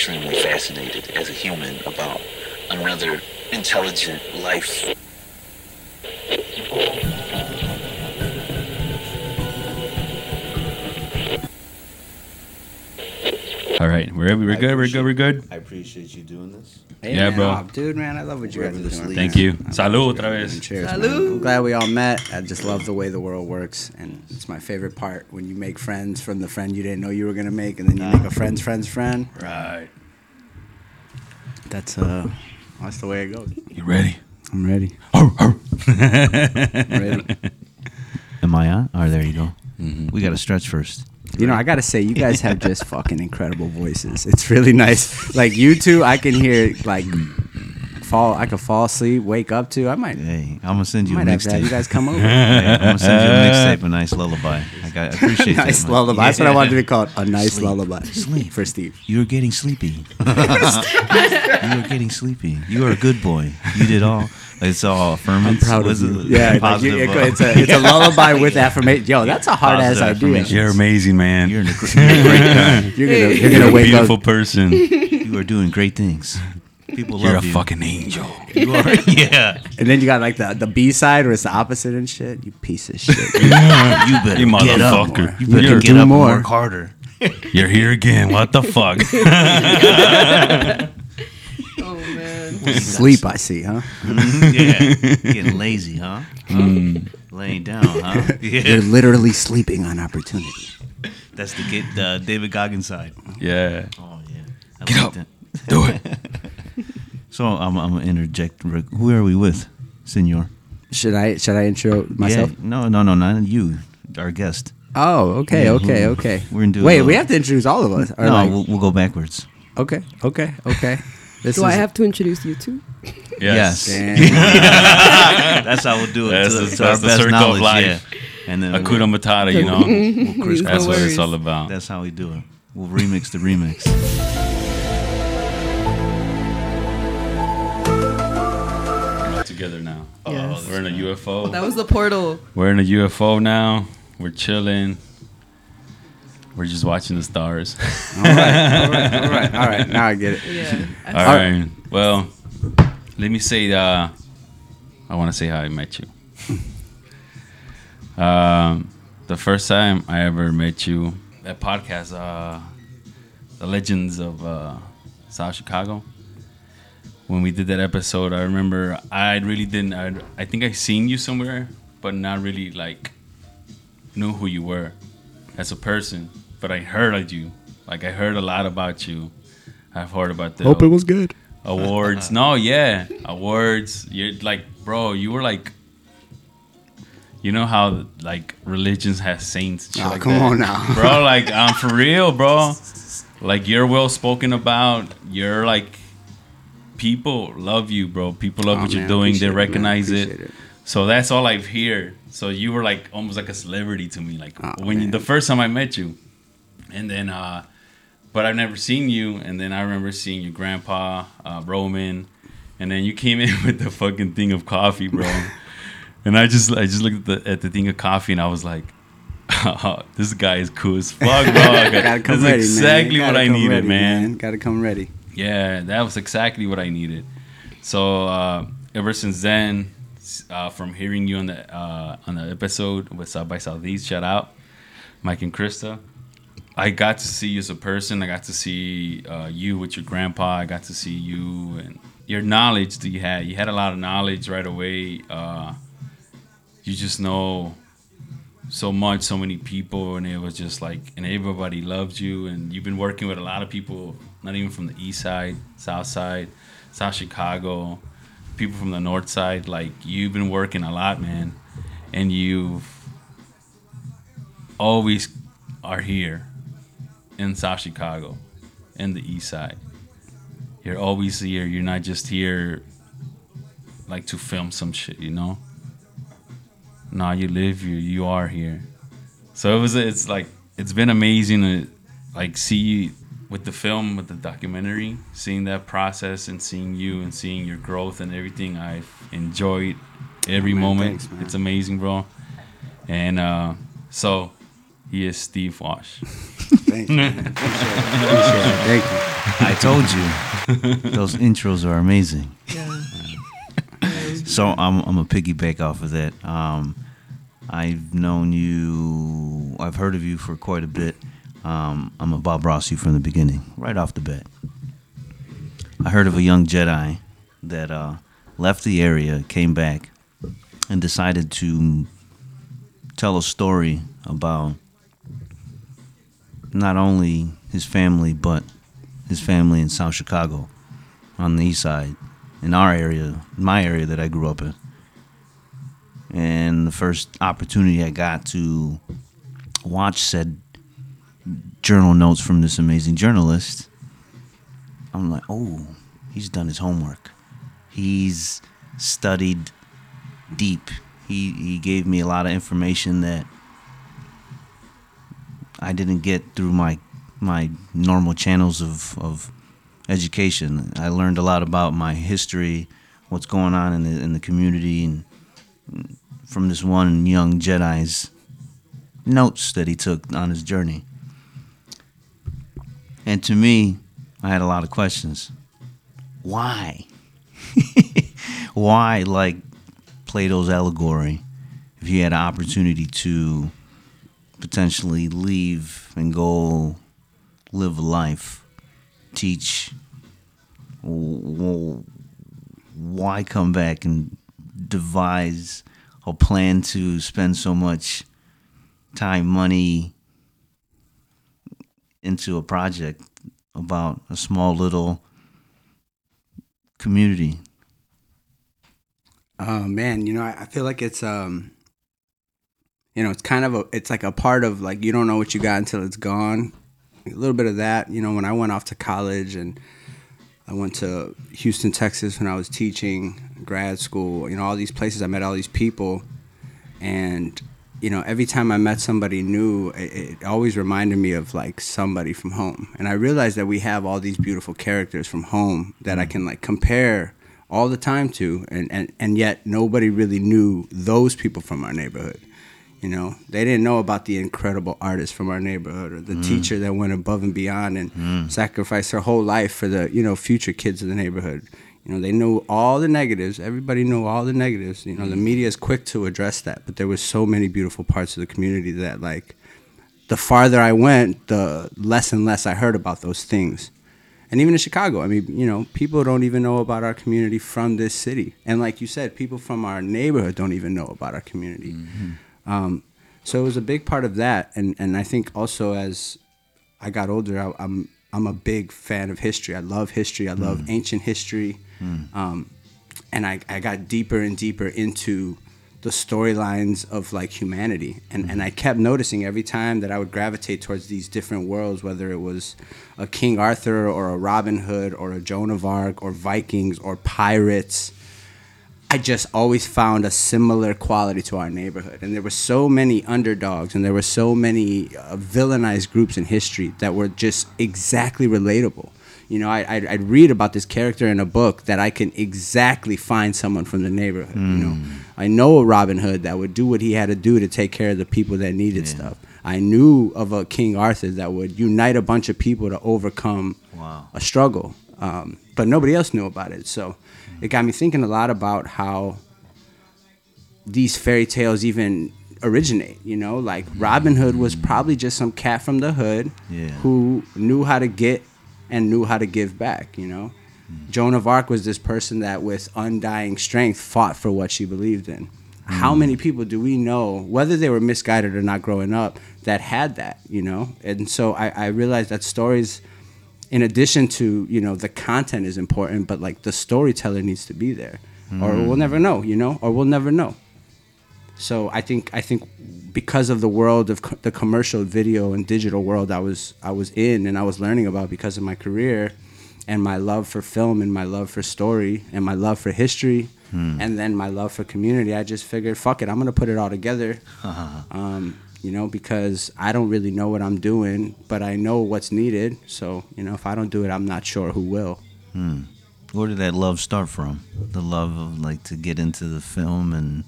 extremely fascinated as a human about another intelligent life. We're we're good. We're good. We're good. I appreciate you doing this. Hey, Yeah, man, bro. aw, dude, man, I love what you guys are doing. leads. Thank you. Salud otra And vez. cheers, man. Salud. I'm glad we all met. I just love the way the world works, and it's my favorite part when you make friends from the friend you didn't know you were gonna make, and then you make a friend's friend's friend. Right. That's uh, that's the way it goes. You ready? I'm ready. Arr, arr. I'm ready. Am I on? Oh, there you go. Mm-hmm. We got to stretch first. You know, I gotta say, you guys have just fucking incredible voices. It's really nice. Like you two, I can hear like fall. I could fall asleep, wake up to. I might, Hey, I'm gonna send you a have you guys come over. Hey, I'm gonna send you a mixtape, a nice lullaby. I, got, I appreciate that. nice man. lullaby. That's what I wanted to be called. A nice Sleep. lullaby. Sleep. for Steve. You're getting sleepy. you are getting sleepy. You are a good boy. You did all. It's all affirmance. I'm proud of you. it Yeah, like, you- it- uh, it's a it's a lullaby with affirmation. Yo, that's a hard ass idea. You're amazing, man. You're, You're, an, you're a great guy. You're gonna you're a gonna wake beautiful up. person. You are doing great things. People love You're a you. fucking angel. You are. Yeah. And then you got like the the B side where it's the opposite and shit. You piece of shit. You better You get up. motherfucker. You better You're- get up more. and work harder. You're here again. What the fuck? Man. Sleep, I see, huh? yeah. Getting lazy, huh? Laying down, huh? You're literally sleeping on opportunity. That's the get, uh, David Goggins side. yeah. Oh yeah. I Get like up. that. Do it. So I'm, I'm gonna interject. Rick. Who are we with, Senor? Should I should I intro myself? Yeah. No, no, no, not you. Our guest. Oh, okay, Yeah, okay, who- okay. we're gonna do a Wait, little- we have to introduce all of us. Or no, like- we'll, we'll go backwards. okay, okay, okay. This Do I have to introduce you too? Yes. Damn. That's how we'll do it. That's to, the- to our that's the best circle of knowledge, life. Yeah. And then Akuna we'll, Matata, you know. we'll crisscross. That's what it's all about. That's how we do it. We'll remix the remix. We're together now. Yes. Oh, we're in a UFO. That was the portal. We're in a UFO now. We're chilling. We're just watching the stars. all right, all right, all right, all right. Now I get it. Yeah. All right. Well, let me say. Uh, I want to say how I met you. um, the first time I ever met you, that podcast, uh, the Legends of uh, South Chicago. When we did that episode, I remember I really didn't. I, I think I seen you somewhere, but not really like knew who you were as a person. But I heard of you. Like I heard a lot about you. I've heard about the Hope it was good. awards. No, yeah, awards. You're like, bro, you were like, you know how like religions have saints. Shit Oh, like come that? on now. bro. Like, I'm for real, bro. Like, you're well spoken about. You're like, people love you, bro. People love Oh, what you're doing. They appreciate it, recognize it. It. So that's all I've heard. So you were like almost like a celebrity to me. Like Oh, when you, the first time I met you, and then uh, but I've never seen you. And then I remember seeing your grandpa uh, Roman, and then you came in with the fucking thing of coffee, bro. and I just I just looked at the at the thing of coffee, and I was like. this guy is cool as fuck, bro. That's ready, exactly man. what I needed, ready, man. Gotta come ready. Yeah, that was exactly what I needed. So uh, ever since then, uh, from hearing you on the uh, on the episode with South by Southeast, shout out Mike and Krista. I got to see you as a person. I got to see uh, you with your grandpa. I got to see you and your knowledge that you had. You had a lot of knowledge right away. Uh, you just know so much, so many people, and it was just like, and everybody loved you. And you've been working with a lot of people, not even from the east side, south side, South Chicago, people from the north side. Like you've been working a lot, man, and you've always are here in South Chicago, in the east side. You're always here. You're not just here like to film some shit, you know. No, you live here. You are here. So it was. It's like it's been amazing to like see you with the film, with the documentary, seeing that process and seeing you and seeing your growth and everything. I've enjoyed every Oh, man, moment. thanks, it's amazing, bro. And uh, so he is Steve Walsh. Thank you. Appreciate it. Appreciate it. Thank you. I told you, those intros are amazing. Yeah. So I'm I'm a piggyback off of that. Um, I've known you, I've heard of you for quite a bit. Um, I'm a Bob Ross Rossi from the beginning, right off the bat. I heard of a young Jedi that uh, left the area, came back, and decided to tell a story about not only his family but his family in South Chicago on the east side in our area, my area that I grew up in. And the first opportunity I got to watch said journal notes from this amazing journalist, I'm like, oh, he's done his homework. He's studied deep. He he gave me a lot of information that I didn't get through my my normal channels of, of education. I learned a lot about my history, what's going on in the in the community, and from this one young Jedi's notes that he took on his journey. And to me, I had a lot of questions. Why? Why, like Plato's allegory, if you had an opportunity to potentially leave and go live life, teach, why come back and devise a plan to spend so much time, money into a project about a small little community? Oh man, you know, I, I feel like it's um, you know, it's kind of a, it's like a part of like you don't know what you got until it's gone. A little bit of that, you know, when I went off to college and I went to Houston, Texas when I was teaching grad school. You know, all these places I met all these people, and you know, every time I met somebody new, it, it always reminded me of like somebody from home. And I realized that we have all these beautiful characters from home that I can like compare all the time to, and, and, and yet nobody really knew those people from our neighborhood. You know, they didn't know about the incredible artist from our neighborhood or the mm. teacher that went above and beyond and mm. sacrificed her whole life for the, you know, future kids of the neighborhood. You know, they knew all the negatives. Everybody knew all the negatives. You know, the mm. media is quick to address that, but there was so many beautiful parts of the community that like the farther I went, the less and less I heard about those things. And even in Chicago, I mean, you know, people don't even know about our community from this city. And like you said, people from our neighborhood don't even know about our community. Mm-hmm. Um, so it was a big part of that. And, and I think also as I got older, I, I'm I'm a big fan of history. I love history. I love ancient history. Um, and I, I got deeper and deeper into the storylines of like humanity. And, and I kept noticing every time that I would gravitate towards these different worlds, whether it was a King Arthur or a Robin Hood or a Joan of Arc or Vikings or pirates. I just always found a similar quality to our neighborhood. And there were so many underdogs and there were so many uh, villainized groups in history that were just exactly relatable. You know, I, I'd, I'd read about this character in a book that I can exactly find someone from the neighborhood. You know, I know a Robin Hood that would do what he had to do to take care of the people that needed stuff. I knew of a King Arthur that would unite a bunch of people to overcome Wow. a struggle, um, but nobody else knew about it. So it got me thinking a lot about how these fairy tales even originate. You know, like mm-hmm. Robin Hood was probably just some cat from the hood Yeah. who knew how to get and knew how to give back. You know, mm. Joan of Arc was this person that, with undying strength, fought for what she believed in. How many mm. people do we know, whether they were misguided or not growing up, that had that? You know, and so I, I realized that stories in addition to you know the content is important but like the storyteller needs to be there or we'll never know you know or we'll never know. So i think i think because of the world of co- the commercial video and digital world i was i was in and i was learning about because of my career and my love for film and my love for story and my love for history and then my love for community i just figured fuck it i'm gonna put it all together. Um, you know, because I don't really know what I'm doing, but I know what's needed. So, you know, if I don't do it, I'm not sure who will. Where did that love start from? The love of like to get into the film and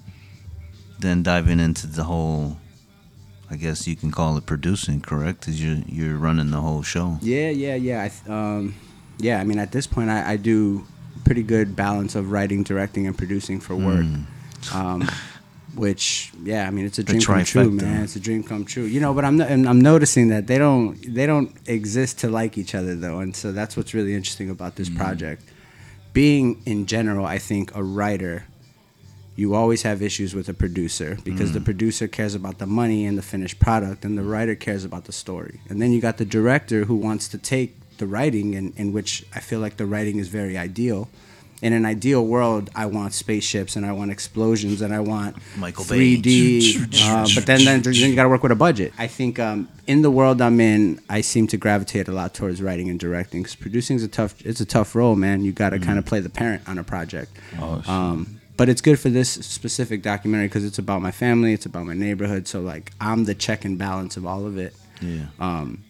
then diving into the whole, I guess you can call it producing, correct? Because you're you're running the whole show. Yeah, yeah, yeah. I th- um, yeah, I mean, at this point, I, I do pretty good balance of writing, directing, and producing for work. Um, which, yeah, I mean, it's a dream come true, man. It's a dream come true. You know, but I'm and I'm noticing that they don't they don't exist to like each other though, and so that's what's really interesting about this project. Being in general, I think a writer. You always have issues with a producer because the producer cares about the money and the finished product, and the writer cares about the story. And then you got the director who wants to take the writing, in, in which I feel like the writing is very ideal. In an ideal world, I want spaceships and I want explosions and I want Michael Bay. 3D. uh, but then, then, then you got to work with a budget. I think um, in the world I'm in, I seem to gravitate a lot towards writing and directing because producing is a tough. It's a tough role, man. You got to kind of play the parent on a project. Oh, shit. Um, but it's good for this specific documentary because it's about my family, it's about my neighborhood. So like I'm the check and balance of all of it. Yeah. Um,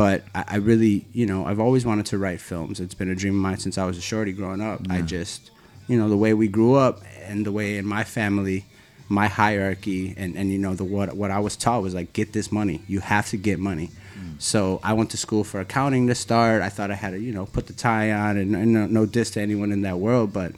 but I, I really, you know, I've always wanted to write films. It's been a dream of mine since I was a shorty growing up. I just, you know, the way we grew up and the way in my family, my hierarchy, and, and you know, the what what I was taught was like, get this money. You have to get money. Mm. So I went to school for accounting to start. I thought I had to, you know, put the tie on, and, and no, no diss to anyone in that world, but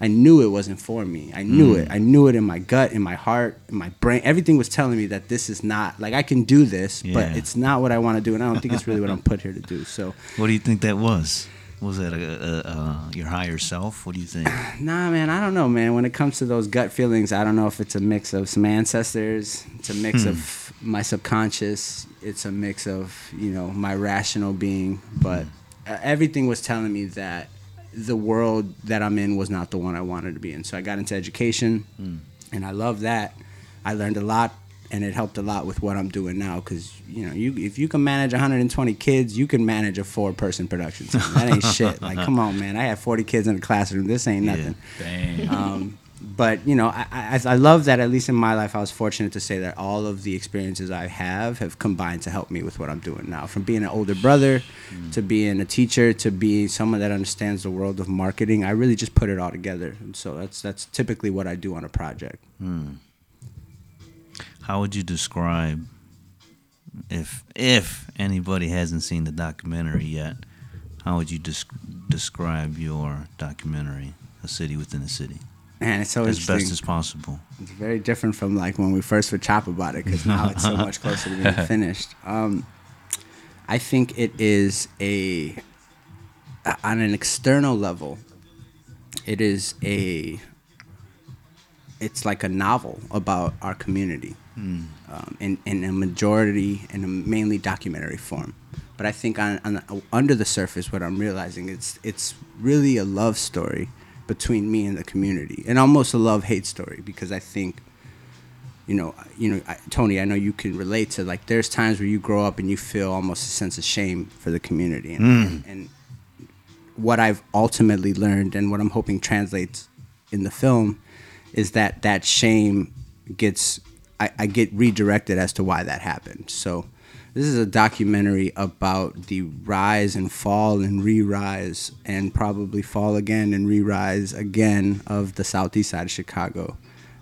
I knew it wasn't for me. I knew it. I knew it in my gut, in my heart, in my brain. Everything was telling me that this is not like I can do this, Yeah. but it's not what I want to do, and I don't think it's really what I'm put here to do. So, What do you think that was? Was that a, a, a, your higher self? What do you think? nah, man, I don't know, man. When it comes to those gut feelings, I don't know if it's a mix of some ancestors, it's a mix of my subconscious, it's a mix of you know my rational being, but uh, everything was telling me that the world that I'm in was not the one I wanted to be in. So I got into education, and I love that. I learned a lot, and it helped a lot with what I'm doing now. Because you know, you if you can manage 120 kids, you can manage a four-person production team. That ain't shit. Like, come on, man. I have 40 kids in the classroom. This ain't Yeah. nothing. Dang. Um, but you know, I, I I love that at least in my life, I was fortunate to say that all of the experiences I have have combined to help me with what I'm doing now. From being an older brother, mm. to being a teacher, to being someone that understands the world of marketing, I really just put it all together. And so that's that's typically what I do on a project. Hmm. How would you describe if if anybody hasn't seen the documentary yet? How would you desc- describe your documentary, A City Within a City, And it's so as best as possible? It's very different from like when we first would chop about it because now it's so much closer to being finished. Um, I think it is a on an external level. It is a it's like a novel about our community um, in, in a majority in a mainly documentary form. But I think on, on the, under the surface, what I'm realizing it's it's really a love story between me and the community, and almost a love hate story because I think, you know, you know, I, Tony, I know you can relate to like there's times where you grow up and you feel almost a sense of shame for the community, and, mm. and what I've ultimately learned and what I'm hoping translates in the film is that that shame gets I, I get redirected as to why that happened. So this is a documentary about the rise and fall and re-rise and probably fall again and re-rise again of the southeast side of Chicago.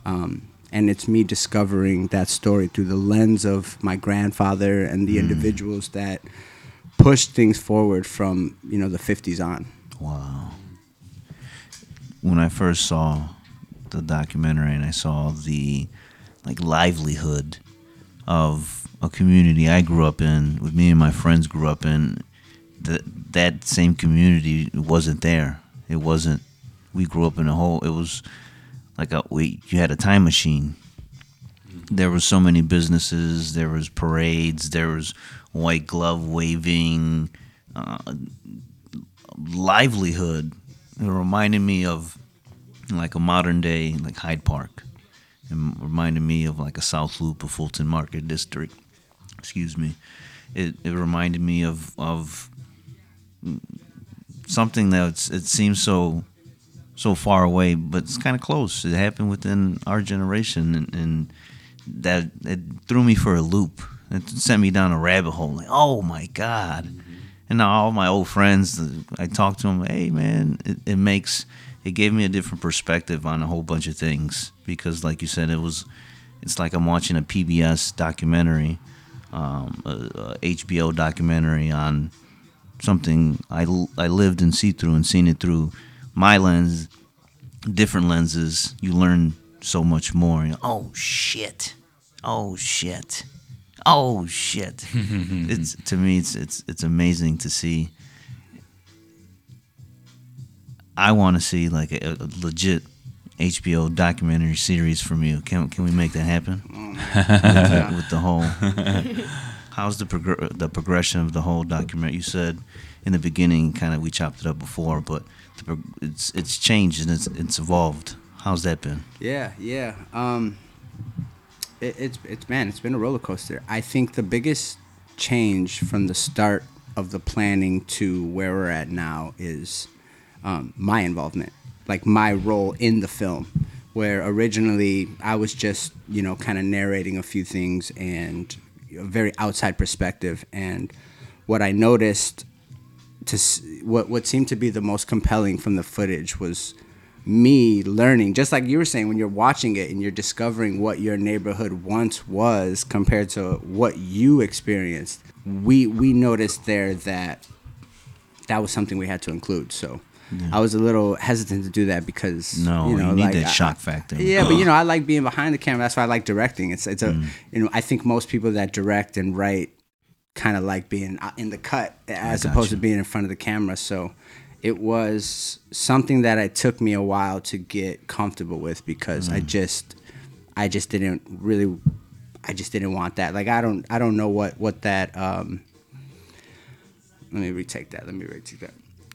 Um, and it's me discovering that story through the lens of my grandfather and the individuals that pushed things forward from you know the 50s on. Wow. When I first saw the documentary and I saw the like livelihood of a community I grew up in, with me and my friends grew up in, that that same community wasn't there. It wasn't. We grew up in a whole. It was like a we. You had a time machine. There were so many businesses. There was parades. There was white glove waving. Uh, livelihood. It reminded me of like a modern day like Hyde Park. It reminded me of like a South Loop of Fulton Market District. Excuse me. It it reminded me of of something that's it seems so so far away, but it's kind of close. It happened within our generation, and, and that it threw me for a loop. It sent me down a rabbit hole. Like, oh my god! And now all my old friends, I talk to them. Hey man, it, it makes it gave me a different perspective on a whole bunch of things because, like you said, it was it's like I'm watching a PBS documentary, um, a, a HBO documentary on something I, l- I lived and see through and seen it through my lens, different lenses. You learn so much more. You're, oh shit! Oh shit! Oh shit! it's to me, it's it's it's amazing to see. I want to see like a, a legit HBO documentary series from you. Can can we make that happen? with, with the whole, how's the progr- the progression of the whole document? You said in the beginning, kind of we chopped it up before, but the, it's it's changed and it's it's evolved. How's that been? Yeah, yeah. Um, it, it's it's man, it's been a roller coaster. I think the biggest change from the start of the planning to where we're at now is um, my involvement, like my role in the film. Where originally I was just you know kind of narrating a few things and a very outside perspective, and what I noticed to what what seemed to be the most compelling from the footage was me learning just like you were saying when you're watching it and you're discovering what your neighborhood once was compared to what you experienced we we noticed there that that was something we had to include so I was a little hesitant to do that because No, you you, need like, that shock factor. yeah, but you know, I like being behind the camera. That's why I like directing. It's it's a Mm. you know, I think most people that direct and write kind of like being in the cut as opposed you. to being in front of the camera. So it was something that it took me a while to get comfortable with because Mm. I just I just didn't really I just didn't want that. Like I don't I don't know what what that um let me retake that. Let me retake that.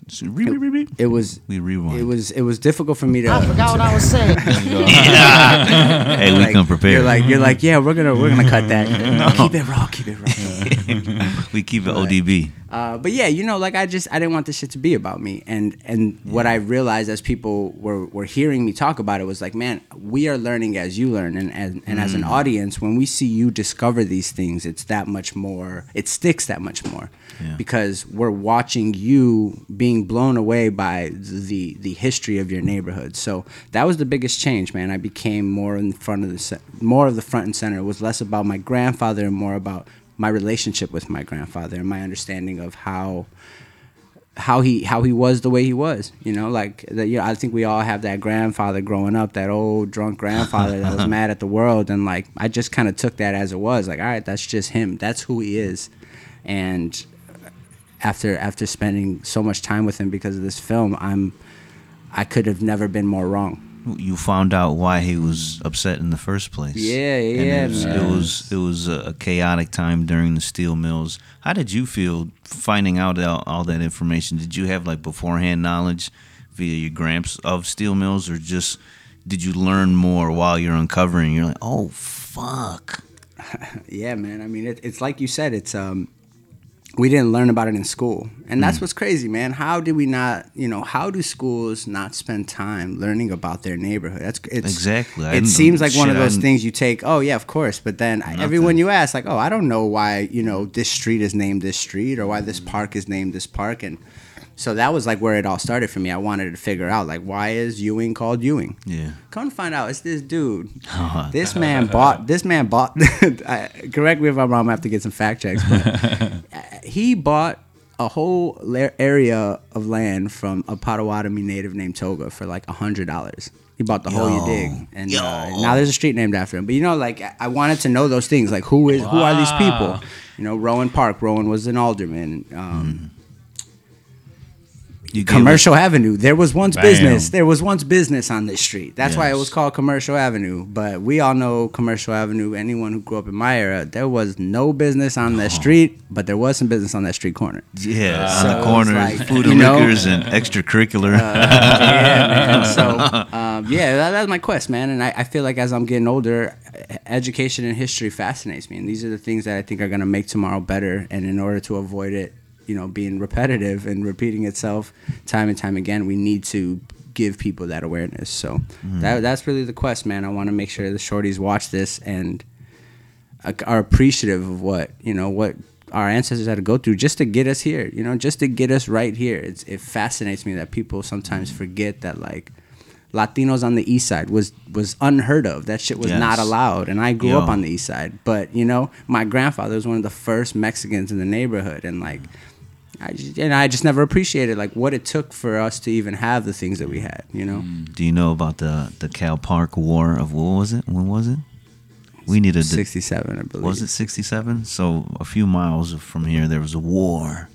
So, re- re- re- re- It was we rewind. it was it was difficult for me to I forgot what I was saying. yeah. hey, we like, come prepared. You're like you're like yeah, we're gonna we're gonna cut that. Keep it raw, keep it raw. we keep it ODB. Uh, but yeah, you know, like I just I didn't want this shit to be about me, and and what I realized as people were were hearing me talk about it was like, man, we are learning as you learn, and and, and as an audience, when we see you discover these things, it's that much more. It sticks that much more, Yeah. because we're watching you being blown away by the the history of your neighborhood. So that was the biggest change, man. I became more in front of the more of the front and center. It was less about my grandfather and more about my relationship with my grandfather and my understanding of how how he how he was the way he was. You know, like that. You know, I think we all have that grandfather growing up, that old drunk grandfather that was mad at the world, and like I just kind of took that as it was. Like, all right, that's just him. That's who he is. And after after spending so much time with him because of this film, I'm I could have never been more wrong. You found out why he was upset in the first place. Yeah, yeah, it was, it was it was a chaotic time during the steel mills. How did you feel finding out all, all that information? Did you have like beforehand knowledge via your gramps of steel mills, or just did you learn more while you're uncovering? You're like, oh fuck. Yeah, man. I mean, it, it's like you said. It's um, we didn't learn about it in school, and that's what's crazy, man. How do we not? You know, how do schools not spend time learning about their neighborhood? That's it's, Exactly. I It seems like one of those things you take. Oh yeah, of course. But then everyone you ask, like, oh, I don't know why you know this street is named this street or why this park is named this park, and so that was like where it all started for me. I wanted to figure out like why is Ewing called Ewing? Yeah. Come to find out, it's this dude. this man bought. This man bought. I, correct me if I'm wrong. I have to get some fact checks. But he bought a whole la- area of land from a Potawatomi native named Toga for like a hundred dollars. He bought the whole you dig, and uh, now there's a street named after him. But you know, like I- I wanted to know those things, like who is who are these people? You know, Rowan Park. Rowan was an alderman. Um, You gave Commercial Avenue. There was once Bam. business. There was once business on this street. That's why it was called Commercial Avenue. But we all know Commercial Avenue. Anyone who grew up in my era, there was no business on that street, but there was some business on that street corner. us- Yeah, So on the it's corner, like, food you and know, liquors and extracurricular. yeah, man. So, um, yeah, that, that's my quest, man. And I, I feel like as I'm getting older, education and history fascinates me. And these are the things that I think are going to make tomorrow better. And in order to avoid it, you know, being repetitive and repeating itself time and time again, we need to give people that awareness. So mm-hmm. that, that's really the quest, man. I want to make sure the shorties watch this and are appreciative of what, you know, what our ancestors had to go through just to get us here, you know, just to get us right here. It's, it fascinates me that people sometimes forget that, like, Latinos on the east side was was unheard of. That shit was not allowed. And I grew Yo. up on the east side. But you know, my grandfather was one of the first Mexicans in the neighborhood, and like, I just, and I just never appreciated like what it took for us to even have the things that we had. You know, mm. Do you know about the the Cal Park War of what was it? When was it? We needed the, sixty seven, I believe. was it 67? So a few miles from here there was a war.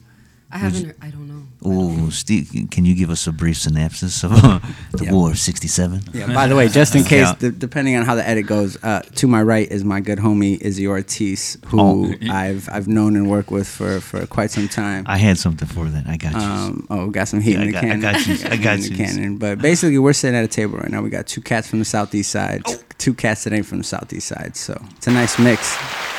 I haven't. heard- I don't know. Oh, Steve, can you give us a brief synopsis of uh, the Yeah. War of '67? Yeah. By the way, just in case, Yeah. d- depending on how the edit goes, uh, to my right is my good homie Izzy Ortiz, who Oh. I've I've known and worked with for, for quite some time. I had something for that. I got you. Um, oh, got some heat Yeah, in I the got- I got you. I Heat got in the you. cannon. But basically, we're sitting at a table right now. We got two cats from the southeast side, Oh. two cats that ain't from the southeast side. So it's a nice mix,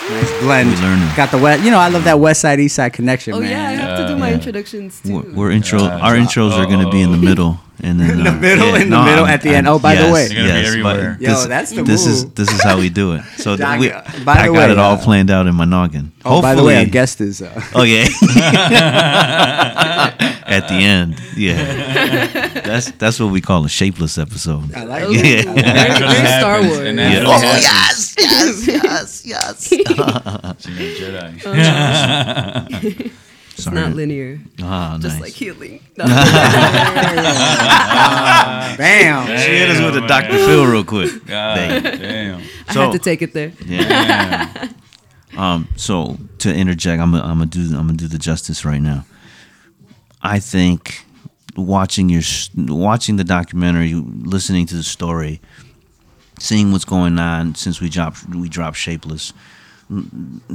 nice blend. Got the west. You know, I love that west side east side connection, Oh man. yeah, I have to do my Yeah. introductions too. we're, we're intro. Uh, our intros are going to be in the middle, and then In the uh, middle, yeah, in the no, middle, I'm- at the end. I'm- Oh, by the way. Gonna be yes, but. Yo, this- that's the this is this is how we do it. So Doc, we, uh, by I the got way, it all uh, planned out in my noggin. Oh, by the way, our guest is. Uh, Oh yeah. At the end, yeah. That's that's what we call a shapeless episode. I like Oh, it. Yeah. very, very Star Wars. and Yeah. Oh yes, yes, yes, yes, She's a Jedi. It's Sorry. not linear, Ah, just nice. like healing. No. Bam. she hit us with a Dr. Phil real quick. God Thank you. damn. I So- had to take it there. Yeah. Um, so to interject, I'm gonna I'm gonna do I'm gonna do the justice right now. I think watching your watching the documentary, listening to the story, seeing what's going on since we dropped we dropped Shapeless.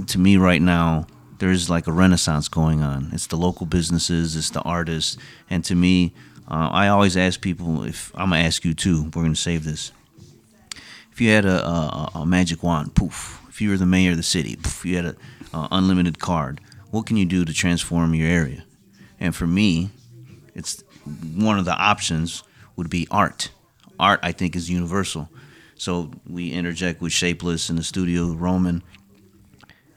To me, right now, there's like a renaissance going on. It's the local businesses, it's the artists, and to me, uh, I always ask people if I'm gonna ask you too. We're gonna save this if you had a, a, a magic wand, poof. If you were the mayor of the city, poof, you had an unlimited card. What can you do to transform your area? And for me, it's one of the options would be art. Art, I think, is universal. So we interject with Shapeless in the studio, Roman.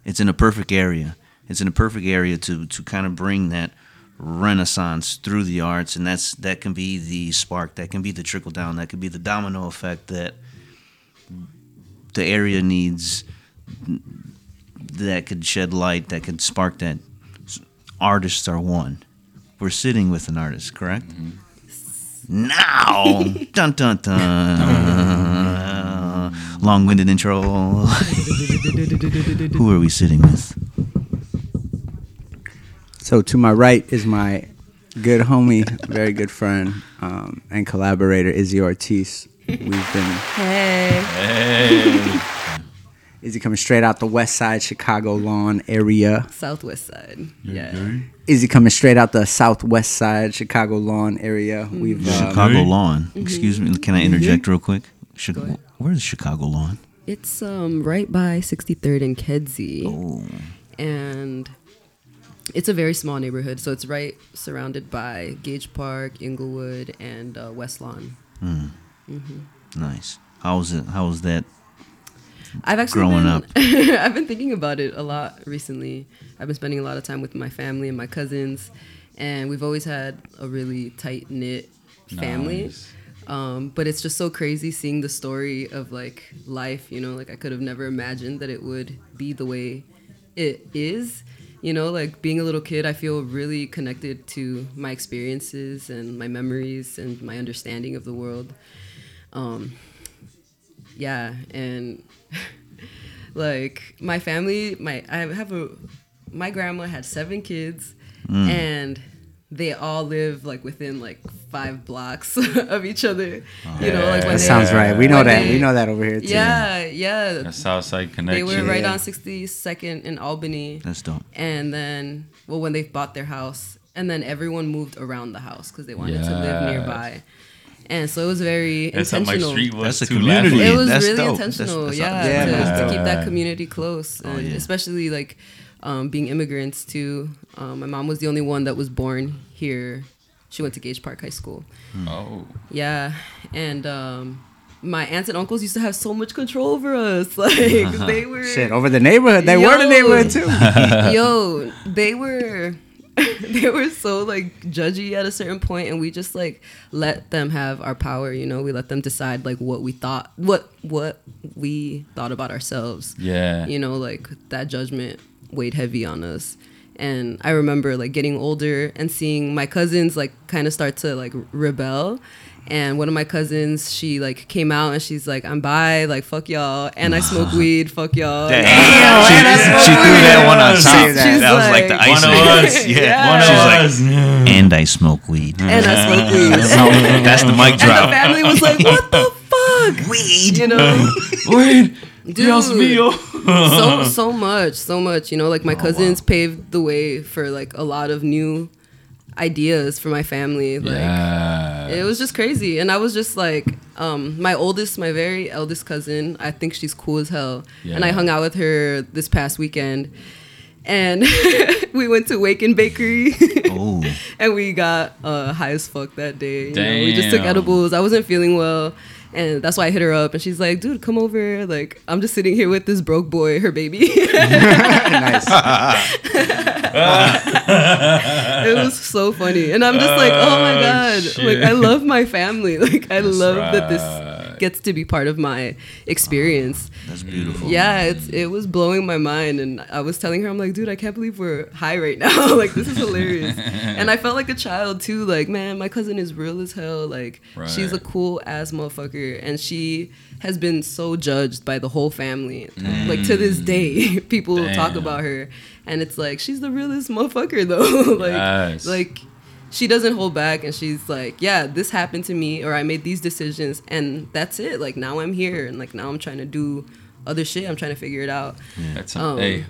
It's in a perfect area. It's in a perfect area to to kind of bring that renaissance through the arts, and that's that can be the spark, that can be the trickle down, that could be the domino effect that the area needs that could shed light, that could spark that. Artists are one. We're sitting with an artist, correct? Mm-hmm. Now, dun dun dun. Long-winded intro. Who are we sitting with? So to my right is my good homie, very good friend, um, and collaborator Izzy Ortiz. We've been Hey, Hey. Izzy coming straight out the West Side Chicago lawn area. Southwest side. Yeah. Izzy coming straight out the Southwest Side Chicago lawn area. We've uh, Chicago Hey. Lawn. Excuse me. Can I interject real quick? Chi- Where's Chicago Lawn? It's um right by 63rd and Kedzie. Oh, and it's a very small neighborhood. So it's right surrounded by Gage Park, Englewood, and uh, West Lawn. nice. How's it? How's that? I've actually Growing been, up. I've been thinking about it a lot recently. I've been spending a lot of time with my family and my cousins, and we've always had a really tight knit family. Nice. Um, but it's just so crazy seeing the story of like life. You know, like I could have never imagined that it would be the way it is. You know, like being a little kid, I feel really connected to my experiences and my memories and my understanding of the world. Um, yeah, and like my family, my I have a my grandma had seven kids, and they all live like within like five blocks of each other. Oh, you know, like when that they, sounds right. We know when that. they- we know that over here too. Yeah, yeah. That Southside They were right Yeah. on 62nd in Albany, That's dope. and then well, when they bought their house, and then everyone moved around the house because they wanted to live nearby. And so it was very That's how my intentional. street was. That's a community. Lafayette. It was That's really dope. That's- intentional, that's yeah, Yeah, to, man. to keep that community close, oh, and Oh, yeah. especially like um, being immigrants too. Um, my mom was the only one that was born here. She went to Gage Park High School. Oh. Yeah, and um, my aunts and uncles used to have so much control over us. Like they were Shit, over the neighborhood. They were the neighborhood too. yo, they were they were so like judgy at a certain point and we just like let them have our power you know we let them decide like what we thought what what we thought about ourselves Yeah. you know like that judgment weighed heavy on us and i remember like getting older and seeing my cousins like kind of start to like rebel and one of my cousins she like came out and she's like i'm bi like fuck y'all and i smoke weed fuck y'all Damn. she, she threw that one on top. Say that. She's That was like the like- icing. One of us. yeah. One She's of like, us. man. and I smoke weed. and i smoke weed That's the mic drop and the family was like what the fuck Weed. you know Wait. Dude. Dios mío. so so much so much you know like my cousins paved the way for like a lot of new ideas for my family like yeah. it was just crazy and i was just like um my oldest my very eldest cousin i think she's cool as hell and i hung out with her this past weekend and we went to Waken Bakery Oh, and we got uh, high as fuck that day. You know, we just took edibles. I wasn't feeling well, and that's why I hit her up. And she's like, "Dude, come over." Like, I'm just sitting here with this broke boy, her baby. nice. it was so funny, and I'm just like, "Oh my Oh, god!" shit. Like, I love my family. Like, I That's love that this gets to be part of my experience. that's beautiful. Yeah, it's it was blowing my mind, and I was telling her, I'm like, dude, I can't believe we're high right now. like, this is hilarious. and I felt like a child too. Like, man, my cousin is real as hell. Like, she's a cool ass motherfucker, and she has been so judged by the whole family. Like to this mm. day, people talk about her, and it's like she's the realest motherfucker though. like, Yes. like she doesn't hold back and she's like yeah this happened to me or i made these decisions and that's it. Like now i'm here and like now i'm trying to do other shit. I'm trying to figure it out. That's Um, hey,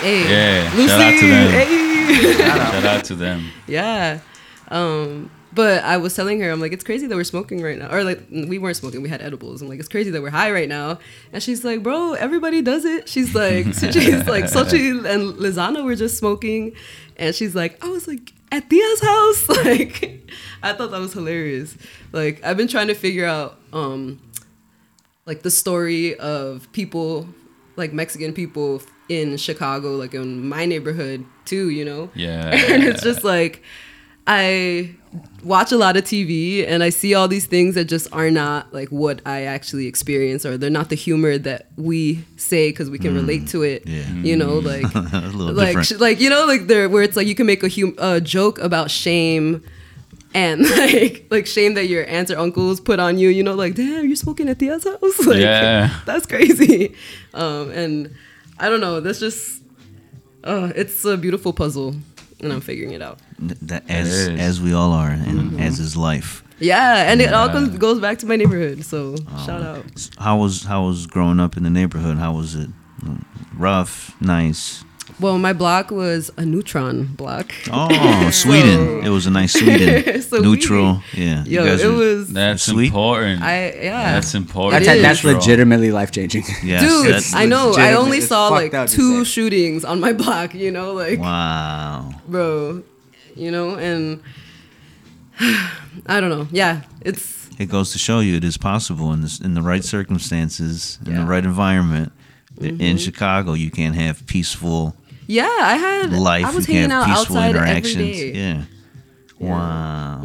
hey Yeah, lucy shout out to them. hey. Shout out to them. yeah. Um but i was telling her i'm like it's crazy that we're smoking right now. Or like we weren't smoking we had edibles. I'm like it's crazy that we're high right now. And she's like bro everybody does it. She's like she's like sochi and lizana were just smoking. And she's like i was like at Thea's house? Like i thought that was hilarious. Like i've been trying to figure out um like the story of people like mexican people in chicago like in my neighborhood too you know? Yeah. and it's just like I watch a lot of TV and I see all these things that just are not like what I actually experience or they're not the humor that we say because we can relate to it. Mm. Yeah. You know, like like different. sh- like you know like there where it's like you can make a hum- a joke about shame and like like shame that your aunts or uncles put on you. You know, like damn, you're smoking at Thea's house. Like, Yeah. that's crazy. Um, and I don't know. That's just uh, it's a beautiful puzzle, and I'm figuring it out. Th- that as is. as we all are, and Mm-hmm. as is life. Yeah, and it all Yeah. goes, goes back to my neighborhood. So Oh. shout out. How was how was growing up in the neighborhood? How was it? Rough, nice. Well, my block was a neutron block. Oh, Sweden. It was a nice Sweden. So Neutral. Yeah. Yo, it are- was. That's Sweet. important. I yeah. That's important. That's, that's legitimately life changing. Yes, Dude, that's- I know. I only saw like two shootings on my block. You know, like Wow. bro, you know, and I don't know. Yeah, it's It goes to show you it is possible in this in the right circumstances, in Yeah. the right environment. Mm-hmm. In Chicago, you can have peaceful yeah. I had life. I was you hanging can out have peaceful outside every interactions. day. Yeah. Wow.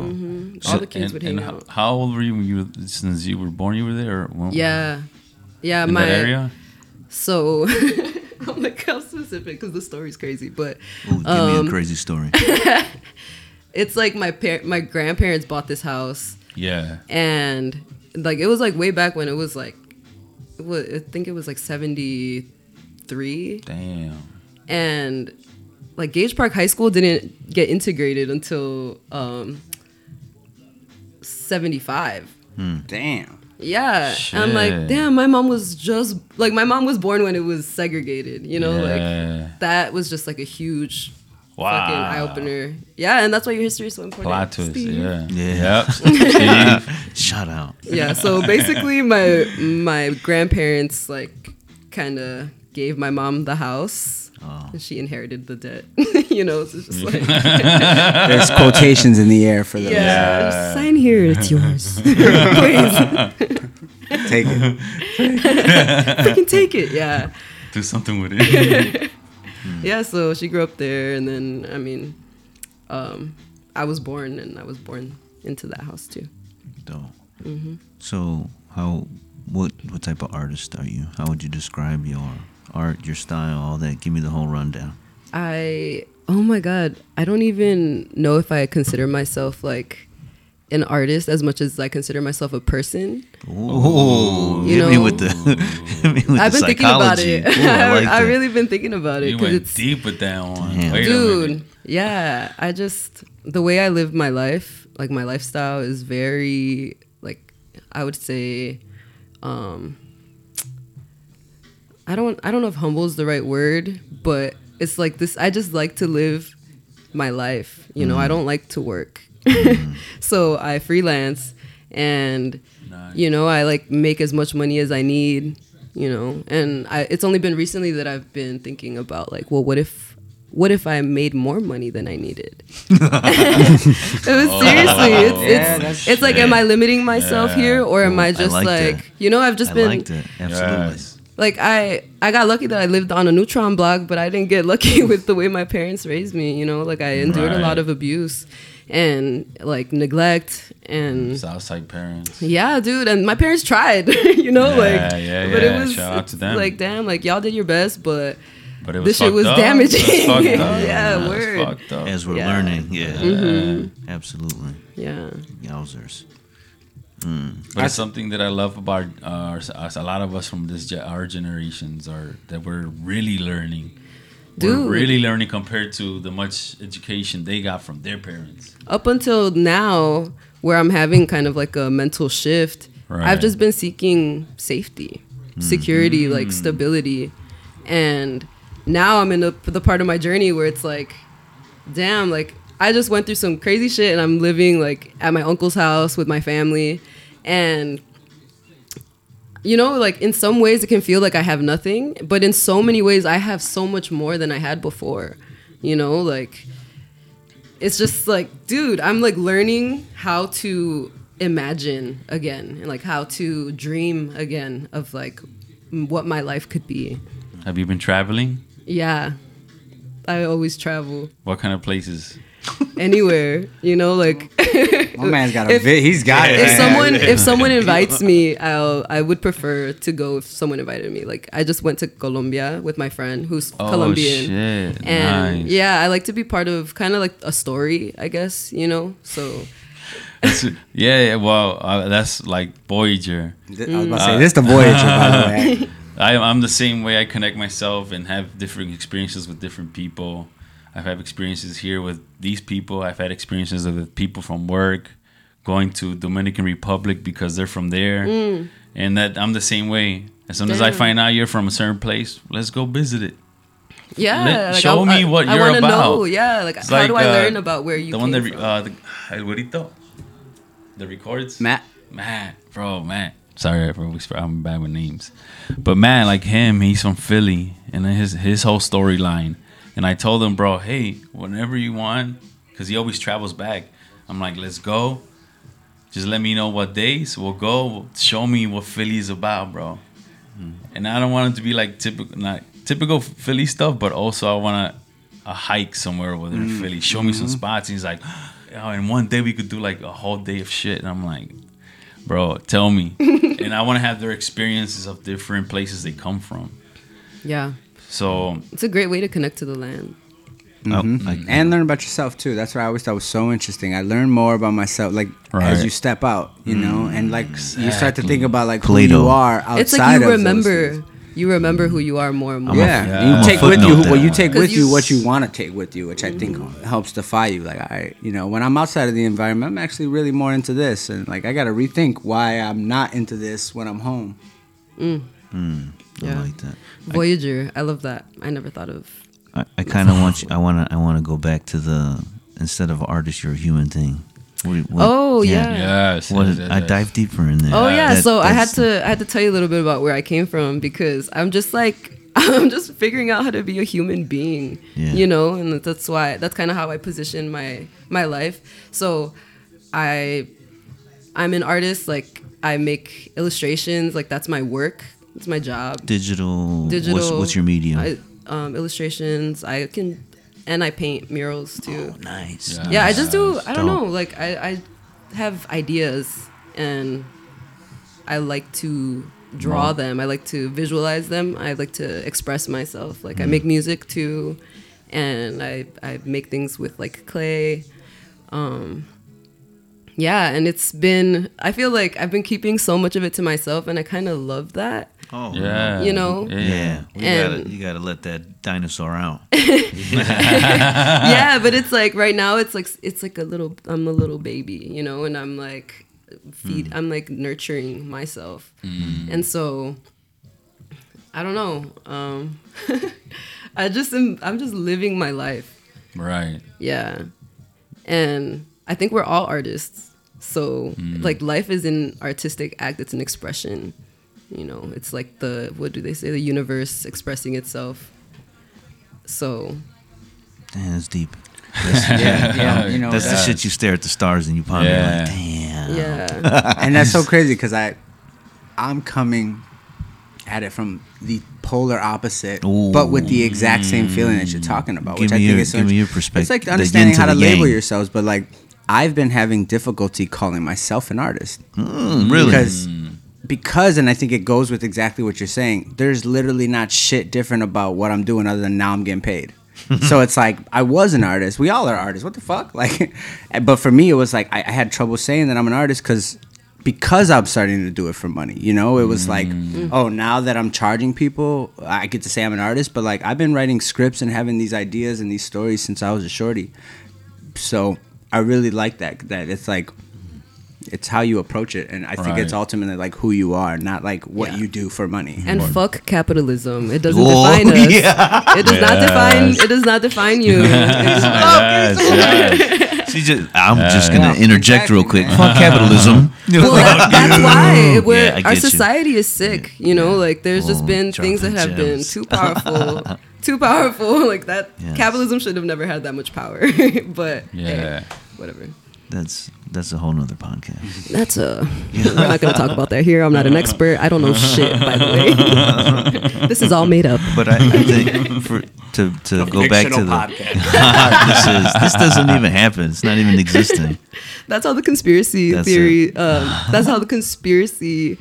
All the kids and, would hang and out. How old were you when you since you were born? You were there. Or Yeah, yeah. In my that area. so. I'm like how specific because the story's crazy, but Ooh, give me a crazy story. it's like my par- my grandparents bought this house Yeah. and like it was like way back when it was like it was, I think it was like 73 Damn. and like Gage Park High School didn't get integrated until um 75 Damn. Yeah and i'm like damn my mom was just like my mom was born when it was segregated you know Yeah. like that was just like a huge Wow. fucking eye opener yeah and that's why your history is so important Plot twist. Yeah. Yeah. Yep. Shout out. yeah so basically my my grandparents like kind of gave my mom the house Oh. and she inherited the debt you know so it's just like There's quotations in the air for the yeah, just sign here it's yours please take it. freaking take it yeah Do something with it. yeah so she grew up there and then i mean um, I was born and I was born into that house too. Dope. Mm-hmm. So how what what type of artist are you? How would you describe your art, your style, all that? Give me the whole rundown. I oh my god, I don't even know if I consider myself like an artist as much as I consider myself a person. Ooh, You hit me know- with the. hit me with I've the been thinking about it. Ooh, I like I that. really been thinking about it You because went it's deep with that one. Damn. Wait a minute. dude yeah i just the way i live my life like my lifestyle is very like i would say um i don't i don't know if humble is the right word but it's like this i just like to live my life you know i mm. don't like to work mm. so i freelance and Nice. you know i like make as much money as i need you know and I, it's only been recently that i've been thinking about like well what if what if i made more money than i needed it was seriously oh. it's Yeah, it's, that's- it's like am i limiting myself Yeah. here or am i just like like, that. you know i've just I been liked it. Absolutely. Yes. Like I I got lucky that I lived on a neutron block, but I didn't get lucky with the way my parents raised me. You know, like I endured a lot of abuse and like neglect and Southside parents. yeah, dude. And my parents tried. you know, Yeah, like yeah, but yeah. it was Shout out to them. like damn, like y'all did your best, but But it was this shit was up. damaging. Was fucked up. Yeah, It was word. up. As we're Yeah. learning, yeah, Mm-hmm. absolutely. yeah, Yowzers. But it's something that I love about uh, us, a lot of us from this ge- our generations are that we're really learning. Dude. We're really learning compared to the much education they got from their parents. up until now where i'm having kind of like a mental shift Right. i've just been seeking safety security like stability and now i'm in the, the part of my journey where it's like damn like i just went through some crazy shit and i'm living like at my uncle's house with my family. And you know like in some ways it can feel like i have nothing but in so many ways i have so much more than i had before you know? Like it's just like dude i'm like learning how to imagine again and like how to dream again of like what my life could be. Have you been traveling? yeah. I always travel. What kind of places? Anywhere you know like My man's got a If- vid. He's got it. if man. someone if someone invites me i'll i would prefer to go if someone invited me like i just went to colombia with my friend who's Oh colombian shit! and nice. yeah i like to be part of kind of like a story i guess you know so yeah, yeah. Well, uh, that's like Voyager. I was about to say this is the Voyager, by the way. I, I'm the same way. I connect myself and have different experiences with different people. I've had experiences here with these people. I've had experiences with people from work, going to Dominican Republic because they're from there, and that I'm the same way. As soon as I find out you're from a certain place, let's go visit it. Yeah, Let- like, show I, me what I you're wanna about. Know, yeah, like It's how like, do I uh, learn about where you the came one that re- from? uh, the El Güerito, the records. Matt. Matt, bro, Matt. Sorry, bro, we sp- I'm bad with names, but Matt, like him, he's from Philly, and his his whole storyline. And I told him, bro, hey, whenever you want, because he always travels back. I'm like, let's go. Just let me know what days we'll go. Show me what Philly is about, bro. Mm. And I don't want it to be like typical, not typical Philly stuff, but also I want to a uh, hike somewhere over there in mm. Philly. Show me some mm-hmm. spots. And he's like, oh, in one day we could do like a whole day of shit. And I'm like, bro, tell me. and I want to have their experiences of different places they come from. yeah, So it's a great way to connect to the land. Oh, I- and learn about yourself too. That's what I always thought was so interesting. I learned more about myself, like Right. as you step out, you know, and like you start to think about like who Plato. you are outside it's like you remember, you remember who you are more and more. Yeah, Yeah. you take with you footnote what you that. take 'Cause with you, you- what you want to take with you, which I think helps defy you. Like I, you know, when I'm outside of the environment, I'm actually really more into this, and like I got to rethink why I'm not into this when I'm home. I Yeah. like that. Voyager, I love that. I never thought of. I, I kind of want you. I want to. I want to go back to the instead of artist, you're a human thing. What- what- Oh, yeah. yes, What yes, yes, I dive deeper in there. Oh yeah, That- so I had to I had to tell you a little bit about where I came from because I'm just like I'm just figuring out how to be a human being, Yeah. you know, and that's why that's kind of how I position my my life. So I I'm an artist, like I make illustrations, like that's my work, it's my job. digital. Digital. What's, what's your medium? I, um, illustrations. I can and I paint murals too. Nice. Yeah. yeah, I just do. I don't dope. know. Like I, I have ideas and I like to draw Wow. them. I like to visualize them. I like to express myself. Like I Mm. make music too, and I I make things with like clay. Um, yeah, and it's been. I feel like I've been keeping so much of it to myself, and I kind of love that. Oh, Yeah. You know? Yeah, we gotta, you gotta let that dinosaur out. yeah, but it's like right now it's like it's like a little I'm a little baby, you know, and I'm like feed mm. I'm like nurturing myself. Mm. And so I don't know. Um I just am I'm just living my life. Right. Yeah. And I think we're all artists. So mm. like life is an artistic act, it's an expression. You know, it's like the what do they say, the universe expressing itself. So Damn, that's deep. yeah, yeah, you know, That's the shit you stare at the stars and you ponder Yeah. like, damn. yeah. and that's so crazy because I, I'm coming at it from the polar opposite, Ooh. but with the exact same feeling that you're talking about. Give which I me think your- is so give me your perspective, It's like understanding how to to label yang. yourselves, but like I've been having difficulty calling myself an artist Mm, really? because because and I think it goes with exactly what you're saying. There's literally not shit different about what I'm doing other than now I'm getting paid. so it's like I was an artist. We all are artists. What the fuck? Like, but for me, it was like I, I had trouble saying that I'm an artist because because I'm starting to do it for money. You know, it was like, mm. oh, now that I'm charging people, I get to say I'm an artist. But like I've been writing scripts and having these ideas and these stories since I was a shorty. So I really like that. That it's like it's how you approach it, and I think it's ultimately like who you are, not like what Yeah. you do for money. And fuck capitalism. It doesn't Whoa, define us. yeah. It does not define. It does not define you. It is- Yes, yes. She just, I'm just gonna Yeah. interject real quick. man. Fuck capitalism. well, that- that's why we're, Yeah, our get you. society is sick. You know, like there's just Oh, been things that dropping have been too powerful, too powerful. Like that, Yes. capitalism should have never had that much power. but Yeah. hey, whatever. That's that's a whole nother podcast. That's a. We're not gonna talk about that here. I'm not an expert. I don't know shit. By the way, this is all made up. But I, I think for to to go back to the podcast. this is this doesn't even happen. It's not even existing. That's how the conspiracy That's theory. Um, that's how the conspiracy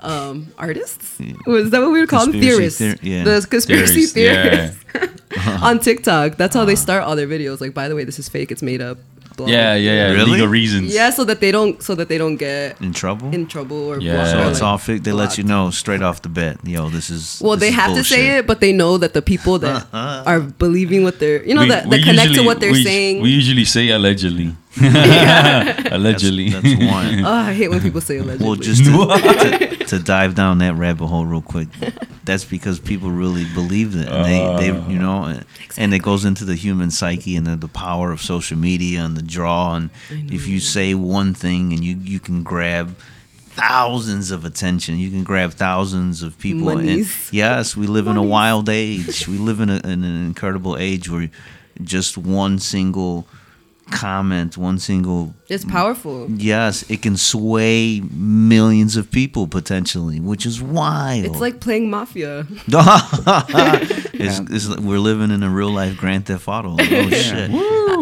um, artists. Was that what we would call them? Theorists. theor- yeah. The conspiracy Theorists, theorists on TikTok. That's how they start all their videos. Like, by the way, this is fake. It's made up. Blah, Yeah, yeah, yeah. Really? Legal reasons. Yeah, so that they don't, so that they don't get In trouble. in trouble or Yeah. blocked so it's like, all fake. They let you know straight off the bat. Yo, this is. Well, this they is have to say it, but they know that the people that are believing what they're, you know, We- that, we that connect to what they're we, saying. We usually say allegedly. allegedly. That's, that's one. oh, I hate when people say allegedly. Well, just to, to, to dive down that rabbit hole real quick, that's because people really believe it. And they, they, uh. you know, and- and it goes into the human psyche and the, the power of social media and the draw. And if you say one thing and you, you can grab thousands of attention, you can grab thousands of people. And yes, we live in a wild age. We live in, a, in an incredible age where just one single comment, one single it's powerful. Yes, it can sway millions of people potentially, which is wild. It's like playing mafia. it's, it's like we're living in a real life Grand Theft Auto. Like, oh shit!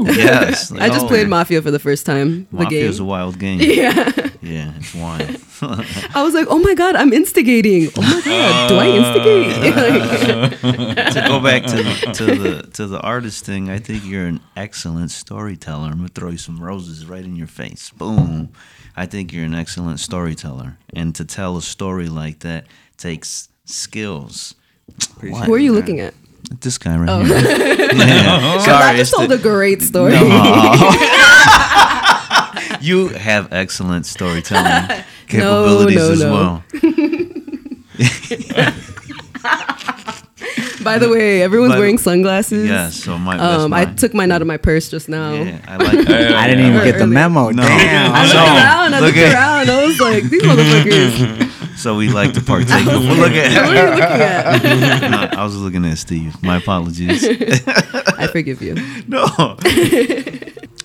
Yes, I just oh, played Mafia for the first time. The Mafia game. is a wild game. Yeah. Yeah, it's wild. I was like, oh my god, I'm instigating. Oh my god, do I instigate? Like, to go back to the, to the to the artist thing, I think you're an excellent storyteller. I'm gonna throw you some roses right in your face. Boom. I think you're an excellent storyteller, and to tell a story like that takes skills. What? who are you looking at? This guy right oh. here. Yeah. I Sorry, just told the- a great story. you have excellent storytelling capabilities no, as no. well. By the way, everyone's By the- wearing sunglasses. Yeah, so my that's Um, I my- took mine out of my purse just now. Yeah, I like. I didn't even get the Early. memo. No. Damn. I looked So, around. I look looked at- around. I was like, these motherfuckers. So we like to partake. well, look what are you looking at? No, I was looking at Steve. My apologies. I forgive you. no.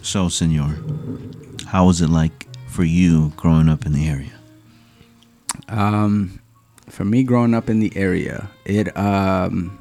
so, Senor, how was it like for you growing up in the area? Um, for me, growing up in the area, it um,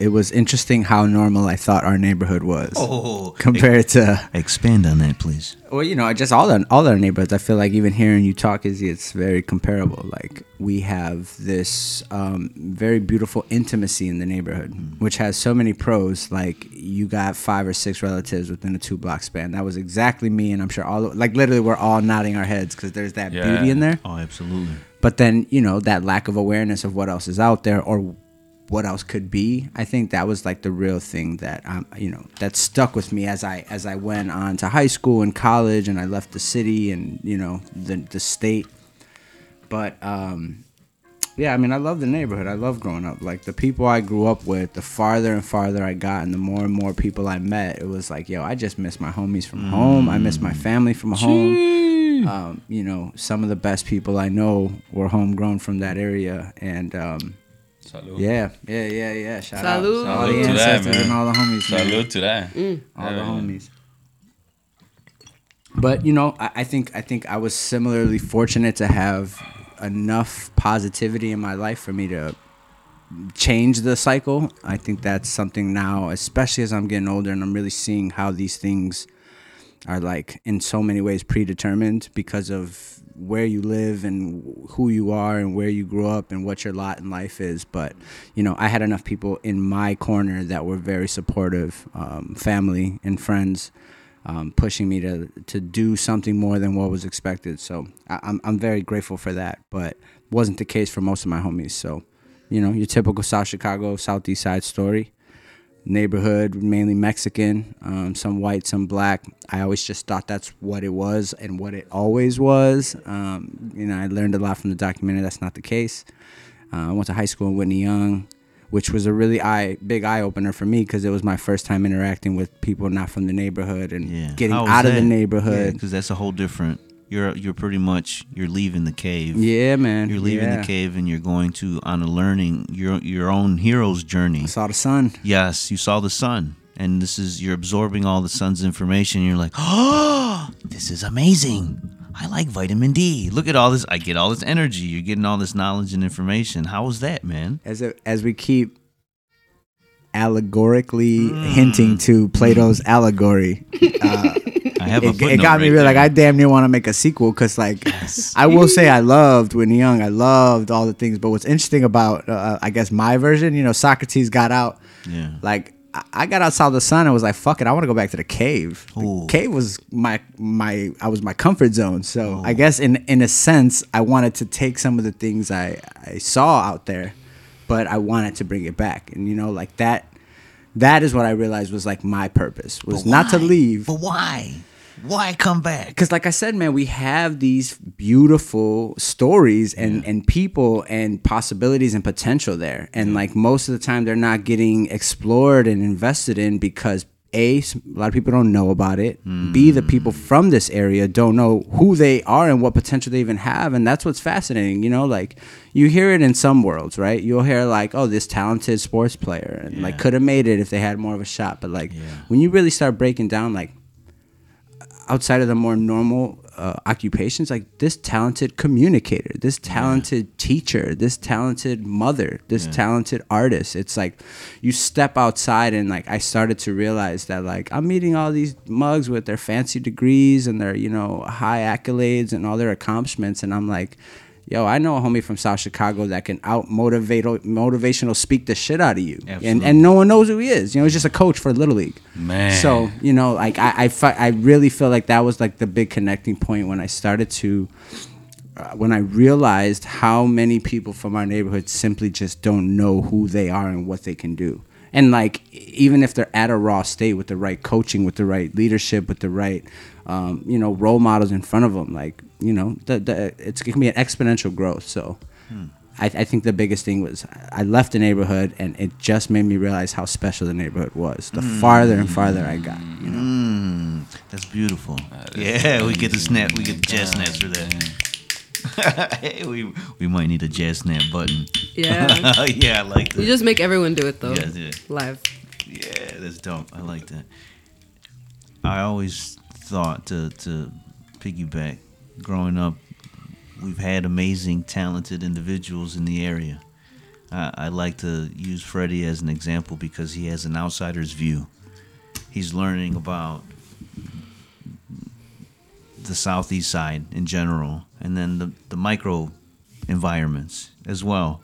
it was interesting how normal I thought our neighborhood was Oh, compared to expand on that, please. well, you know, just all the all our neighborhoods. I feel like even hearing you talk is it's very comparable. Like we have this um, very beautiful intimacy in the neighborhood, which has so many pros. Like you got five or six relatives within a two block span. That was exactly me, and I'm sure all like literally we're all nodding our heads because there's that Yeah. beauty in there. Oh, absolutely. But then you know that lack of awareness of what else is out there or what else could be. I think that was like the real thing that um, you know that stuck with me as I as I went on to high school and college and I left the city and you know the the state. But um, yeah, I mean I love the neighborhood. I love growing up. Like the people I grew up with, the farther and farther I got, and the more and more people I met, it was like, yo, I just miss my homies from home. I miss my family from home um, you know, some of the best people I know were homegrown from that area, and um, Salud. yeah, yeah, yeah, yeah. Shout Salud. out to all the Salud to that, ancestors man. and all the homies, man. Salud to that. Mm. all the Yeah. homies. But you know, I, I think I think I was similarly fortunate to have enough positivity in my life for me to change the cycle. I think that's something now, especially as I'm getting older and I'm really seeing how these things are like in so many ways predetermined because of where you live and who you are and where you grew up and what your lot in life is. But you know, I had enough people in my corner that were very supportive, um, family and friends, um, pushing me to to do something more than what was expected. So I, I'm I'm very grateful for that. But wasn't the case for most of my homies. So you know, your typical South Chicago Southeast Side story neighborhood, mainly Mexican, um, some white, some black. I always just thought that's what it was and what it always was. Um, you know, I learned a lot from the documentary. That's not the case. Uh, I went to high school in Whitney Young, which was a really eye big eye opener for me because it was my first time interacting with people not from the neighborhood and Yeah. getting out of the neighborhood. because that's a whole different. You're you're pretty much you're leaving the cave. Yeah, man. You're leaving yeah. the cave and you're going to on a learning your your own hero's journey. I saw the sun. Yes, you saw the sun, and this is you're absorbing all the sun's information. And you're like, oh, this is amazing. I like vitamin D. Look at all this. I get all this energy. You're getting all this knowledge and information. How was that, man? as it, as we keep allegorically Mm. hinting to Plato's allegory, uh, I have a it, it got me right real. Like. I damn near want to make a sequel because, like, I will say I loved Whitney Young. I loved all the things. But what's interesting about, uh, I guess, my version, you know, Socrates got out. Yeah. Like I- got outside the sun and was like, "Fuck it, I want to go back to the cave." The cave was my my I was my comfort zone. So I guess in in a sense, I wanted to take some of the things I I saw out there, but I wanted to bring it back. And you know, like that. That is what I realized was like my purpose was not to leave. But why? Why come back? because like i said man we have these beautiful stories and and people and possibilities and potential there and like most of the time they're not getting explored and invested in because a a lot of people don't know about it. B the hmm. people from this area don't know who they are and what potential they even have and that's what's fascinating you know like you hear it in some worlds right? You'll hear like oh this talented sports player and like could have made it if they had more of a shot but like Yeah. when you really start breaking down like outside of the more normal uh, occupations like this talented communicator this talented teacher this talented mother this Yeah. talented artist. It's like you step outside and like i started to realize that like i'm meeting all these mugs with their fancy degrees and their you know high accolades and all their accomplishments. And i'm like Yo, I know a homie from South Chicago that can out motivate, motivational speak the shit out of you, and Absolutely. and no one knows who he is. You know, he's just a coach for Little League. Man. So you know, like I, I, I really feel like that was like the big connecting point when I started to, uh, when I realized how many people from our neighborhood simply just don't know who they are and what they can do. And like, even if they're at a raw state with the right coaching, with the right leadership, with the right, um, you know, role models in front of them, like, you know, the, the, it's, it can be an exponential growth. So, I, I think the biggest thing was I left the neighborhood, and it just made me realize how special the neighborhood was. The farther and farther I got, you know. Mm, that's beautiful. yeah, we get the snap. We get the jazz snaps for that. Hey, we we might need a jazz snap button. Yeah. yeah, I like that. You just make everyone do it though. Yeah, yeah. Live. Yeah, that's dope. I like that. I always thought to to piggyback. Growing up, we've had amazing, talented individuals in the area. I, I like to use Freddie as an example because he has an outsider's view. He's learning about the southeast side in general, and then the, the micro environments as well.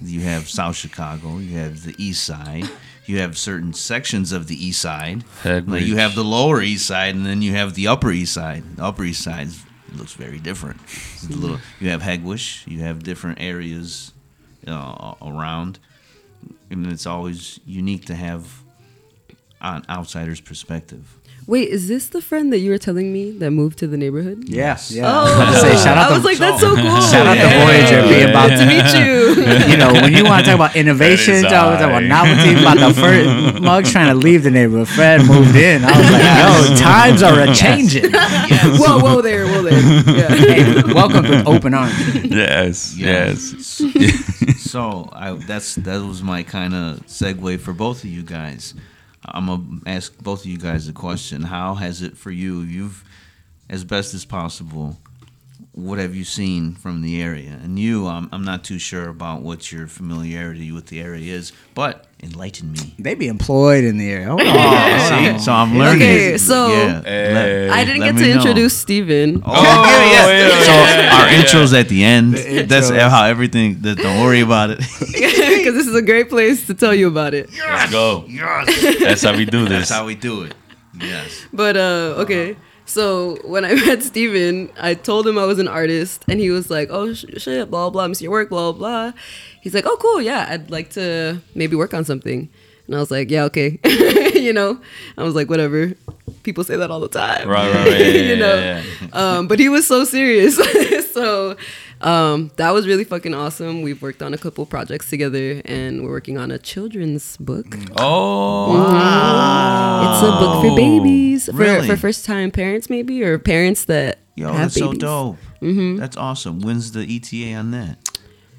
You have South Chicago, you have the east side, you have certain sections of the east side. Like you have the lower east side, and then you have the upper east side. The upper east side looks very different. It's a little. You have Hegewisch, you have different areas uh, around, and it's always unique to have an outsider's perspective. Wait, is this the friend that you were telling me that moved to the neighborhood? Yes. yeah. Oh, I was say, shout out oh, I to was like, that's so cool. shout out to Voyager Hey, being about good to meet you. you know, when you want to talk about innovations, That is I was about novelty, about the first mugs trying to leave the neighborhood. Fred moved in. I was like, yo, times are a changing. whoa, whoa there, whoa there. Yeah. Hey, welcome with open arms. Yes, yes. so I, that's that was my kind of segue for both of you guys. I'm gonna ask both of you guys a question. How has it for you? You've, as best as possible, what have you seen from the area? And you, I'm, I'm not too sure about what your familiarity with the area is, but enlighten me. They be employed in the area. Hold on. Oh, see, so I'm learning. Okay, so- Hey. I didn't let get me to know. introduce Steven. Oh, yeah, yeah. yeah, So our yeah. intros at the end. That's intros. how everything. That, don't worry about it. Because this is a great place to tell you about it. Let's go. That's how we do That's this. how we do it. Yes. But uh, okay. So when I met Steven, I told him I was an artist, and he was like, "Oh sh- shit, blah blah, see your work, blah blah." He's like, "Oh cool, yeah, I'd like to maybe work on something." And I was like, "Yeah, okay." you know, I was like, "Whatever." People say that all the time. Right, right, right. Yeah, you know. yeah, Um, but he was so serious. so um, that was really fucking awesome. We've worked on a couple projects together, and we're working on a children's book. Oh, It's a book for babies, for, Really? for first time parents, maybe, or parents that Yo, have that's so dope. Mm-hmm. That's awesome. When's the ETA on that?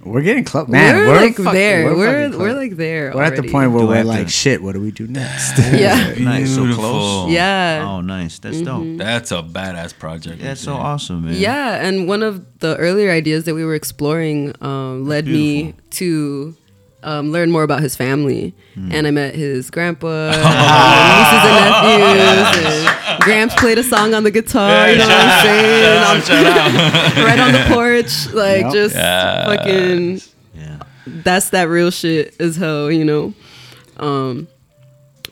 We're getting close, man. we're, We're, like fucking- there. We're we're, fucking close. like there. We're at the point where Do we're like, to- shit. What do we do next? Yeah, Nice, so Beautiful. close. yeah, Oh, nice. That's dope. that's a badass project. That's right so awesome, man. yeah. And one of the earlier ideas that we were exploring um, led me to. Um, learn more about his family, Hmm. and I met his grandpa, and nieces and nephews, and Gramps played a song on the guitar. You know what I'm saying? Shout out. right on the porch, like Yep. just Yes. fucking Yeah. that's that real shit as hell, you know. Um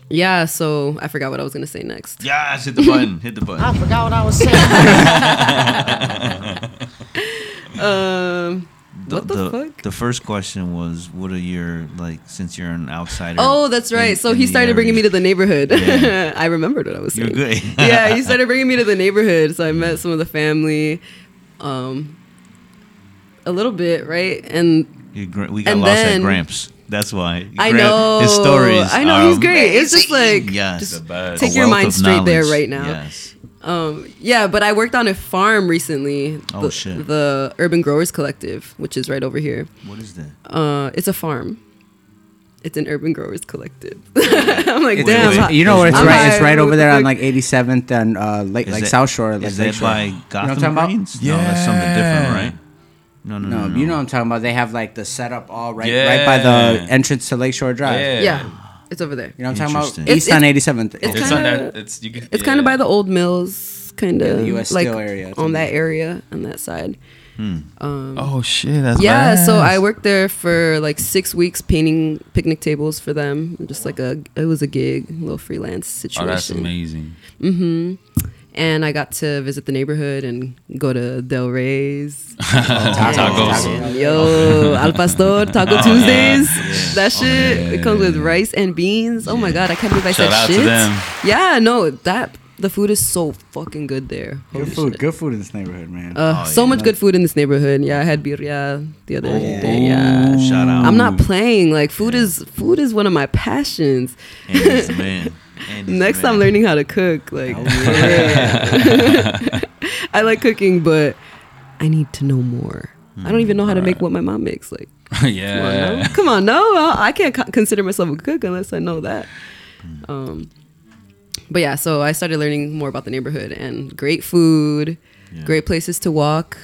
yeah, so I forgot what I was gonna say next. Yes, hit the button. hit the button. I forgot what I was saying. Um what the, the, fuck? the first question was, what are your like? Since you're an outsider. Oh, that's right. in- so in he started bringing me to the neighborhood. Yeah. I remembered what I was You're saying. good. yeah, he started bringing me to the neighborhood. So I met some of the family, um, a little bit, right? And gra- we got And lost then- at Gramps. That's why. I Gra- know his stories. I know are he's great. It's just like yes. just take your mind of straight there right now. Yes. Um, yeah, but I worked on a farm recently. Oh, the, shit. The Urban Growers Collective, which is right over here. What is that? Uh, it's a farm. It's an Urban Growers Collective. I'm like, It's- damn. wait. you know where it's I'm right. It's right over there on like 87th and uh, Lake, like that- South Shore. Like Is that Lakeshore. by You know what Gotham I'm talking about? Greens? No, that's something different, right? No, no, no. No, no, you know what I'm talking about. They have like the setup all right, Yeah. right by the entrance to Lakeshore Drive. Yeah. Yeah, it's over there. You know what I'm talking about? Interesting. East It's- on it's- 87th. it's It's kinda- that. It's you. Can, It's yeah. kind of by the old mills, kind Yeah, of the US like Steel area. It's on on that area on that side. Um, Oh shit! That's yeah, so badass. I worked there for like six weeks painting picnic tables for them. Just like a, it was a gig, a little freelance Oh, situation. that's amazing. And I got to visit the neighborhood and go to Del Rey's. Tacos. And yo, Al Pastor, Taco Tuesdays. That shit. yeah, it comes with rice and beans. Oh my god, I can't believe I Shout said out to shit. them. Yeah, no, that the food is so fucking good there. Holy Good food. shit. Good food in this neighborhood, man. Uh, Oh, so yeah. much good food in this neighborhood. Yeah, I had birria the other Oh, day. Yeah. Shout out. I'm not playing. Like food is food is one of my passions. Andy's the man. Andy's Next, the I'm learning how to cook. Like, Oh, I like cooking, but I need to know more. I don't even know how to make what my mom makes. Like, come on, yeah. no, come on, no, I can't co- consider myself a cook unless I know that. Um, but yeah, so I started learning more about the neighborhood and great food, Yeah. great places to walk,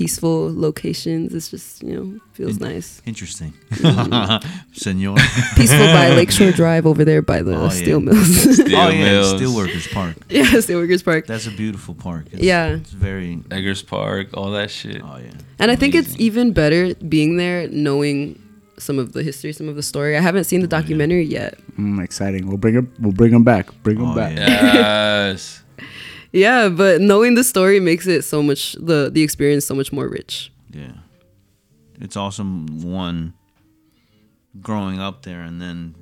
peaceful locations. It's just you know feels nice. Interesting, Mm-hmm. Senor. Peaceful by Lakeshore Drive over there by the Oh, yeah. steel mills. Steel oh yeah, Steelworkers Park. yeah, Steelworkers Park. That's a beautiful park. It's, Yeah. it's very. Eggers Park, all that shit. Oh yeah. And I think it's even better being there, knowing some of the history, some of the story. I haven't seen the documentary yet. Mm, exciting. We'll bring him. We'll bring him back. Bring him Oh, back. Yes. Yeah, but knowing the story makes it so much the the experience so much more rich. Yeah. It's awesome one growing up there and then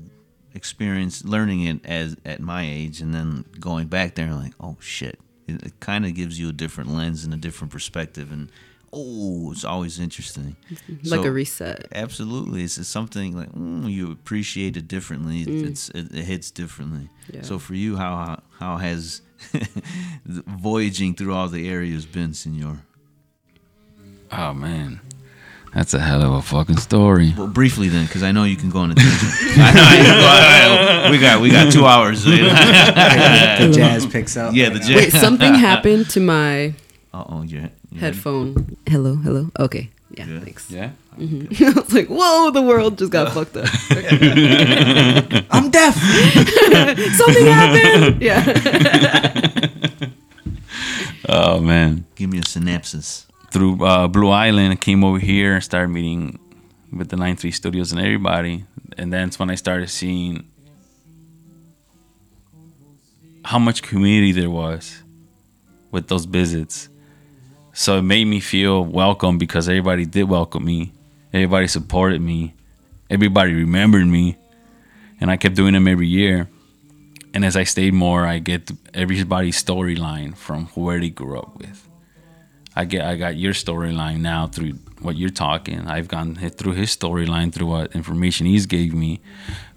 experience learning it as at my age and then going back there and like, oh shit. It, it kind of gives you a different lens and a different perspective and oh, it's always interesting. like So- a reset. Absolutely, it's, it's something like mm, you appreciate it differently. It- It's it, it hits differently. Yeah. So for you, how how has voyaging through all the areas been, Senor? Oh man, that's a hell of a fucking story. Well, briefly then, because I know you can go on a tangent. I know you can go- I we got we got two hours. The jazz picks up. yeah, the jazz. Wait, something happened to my Uh oh, yeah. headphone. Hello, hello. Okay. Yeah, Yeah. thanks. Yeah. I was like, whoa, the world just got fucked up. I'm deaf. Something happened. Yeah. Oh man. Give me a synopsis. Through uh, Blue Island, I came over here and started meeting with the Nine Three Studios and everybody, and that's when I started seeing how much community there was with those visits. So it made me feel welcome because everybody did welcome me. Everybody supported me. Everybody remembered me. And I kept doing them every year. And as I stayed more, I get everybody's storyline from where they grew up with. I get I got your storyline now through what you're talking. I've gone through his storyline through what information he's gave me.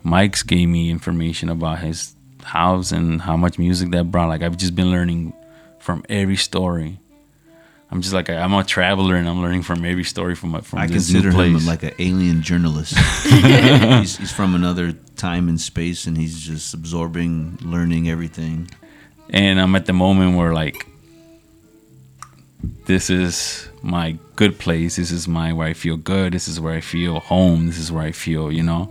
Mike's gave me information about his house and how much music that brought. Like I've just been learning from every story. I'm just like I- I'm a traveler and I'm learning from every story from my from I this consider new place. him like an alien journalist. he's, he's from another time and space, and he's just absorbing, learning everything. and I'm at the moment where like this is my good place. This is my where I feel good. This is where I feel home. This is where I feel, you know.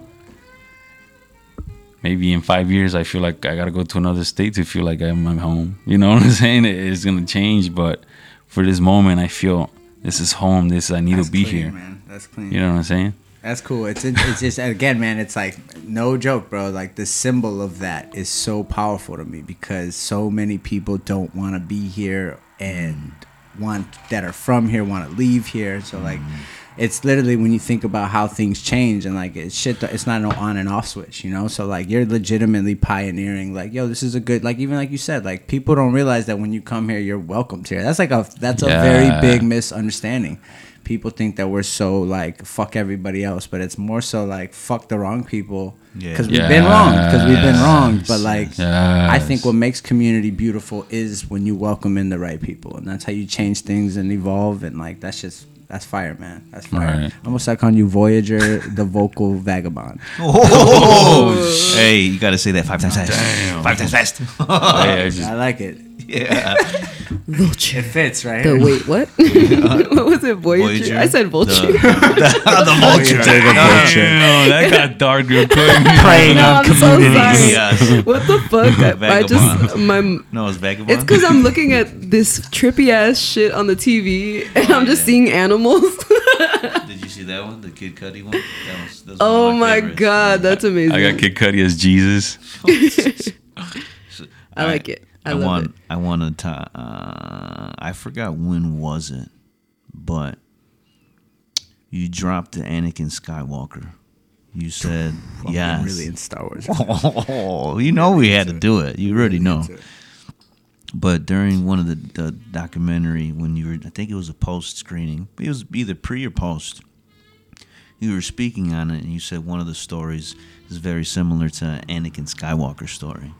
Maybe in five years, I feel like I gotta go to another state to feel like I'm, I'm home. You know what I'm saying? It's gonna change, but for this moment, I feel this is home. This I need That's to be clean, here. man. That's clean. You know what I'm saying? That's cool. It's it's just again, man. It's like no joke, bro. Like the symbol of that is so powerful to me because so many people don't want to be here and want that are from here want to leave here. So like, mm. It's literally when you think about how things change and like it's shit. It's not no on and off switch, you know. So like you're legitimately pioneering. Like yo, this is a good. Like even like you said, like people don't realize that when you come here, you're welcomed here. That's like a that's a very big misunderstanding people think that we're so like fuck everybody else, but it's more so like fuck the wrong people Yeah. because we've been wrong because we've been wrong. But like, I think what makes community beautiful is when you welcome in the right people, and that's how you change things and evolve. And like, that's just that's fire, man. That's fire. Right. I'm gonna start calling you Voyager, the vocal vagabond. Oh, oh, hey, you got to say that five times fast. Five times fast. Yeah, just- I like it. Yeah. It fits right. The wait, what? what was it? Voyager? Voyager. I said vulture. The, the vulture. Damn, that got dark real quick. Praying No, on I'm so sorry. Yes. What the fuck? I, I just my No, it's vagabond. it's because I'm looking at this trippy ass shit on the TV and I'm just yeah. seeing animals. Did you see that one? The Kid Cudi one? That was, that was one oh of my favorites. god, that's amazing. I got Kid Cudi as Jesus. I like it. I, I, want. it. I want to. Uh, I forgot when was it, but you dropped the Anakin Skywalker. You said Fucking yes. Really in Star Wars. Oh, you know we had to do it. You already know. But during one of the, the documentary, when you were, I think it was a post screening. It was either pre or post. You were speaking on it, and you said one of the stories is very similar to Anakin Skywalker story.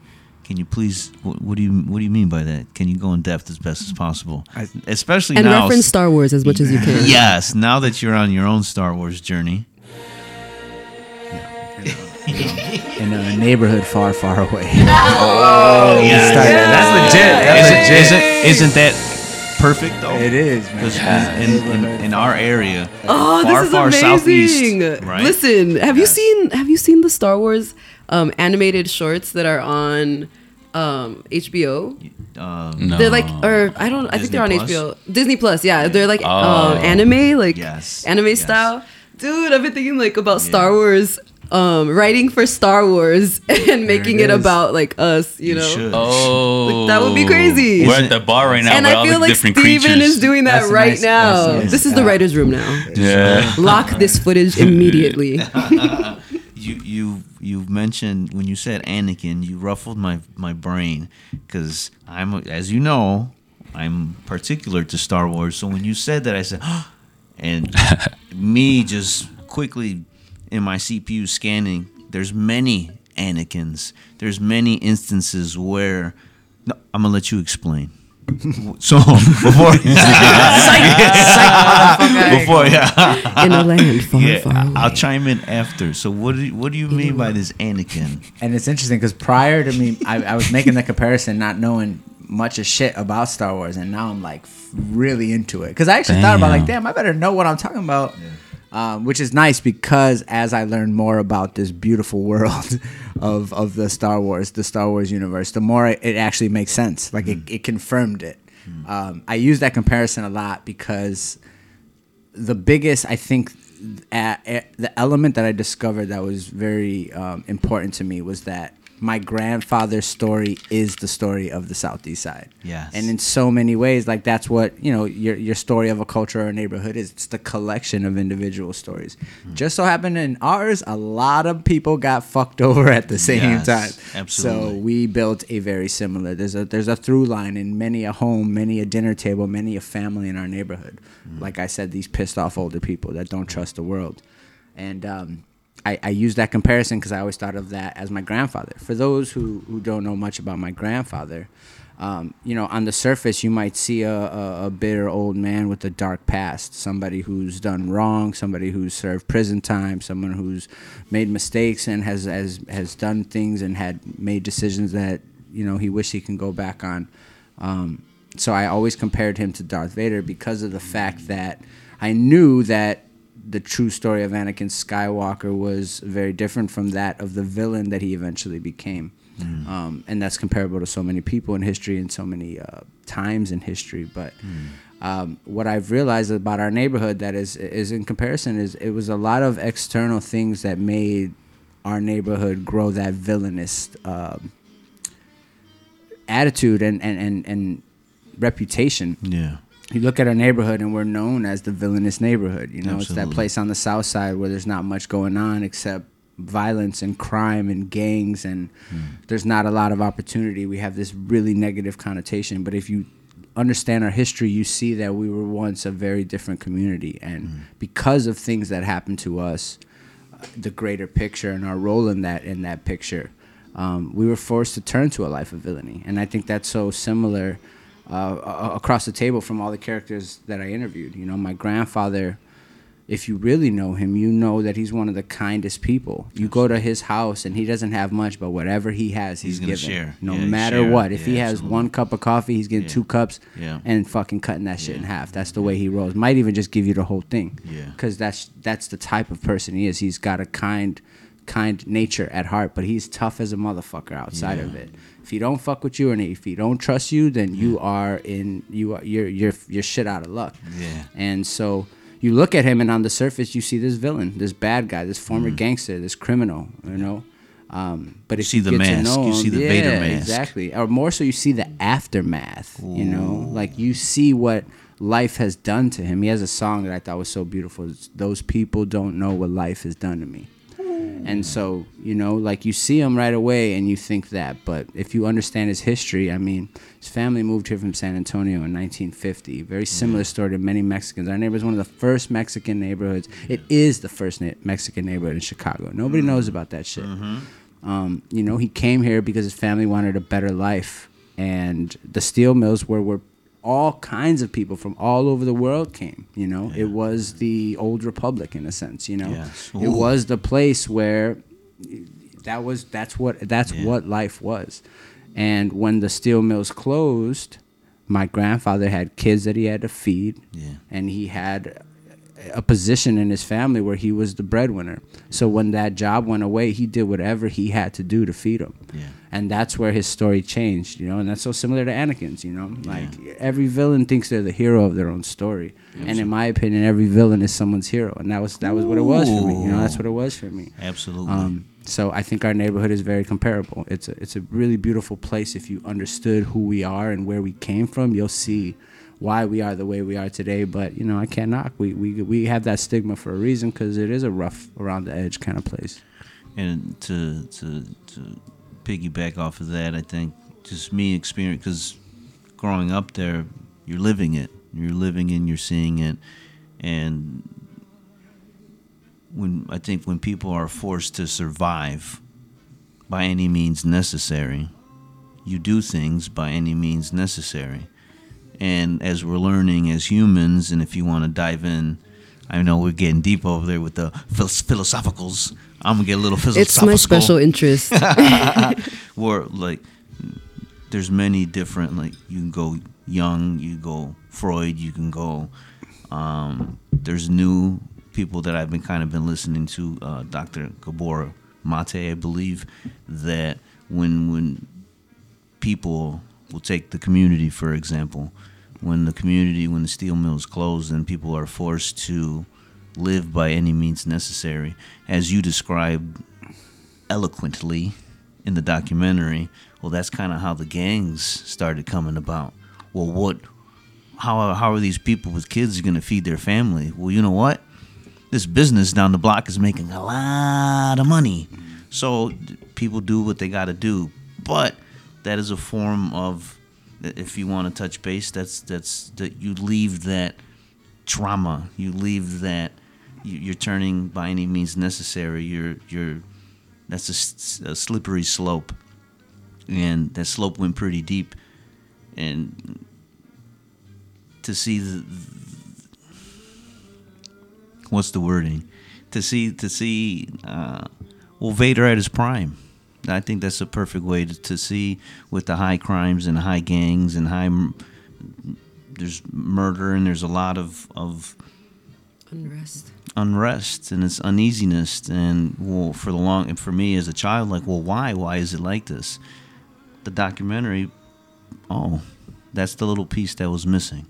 Can you please? What, what do you What do you mean by that? Can you go in depth as best as possible, I- especially And now? reference Star Wars as much as you can. Yes, now that you're on your own Star Wars journey. in a neighborhood far, far away. Oh, yeah, Start- That's legit. That's Isn't, legit. isn't, isn't that perfect though? It is, man. Yeah. in, in, in our area, Oh, far, this is far amazing! southeast, right? Listen, have you seen have you seen the Star Wars um, animated shorts that are on um, HBO? Um, No. They're like, or I don't, I think they're on Plus? HBO, Disney Plus. Yeah, they're like Oh. um, anime, like Yes, anime yes. style. Dude, I've been thinking like about Yeah. Star Wars, um, writing for Star Wars and making it it, is. about like us. You, You know, should. Oh, Like, that would be crazy. We're at the bar right now and with I feel the like different Steven creatures. is doing that That's right nice. now. Nice. This is the writers' room now. yeah. Lock this footage immediately. you you you mentioned when you said Anakin, you ruffled my my brain because I'm as you know I'm particular to Star Wars. So when you said that, I said, and me just quickly in my CPU scanning. There's many Anakins. There's many instances where no, I'm gonna let you explain. So before, before, yeah, In a land far, yeah, far away. I'll chime in after. So what do you, what do you mean by this Anakin? And it's interesting because prior to me, I, I was making the comparison, not knowing much of shit about Star Wars, and now I'm like really into it. Because I actually thought about like, Damn. damn, I better know what I'm talking about. Um, which is nice because as I learn more about this beautiful world of of the Star Wars, the Star Wars universe, the more it, it actually makes sense. Like it, it confirmed it. Um, I use that comparison a lot because the biggest I think a, a- the element that I discovered that was very um, important to me was that my grandfather's story is the story of the southeast side. Yes. And in so many ways, like that's what, you know, your your story of a culture or a neighborhood is. It's the collection of individual stories. Just so happened in ours, a lot of people got fucked over at the same Yes, time. absolutely. So we built a very similar. There's a there's a through line in many a home, many a dinner table, many a family in our neighborhood. Like I said, these pissed off older people that don't trust the world, and um, I, I use that comparison because I always thought of that as my grandfather. For those who who don't know much about my grandfather. Um, you know, on the surface, you might see a, a, a bitter old man with a dark past, somebody who's done wrong, somebody who's served prison time, someone who's made mistakes and has has has done things and had made decisions that you know he wished he can go back on. Um, so I always compared him to Darth Vader because of the fact that I knew that the true story of Anakin Skywalker was very different from that of the villain that he eventually became. Um, and that's comparable to so many people in history and so many uh, times in history. But um, what I've realized about our neighborhood that is is in comparison is it was a lot of external things that made our neighborhood grow that villainous um, attitude and, and, and, and reputation Yeah. You look at our neighborhood and we're known as the villainous neighborhood. You know, it's that place on the south side where there's not much going on except violence and crime and gangs and there's not a lot of opportunity. We have this really negative connotation, but if you understand our history, you see that we were once a very different community. And because of things that happened to us, the greater picture and our role in that in that picture, um, we were forced to turn to a life of villainy, and I think that's so similar uh, across the table from all the characters that I interviewed. You know, my grandfather. If you really know him, you know that he's one of the kindest people. You go to his house and he doesn't have much, but whatever he has, he's, He's giving. share. No Yeah, matter share. what. If he has absolutely. one cup of coffee, he's getting Yeah. two cups Yeah. and fucking cutting that shit in half. That's the way he rolls. Might even just give you the whole thing. Yeah. Because that's that's the type of person he is. He's got a kind kind nature at heart, but he's tough as a motherfucker outside of Yeah. it. If he don't fuck with you and if he don't trust you, then you are in you are you're you're you're shit out of luck. Yeah. And so you look at him and on the surface you see this villain, this bad guy, this former gangster, this criminal, you know. Um, but if see you the get mask, to know you him, see the yeah, Vader mask. exactly, or more so, you see the aftermath. You know, like you see what life has done to him. He has a song that I thought was so beautiful. It's, Those people don't know what life has done to me. And so, you know, like you see him right away and you think that. But if you understand his history, I mean, his family moved here from San Antonio in 1950. Very similar mm. story to many Mexicans. Our neighborhood is one of the first Mexican neighborhoods. It is the first na- Mexican neighborhood in Chicago. Nobody mm. knows about that shit. Mm-hmm. Um, you know, he came here because his family wanted a better life. And the steel mills were where all kinds of people from all over the world came. You know, it was the old republic in a sense. You know, Yes. it was the place where that was that's what that's Yeah. what life was. And when the steel mills closed, my grandfather had kids that he had to feed, Yeah. and he had a position in his family where he was the breadwinner. So when that job went away, he did whatever he had to do to feed him. Yeah. And that's where his story changed, you know, and that's so similar to Anakin's, you know. Like every villain thinks they're the hero of their own story. And in my opinion, every villain is someone's hero. And that was that was what it was for me. You know, that's what it was for me. Absolutely. Um, so I think our neighborhood is very comparable. It's a it's a really beautiful place. If you understood who we are and where we came from, you'll see why we are the way we are today. But you know, I can't knock. We we we have that stigma for a reason because it is a rough around the edge kind of place. and to to to piggyback off of that, I think just me experience because growing up there, you're living it. You're living it. You're seeing it, and when I think when people are forced to survive by any means necessary, you do things by any means necessary. And as we're learning as humans, and if you want to dive in, I know we're getting deep over there with the philosophicals. I'm gonna get a little philosophical. It's my special interest. Where like, there's many different like you can go Jung, you go Freud, you can go. Um, there's new people that I've been kind of been listening to. Uh, Dr. Gabor Mate, I believe, that when when people will take the community for example, when the community when the steel mill is closed and people are forced to live by any means necessary, as you described eloquently in the documentary, well, that's kind of how the gangs started coming about. Well, what, how, how are these people with kids going to feed their family? Well, you know what? This business down the block is making a lot of money. So people do what they got to do. But that is a form of, if you want to touch base, that's, that's, that you leave that trauma. You leave that, you- you're turning by any means necessary. You're, you're, that's a slippery slope and that slope went pretty deep and to see the what's the wording to see to see uh, well Vader at his prime I think that's a perfect way to, to see with the high crimes and high gangs and high there's murder and there's a lot of of Unrest. unrest and it's uneasiness and well for the long and for me as a child like well why why is it like this? The documentary oh that's the little piece that was missing.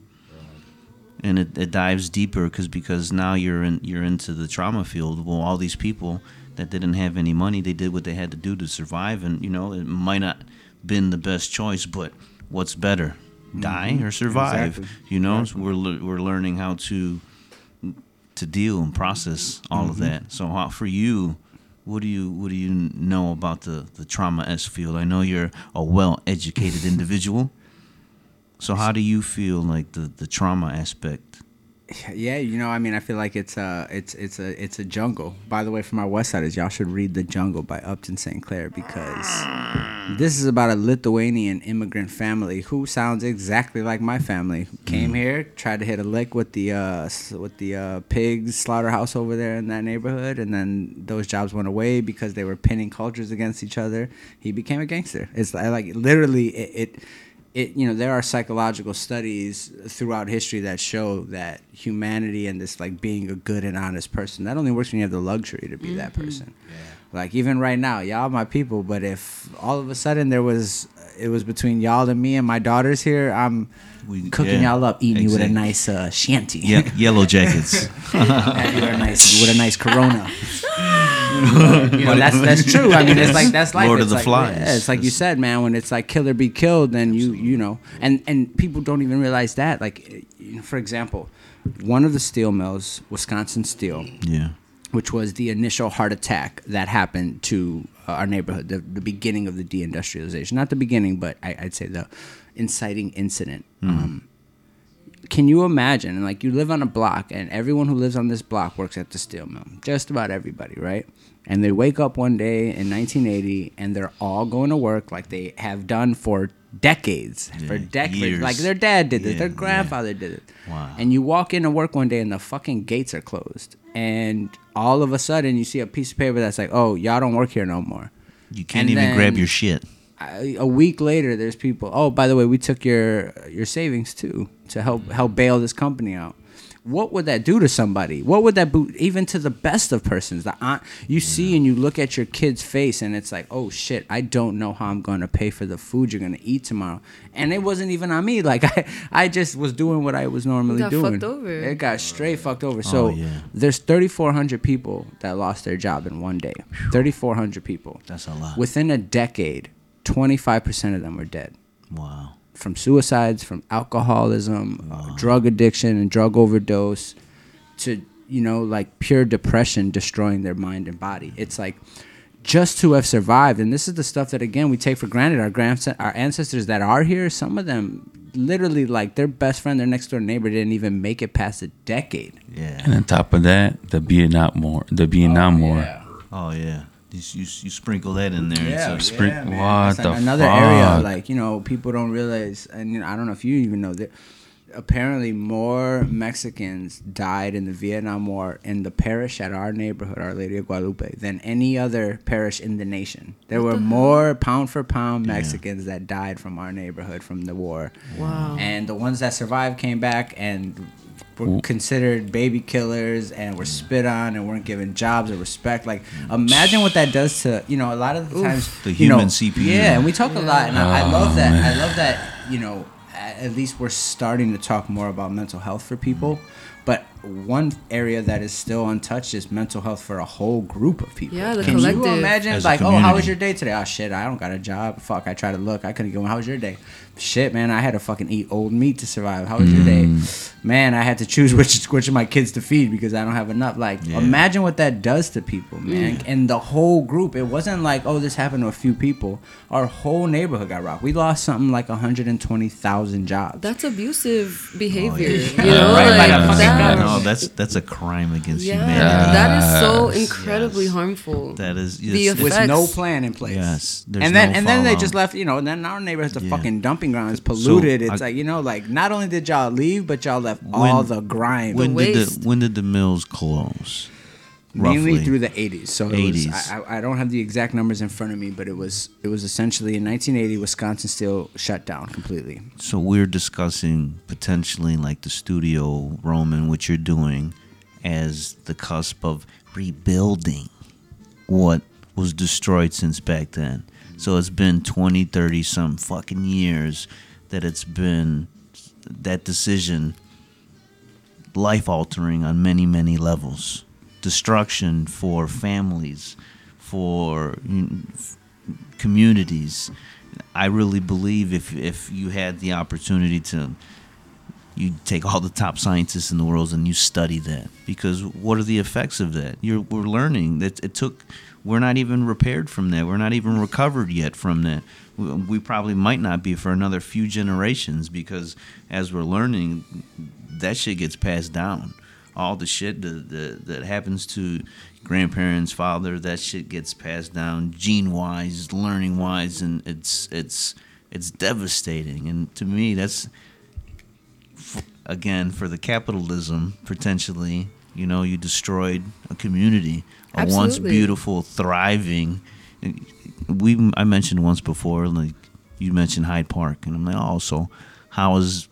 And it, it dives deeper because because now you're in you're into the trauma field. Well all these people that didn't have any money they did what they had to do to survive and you know it might not been the best choice but what's better mm-hmm. die or survive Exactly. you know so we're we're learning how to to deal and process all of mm-hmm. that. So how, for you, what do you what do you know about the the trauma s field? I know you're a well educated individual. So how do you feel like the the trauma aspect? Yeah, you know, I mean, I feel like it's a it's it's a it's a jungle. By the way, for my West Siders, y'all should read The Jungle by Upton Sinclair because this is about a Lithuanian immigrant family who sounds exactly like my family. Came here, tried to hit a lick with the uh with the uh, pigs slaughterhouse over there in that neighborhood, and then those jobs went away because they were pinning cultures against each other. He became a gangster. It's like, like literally it. it it you know there are psychological studies throughout history that show that humanity and this like being a good and honest person that only works when you have the luxury to be that person. Like even right now y'all my people but if all of a sudden there was it was between y'all and me and my daughters here i'm We- cooking yeah, y'all up eating you with a nice uh, shanty. Yeah, yellow jackets. and with a nice with a nice corona you know that's that's true i mean it's like that's like Lord of it's the like, Flies. yeah, it's like you said man when it's like kill or be killed then you you know and and people don't even realize that like you know, for example one of the steel mills wisconsin steel yeah. which was the initial heart attack that happened to uh, our neighborhood, the, the beginning of the deindustrialization. Not the beginning, but I, I'd say the inciting incident. Um, can you imagine? Like you live on a block, and everyone who lives on this block works at the steel mill. Just about everybody, right? And they wake up one day in 1980, and they're all going to work like they have done for decades. for decades, years. like their dad did this, Yeah, their yeah. grandfather did it. Wow. And you walk into work one day, and the fucking gates are closed, and all of a sudden you see a piece of paper that's like, "Oh, y'all don't work here no more." You can't And even grab your shit. I, a week later, there's people. Oh, by the way, we took your your savings too to help help bail this company out. What would that do to somebody? What would that boot even to the best of persons? The aunt you see and you look at your kid's face and it's like, oh shit, I don't know how I'm gonna pay for the food you're gonna eat tomorrow. And it wasn't even on me. Like I, I just was doing what I was normally got doing. fucked over. It got straight fucked over. Oh, so Oh, yeah. there's 3,400 people that lost their job in one day. 3,400 people. That's a lot. Within a decade, 25% of them were dead wow. from suicides, from alcoholism, uh, drug addiction, and drug overdose, to you know like pure depression destroying their mind and body. It's like just to have survived, and this is the stuff that again we take for granted. Our grand our ancestors that are here, some of them literally like their best friend, their next door neighbor didn't even make it past a decade. Yeah. And on top of that, the Vietnam War, the Vietnam War. Oh yeah. You, you, you sprinkle that in there. Yeah, it's a- Spring- yeah, man. what That's the another area fuck? like you know people don't realize, and you know, I don't know if you even know that. Apparently, more Mexicans died in the Vietnam War in the parish at our neighborhood, Our Lady of Guadalupe, than any other parish in the nation. There were more pound for pound Mexicans that died from our neighborhood from the war. Wow. And the ones that survived came back and were considered baby killers and were mm. spit on and weren't given jobs or respect. Like, mm. imagine what that does to you know. A lot of the times, The you know, human CPU. Yeah, and we talk a lot, and I, I oh, love that. man. I love that. You know, at least we're starting to talk more about mental health for people. But one area that is still untouched is mental health for a whole group of people. Yeah, the Can you imagine? As Like, oh, how was your day today? Oh shit, I don't got a job. Fuck, I tried to look, I couldn't go. How was your day? Shit, man, I had to fucking eat old meat to survive. How was your day? Man, I had to choose which which of my kids to feed because I don't have enough. Like, Yeah. imagine what that does to people, man. And the whole group. It wasn't like, oh, this happened to a few people. Our whole neighborhood got rocked. We lost something like 120,000 jobs. That's abusive behavior. yeah. You know, Right, like by the fucking that. government. no, that's that's a crime against Yeah, humanity. that is so incredibly yes. harmful. That is The yes, effect- with no plan in place. Yes, and then no and then they just left. You know, and then our neighborhood's a Yeah. fucking dumping ground. It's polluted. it's I- like you know, like not only did y'all leave, but y'all left all the grime. when did waste. the when did the mills close? Mainly through the 80s. So it was, I, I- I don't have the exact numbers in front of me, but it was it was essentially in 1980, Wisconsin Steel shut down completely. So we're discussing potentially like the studio Roman, what you're doing as the cusp of rebuilding what was destroyed since back then. So it's been 20, 30 some fucking years that it's been that decision life altering on many, many levels. Destruction for families, for communities. I really believe if if you had the opportunity to you take all the top scientists in the world and you study that. Because what are the effects of that? You're we're learning that it took we're not even repaired from that. We're not even recovered yet from that. We probably might not be for another few generations because as we're learning that shit gets passed down all the shit that, that, that happens to grandparents father that shit gets passed down gene wise learning wise and it's it's it's devastating. And to me that's again for the capitalism potentially you know you destroyed a community a once beautiful thriving we i mentioned once before like you mentioned hyde park and i'm like oh so how is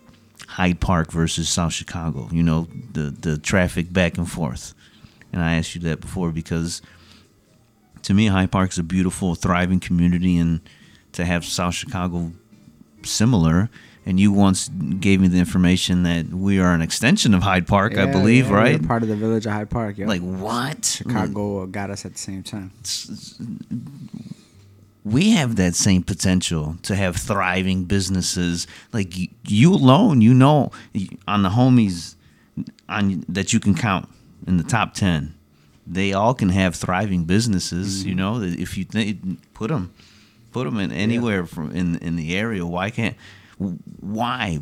hyde park versus south chicago you know the the traffic back and forth and i asked you that before because to me hyde park is a beautiful thriving community and to have south chicago similar and you once gave me the information that we are an extension of Hyde Park, I believe, yeah, we're right? Part of the village of Hyde Park. Yeah, Like what? Chicago got us at the same time. We have that same potential to have thriving businesses. Like you, you alone, you know, on the homies on that you can count in the top ten, they all can have thriving businesses. You mm-hmm. know, if you th- put them, put them in anywhere from in in the area. Why can't? Why?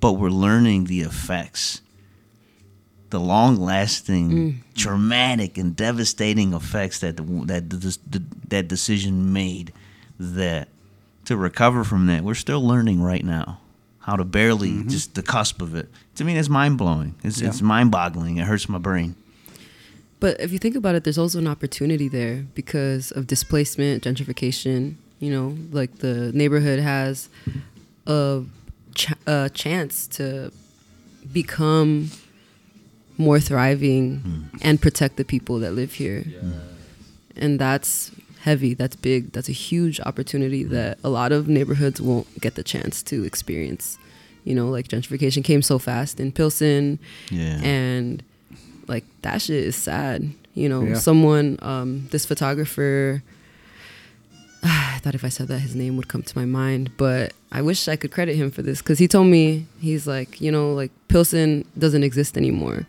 But we're learning the effects the long-lasting, mm. traumatic, and devastating effects that the, that the, that decision made. That to recover from that, we're still learning right now how to barely mm-hmm. just the cusp of it. To me, that's mind blowing. It's Yeah. it's mind boggling. It hurts my brain. But if you think about it, there's also an opportunity there because of displacement, gentrification. You know, like the neighborhood has a, ch- a chance to become more thriving and protect the people that live here. And that's heavy, that's big, that's a huge opportunity that a lot of neighborhoods won't get the chance to experience. You know, like gentrification came so fast in Pilsen Yeah. and like that shit is sad. You know, Yeah. someone, um, this photographer, I thought if I said that his name would come to my mind, but I wish I could credit him for this because he told me he's like, you know, like Pilsen doesn't exist anymore.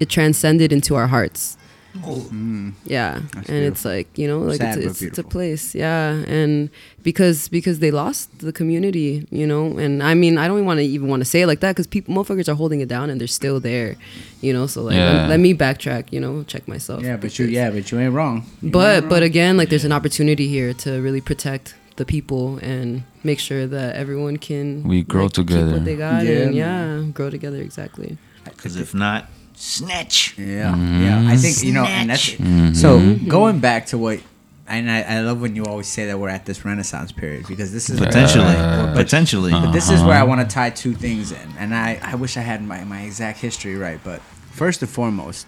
It transcended into our hearts. Mm. Yeah, That's and it's like you know, like Sad, it's, it's, it's a place, yeah, and because because they lost the community, you know, and I mean, I don't want to even want to say it like that because people, motherfuckers are holding it down and they're still there, you know. So like, Yeah. let, let me backtrack, you know, check myself. Yeah, but you yeah, but you ain't wrong. You but ain't but wrong. again, like there's an opportunity here to really protect the people and make sure that everyone can We grow like, keep together. what they got Yeah, and yeah, grow together exactly. Because if not, snatch. Yeah, yeah. I think you know, and that's so going back to what. And I, I love when you always say that we're at this renaissance period because this is Potentially. Uh, Potentially. But this is where I Uh-huh. want to tie two things in, and I, I wish I had my, my exact history right. But first and foremost,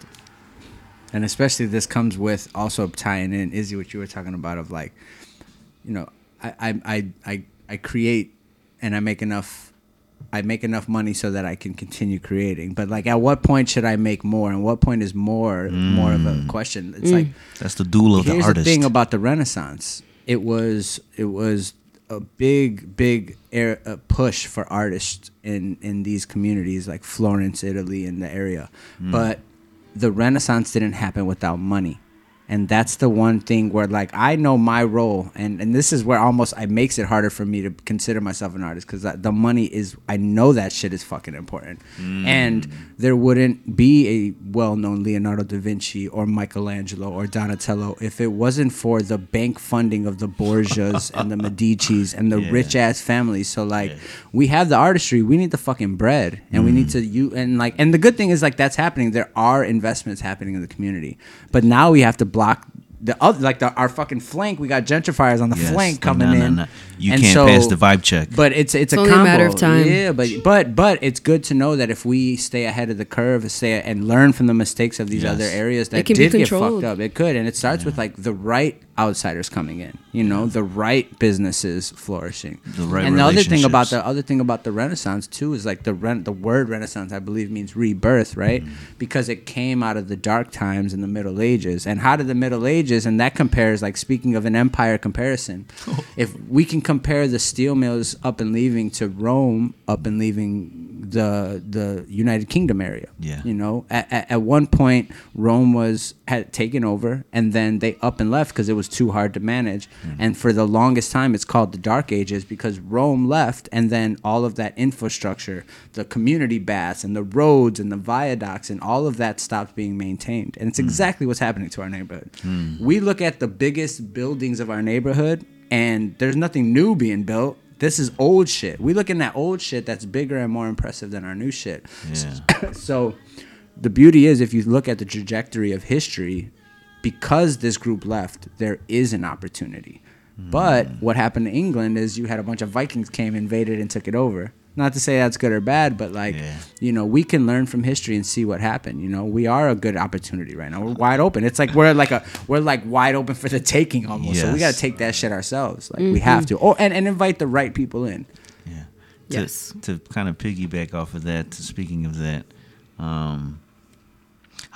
and especially this comes with also tying in Izzy what you were talking about of like, you know, I I I I, I create and I make enough. I make enough money so that I can continue creating. But like, at what point should I make more? And what point is more more of a question? It's like That's the duel of the Here's artist. the thing about the Renaissance. It was it was a big big air, uh, push for artists in in these communities like Florence, Italy, and the area. But the Renaissance didn't happen without money. And that's the one thing where like I know my role and and this is where almost it makes it harder for me to consider myself an artist cuz uh, the money is I know that shit is fucking important. Mm. And there wouldn't be a well-known Leonardo da Vinci or Michelangelo or Donatello if it wasn't for the bank funding of the Borgias and the Medicis and the Yeah. rich ass families. So like we have the artistry, we need the fucking bread and we need mm. to you and like and the good thing is like that's happening. There are investments happening in the community. But now we have to block the other like the, our fucking flank. We got gentrifiers on the Yes. flank No, coming no, no, in. no. You And can't so- pass the vibe check. But it's it's, It's a only a matter of time. Yeah, but but but it's good to know that if we stay ahead of the curve, stay and learn from the mistakes of these Yes. other areas that can did get fucked up, it could. And it starts with like the right outsiders coming in. You know, the right businesses flourishing. The right and the other thing about the other thing about the Renaissance too is like the rent the word Renaissance I believe means rebirth, right? Mm-hmm. Because it came out of the dark times in the Middle Ages. And how did the Middle Ages and that compares like speaking of an empire comparison, if we can compare the steel mills up and leaving to Rome up and leaving the the United Kingdom area. Yeah. You know, at, at, at one point Rome was had taken over and then they up and left because it was too hard to manage. Hmm. And for the longest time it's called the Dark Ages because Rome left and then all of that infrastructure, the community baths and the roads and the viaducts and all of that stopped being maintained. And it's hmm. exactly what's happening to our neighborhood. Hmm. We look at the biggest buildings of our neighborhood and there's nothing new being built. This is old shit. We looking at old shit that's bigger and more impressive than our new shit. Yeah. so the beauty is if you look at the trajectory of history because this group left there is an opportunity but hmm. what happened to england is you had a bunch of vikings came invaded and took it over not to say that's good or bad but like Yeah. you know we can learn from history and see what happened you know? We are a good opportunity right now. We're wide open. It's like we're like a we're like wide open for the taking almost. So we got to take that shit ourselves. Like we have to. Oh and, and invite the right people in. Yeah. To, Yes. To kind of piggyback off of that, to speaking of that, um,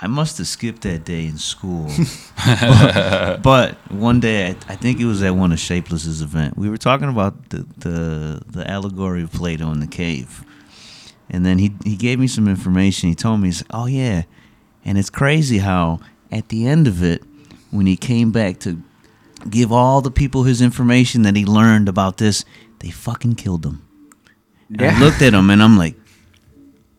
I must have skipped that day in school. but, but one day, I, I think it was at one of Shapeless's event. We were talking about the, the the allegory of Plato in the cave, and then he he gave me some information. He told me, he's like, "Oh yeah," and it's crazy how at the end of it, when he came back to give all the people his information that he learned about this, they fucking killed him. And I looked at him and I'm like,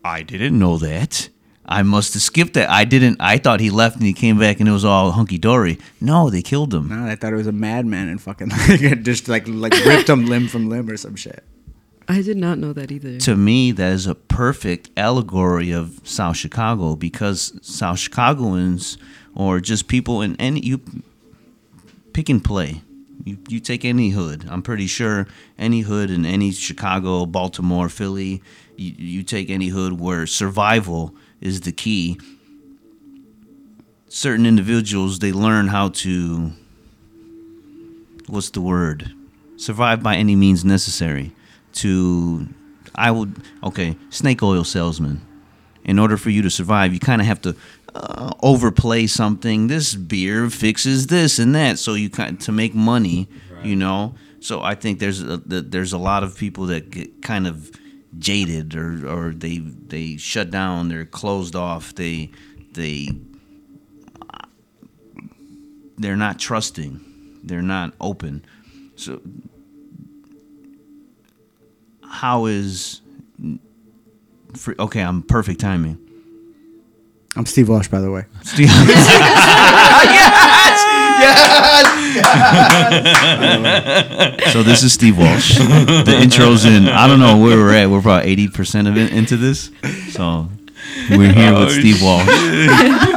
I didn't know that. I must have skipped that. I didn't. I thought he left and he came back and it was all hunky dory. No, they killed him. no i thought it was a madman and fucking just like like ripped him limb from limb or some shit I did not know that either. To me, that is a perfect allegory of South Chicago because South Chicagoans or just people in any you pick and play. You, you take any hood. I'm pretty sure any hood in any Chicago, Baltimore, Philly, you, you take any hood where survival is the key. Certain individuals, they learn how to, what's the word? Survive by any means necessary. To, I would, okay, snake oil salesman. In order for you to survive, you kind of have to uh, overplay something. This beer fixes this and that, so you kind to make money, you know. So I think there's a, there's a lot of people that get kind of jaded or or they they shut down, they're closed off, they they they're not trusting, they're not open. So how is okay? I'm perfect timing. I'm Steve Walsh, by the way. Steve- so this is Steve Walsh. The intro's in. I don't know where we're at. We're probably eighty percent of it into this. So we're here with oh, Steve Walsh.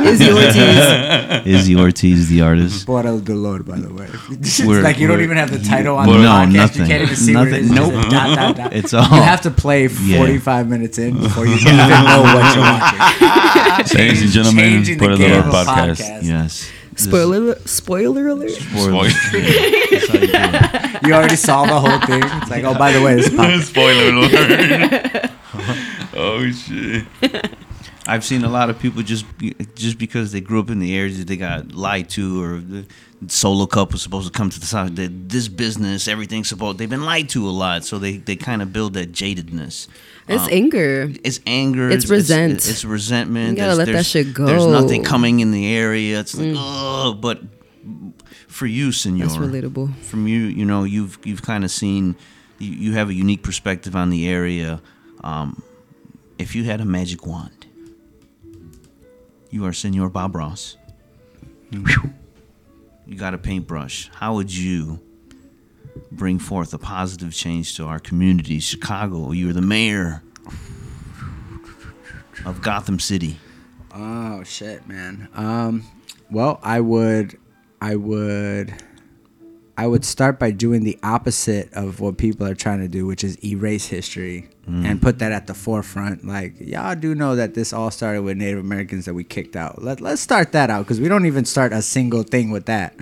Izzy Ortiz. Izzy Ortiz, the artist. Por el dolor, by the way. It's We're- like you don't even have the title on No, the podcast. nothing. You can't even see what it is. Nothing. It's Nope. dot, dot, dot. It's all- You have to play Yeah. 45 minutes in before you even know what you're watching. Ladies and gentlemen, Changing the put a game little podcast. podcast. Yes. Spoiler spoiler alert. Spoiler. That's how you. You already saw the whole thing. It's like, oh, by the way, this podcast. Spoiler alert. oh shit. I've seen a lot of people just just because they grew up in the areas that they got lied to, or the Solo Cup was supposed to come to the south. That this business, everything's supposed. They've been lied to a lot, so they they kind of build that jadedness. It's Um, anger. It's anger. It's resent. It's, resentment. You gotta There's- let that shit go. Mm. There's nothing coming in the area. It's like oh, but for you, Senor, That's relatable. from you, you know, you've you've kind of seen, you, you have a unique perspective on the area. Um, if you had a magic wand, you are Senor Bob Ross. You got a paintbrush. How would you bring forth a positive change to our community, Chicago? You're the mayor of Gotham City. Oh shit, man. Um, well, I would, I would, I would start by doing the opposite of what people are trying to do, which is erase history and put that at the forefront. Like y'all do know that this all started with Native Americans that we kicked out. Let Let's start that out because we don't even start a single thing with that.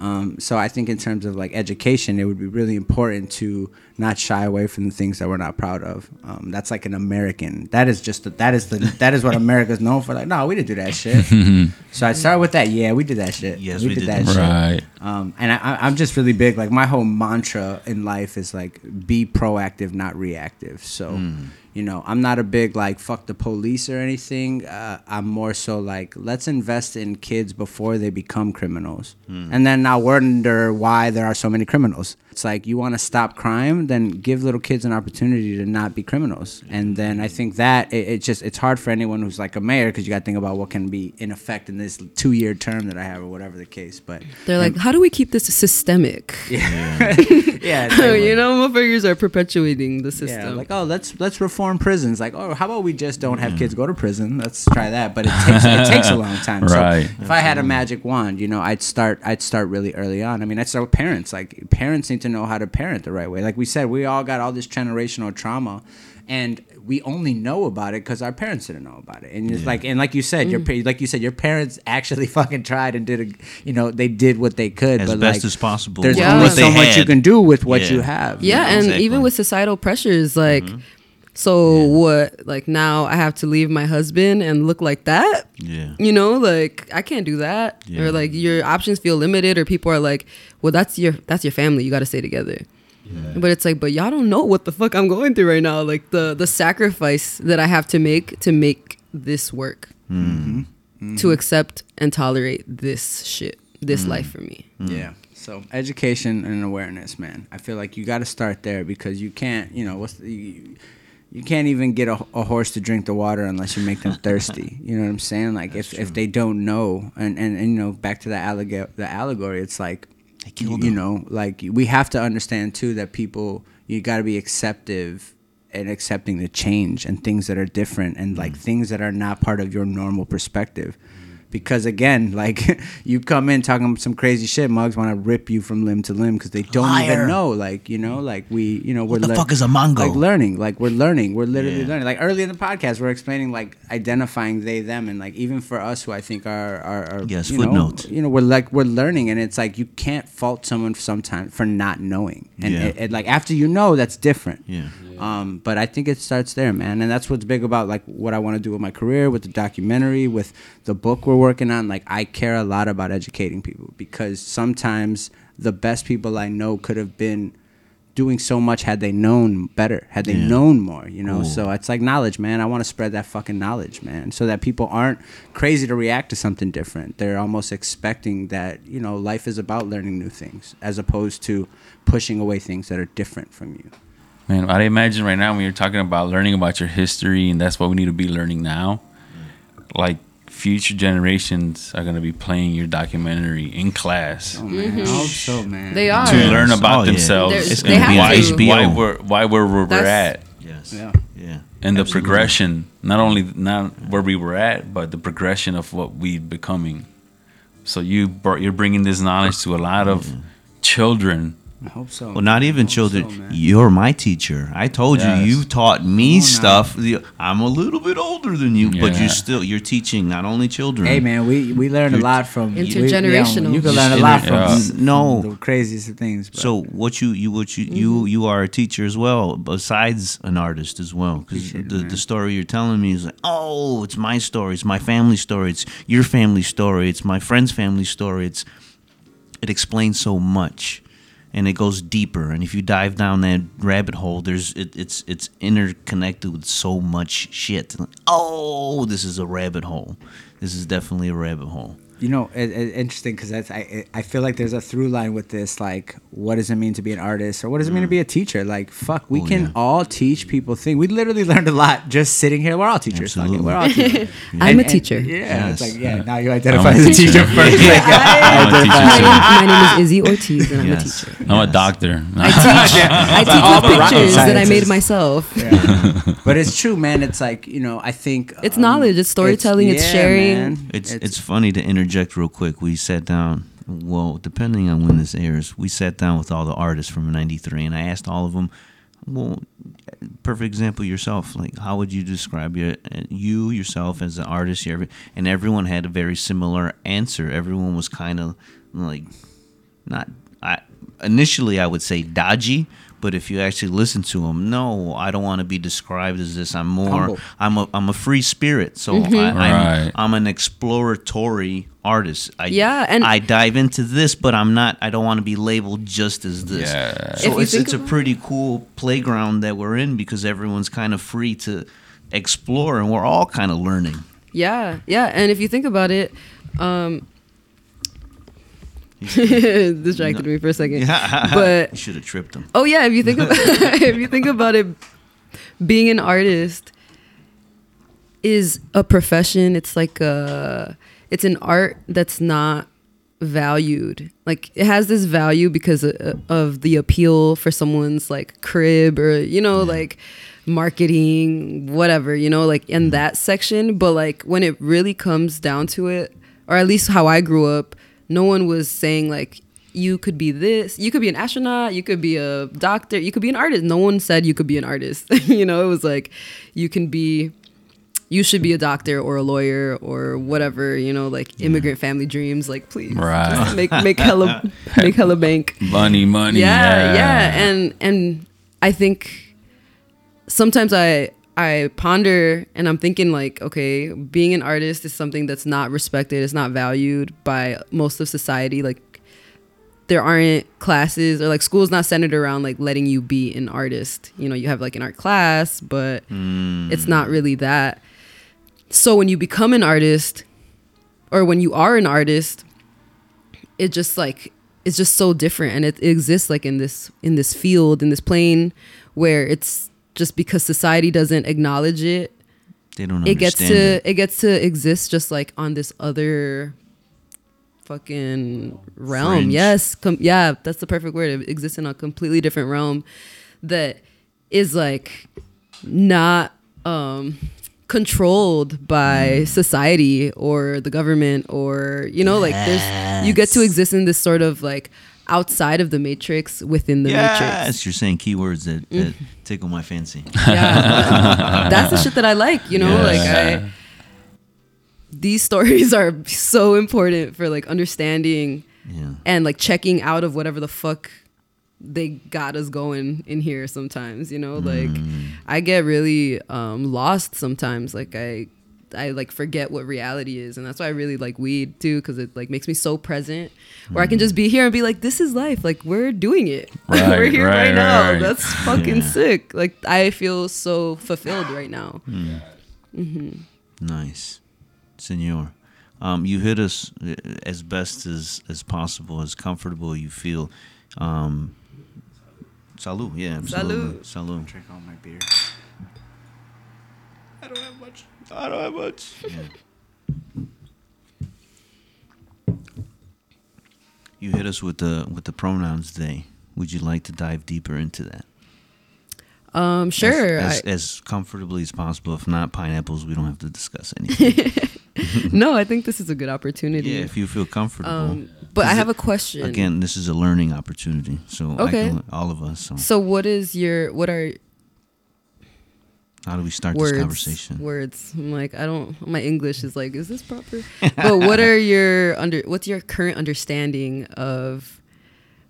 Um, so I think in terms of like education, it would be really important to not shy away from the things that we're not proud of. Um, that's like an American. That is just the, that is the that is what America's known for. Like, no, we didn't do that shit. so I started with that. Yeah, we did that shit. Yes, we did that shit. Right. Um, and I, I- I'm just really big. Like my whole mantra in life is like be proactive, not reactive. So, Hmm. you know, I'm not a big like fuck the police or anything. Uh, I'm more so like let's invest in kids before they become criminals, Hmm. and then now wonder why there are so many criminals. It's like you want to stop crime, then give little kids an opportunity to not be criminals. And then I think that it, it just it's hard for anyone who's like a mayor because you got to think about what can be in effect in this two year term that I have or whatever the case. But They're like, how do we keep this systemic? yeah, it's like, you know, motherfuckers are perpetuating the system. yeah, like oh, let's let's reform prisons. Like oh, how about we just don't have kids go to prison? Let's try that. But it takes it takes a long time. Right. So if I had a magic wand, you know, I'd start I'd start really early on. I mean, I'd start with parents. Like parents need to know how to parent the right way. Like we said, we all got all this generational trauma. And we only know about it because our parents didn't know about it, and it's like, and like you said, your mm-hmm. like you said, your parents actually fucking tried and did a, you know, they did what they could, As but best like, as possible. There's with Yeah. only what they so much you can do with what Yeah. you have. you yeah, know? and exactly. even with societal pressures, like, mm-hmm. so what? Like now I have to leave my husband and look like that? Yeah. You know, like I can't do that. Yeah. Or like your options feel limited, or people are like, well, that's your that's your family. You got to stay together. But it's like, but y'all don't know what the fuck I'm going through right now. Like the the sacrifice that I have to make to make this work, Mm-hmm. to accept and tolerate this shit, this Mm. life for me. Yeah. So education and awareness, man. I feel like you got to start there because you can't, you know, what's the, you, you can't even get a, a horse to drink the water unless you make them thirsty. You know what I'm saying? Like if, if they don't know, and, and, and you know, back to the allegory, the allegory, it's like, They killed you them. know, like we have to understand too that people, you got to be acceptive and accepting the change and things that are different and like mm. things that are not part of your normal perspective. Because again, like you come in talking some crazy shit, mugs want to rip you from limb to limb because they don't Liar. even know. Like you know, like we, you know, we're the fuck is a mongo? Like learning, like we're learning, we're literally Yeah. learning. Like early in the podcast, we're explaining like identifying they them, and like even for us who I think are are, are Yes, you know, you know, we're like we're learning, and it's like you can't fault someone sometimes for not knowing, and Yeah. it, it, like after you know, that's different. Yeah. Um, but I think it starts there, man, and that's what's big about like what I want to do with my career, with the documentary, with the book we're working on. Like I care a lot about educating people because sometimes the best people I know could have been doing so much had they known better, had they Yeah. known more, you know. Ooh. So it's like knowledge, man. I want to spread that fucking knowledge, man, so that people aren't crazy to react to something different. They're almost expecting that you know life is about learning new things as opposed to pushing away things that are different from you. Man, I imagine right now when you're talking about learning about your history, and that's what we need to be learning now. Like future generations are gonna be playing your documentary in class Oh man, mm-hmm. I hope so, man. They are. to learn about Oh, themselves They're- It's and gonna be why, HBO. why we're why we're where we're That's- at, Yes. Yeah. Yeah. and the progression. Not only not where we were at, but the progression of what we becoming. So you brought, you're bringing this knowledge to a lot of children. I hope so. Well, not even children. so. You're my teacher. I told Yes. you. You taught me on now. stuff. The- I'm a little bit older than you, but Yeah. you still you're teaching not only children. Hey man, we we learn a lot from we- Intergenerational. yeah, you can learn a lot from yeah. s- No. the craziest of things. But So what you you what you you mm-hmm. you are a teacher as well, besides an artist as well. Because Appreciate it, the man. the story you're telling me is like, oh, it's my story, it's my family story, it's your family story, it's my friend's family story. It's it explains so much, and it goes deeper. And if you dive down that rabbit hole, there's it, it's it's interconnected with so much shit. Oh, this is a rabbit hole. This is definitely a rabbit hole. You know, it, it, interesting because that's I I feel like there's a through line with this. Like, what does it mean to be an artist, or what does it mean to be a teacher? Like, fuck, we Oh, can yeah. all teach people things. We literally learned a lot just sitting here. We're all teachers. fuck it, Absolutely. We're all teachers. I'm a teacher. Yeah, Yes. it's like yeah. Now you identify I'm as a teacher. teacher first. Like, I'm a teacher My name, my name is Izzy Ortiz, and I'm Yes. a teacher. I'm a doctor. I teach. I teach All with the pictures that I made myself. yeah. but it's true, man. It's like you know, I think It's um, knowledge, it's storytelling, it's sharing. It's, it's funny to interject real quick. We sat down. Well, depending on when this airs, we sat down with all the artists from '93, and I asked all of them. Well, perfect example yourself. Like, how would you describe your you yourself as an artist? And everyone had a very similar answer. Everyone was kind of like not. I initially I would say dodgy, but if you actually listen to them, no, I don't want to be described as this. I'm more. Humble. I'm a I'm a free spirit, so Mm-hmm. I, I'm, Right. I'm an exploratory artist. I, Yeah, and- I dive into this, but I'm not. I don't want to be labeled just as this. Yeah. So it's it's a pretty cool playground that we're in because everyone's kind of free to explore, and we're all kind of learning. Yeah, yeah. And if you think about it, um, distracted me for a second. But you should have tripped him. Oh yeah, if you think about if you think about it, being an artist is a profession. It's like a it's an art that's not valued. Like it has this value because of, of the appeal for someone's like crib or you know like marketing whatever you know like in mm-hmm. that section but like when it really comes down to it or at least how I grew up no one was saying like you could be this you could be an astronaut you could be a doctor you could be an artist no one said you could be an artist you know it was like you can be you should be a doctor or a lawyer or whatever you know like immigrant family dreams like please Right. make make hella make hella bank Money, money. yeah, yeah, and and I think sometimes I I ponder and I'm thinking like, okay, being an artist is something that's not respected, it's not valued by most of society. Like there aren't classes or like school's not centered around like letting you be an artist. You know, you have like an art class, but hmm. it's not really that. So when you become an artist or when you are an artist, it just like it's just so different and it, exists like in this in this field in this plane where it's just because society doesn't acknowledge it They don't it gets to understand it. gets to exist just like on this other fucking realm Fringe. yes com- yeah that's the perfect word it exists in a completely different realm that is like not um controlled by society or the government or you know like there's you get to exist in this sort of like outside of the matrix within the yes, matrix you're saying keywords that, that tickle my fancy. yeah. That's the shit that i like you know? Like i these stories are so important for like understanding Yeah. and like checking out of whatever the fuck they got us going in here sometimes you know? Like i get really um lost sometimes. Like i i like forget what reality is and that's why i really like weed too because it like makes me so present where i can just be here and be like this is life like we're doing it Like, we're here right, right, right, now right. that's fucking Yeah. sick like i feel so fulfilled right now Nice, Senor. Um, you hit us uh, as best as as possible, as comfortable you feel. Um, salud, yeah, absolutely. Salud. Salud. Drink all my beer. I don't have much. I don't have much. You hit us with the with the pronouns today. Would you like to dive deeper into that? um sure As, as, I- as comfortably as possible. If not pineapples, we don't have to discuss anything. no i think this is a good opportunity yeah, if you feel comfortable. um but i have it- a question Again, this is a learning opportunity. So I Okay. can, all of us. So So what is your what are how do we start words? this conversation? Words. I'm like I don't. My English is like, is this proper? but what are your under? What's your current understanding of,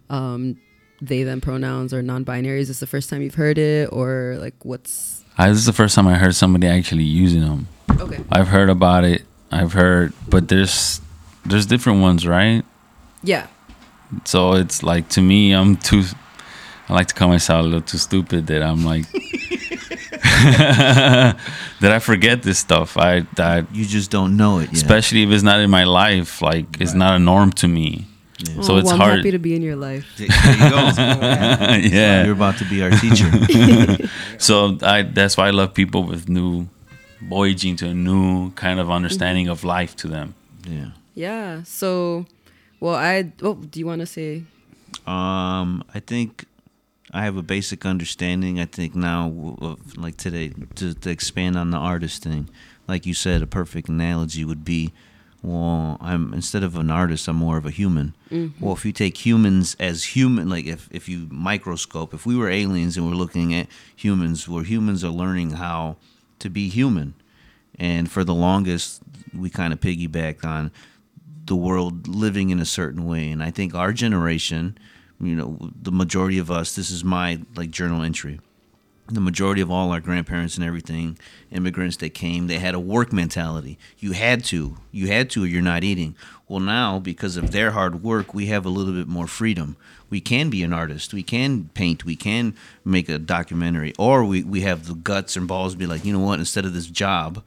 um, they them pronouns or non-binary? Is this the first time you've heard it, or like what's I, this is the first time I heard somebody actually using them. okay? I've heard about it. I've heard, but there's there's different ones, right? Yeah. So it's like to me, I'm too. I like to call myself a little too stupid that I'm like that I forget this stuff. I that You just don't know it yet. especially if it's not in my life, like it's not a norm to me. Yeah. So Oh, it's well, I'm hard. happy to be in your life. There you go. yeah. You're about to be our teacher. So I that's why I love people with new voyaging to a new kind of understanding of life to them. yeah. Yeah. So, well, I. Oh, do you want to say? Um, I think I have a basic understanding. I think now of like today to, to expand on the artist thing. Like you said, a perfect analogy would be, well, I'm instead of an artist, I'm more of a human. Mm-hmm. Well, if you take humans as human, like if if you microscope, if we were aliens and we're looking at humans, where humans are learning how to be human, and for the longest, we kind of piggybacked on the world living in a certain way and i think our generation you know the majority of us this is my like journal entry the majority of all our grandparents and everything immigrants that came they had a work mentality you had to you had to or you're not eating well now because of their hard work we have a little bit more freedom we can be an artist we can paint we can make a documentary or we, we have the guts and balls to be like you know what instead of this job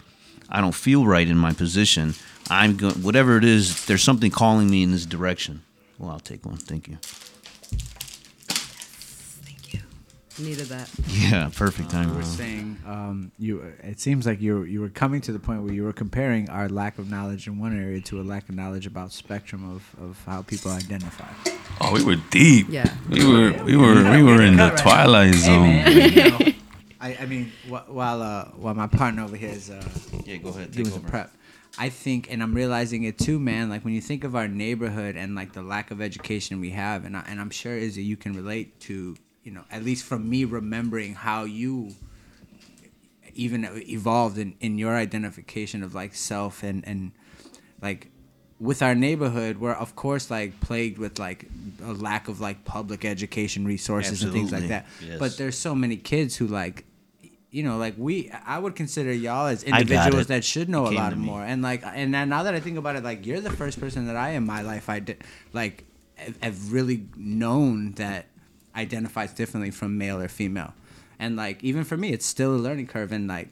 I don't feel right in my position. I'm going whatever it is. There's something calling me in this direction. Well, I'll take one. Thank you. Thank you. Needed that. Yeah, perfect time. You were saying um, you. It seems like you you were coming to the point where you were comparing our lack of knowledge in one area to a lack of knowledge about spectrum of, of how people identify. Oh, we were deep. Yeah. We were we were we were in the twilight zone. I, I mean, wh- while uh, while my partner over here is uh, Yeah, go ahead. doing some prep, I think, and I'm realizing it too, man. Like when you think of our neighborhood and like the lack of education we have, and I, and I'm sure Izzy, you can relate to, you know, at least from me remembering how you even evolved in, in your identification of like self and and like with our neighborhood we're of course like plagued with like a lack of like public education resources and things like that. Yes. but there's so many kids who like you know like we i would consider y'all as individuals that should know a lot more. And like and now that i think about it like you're the first person that i in my life i did like have really known that identifies differently from male or female. And like even for me it's still a learning curve and like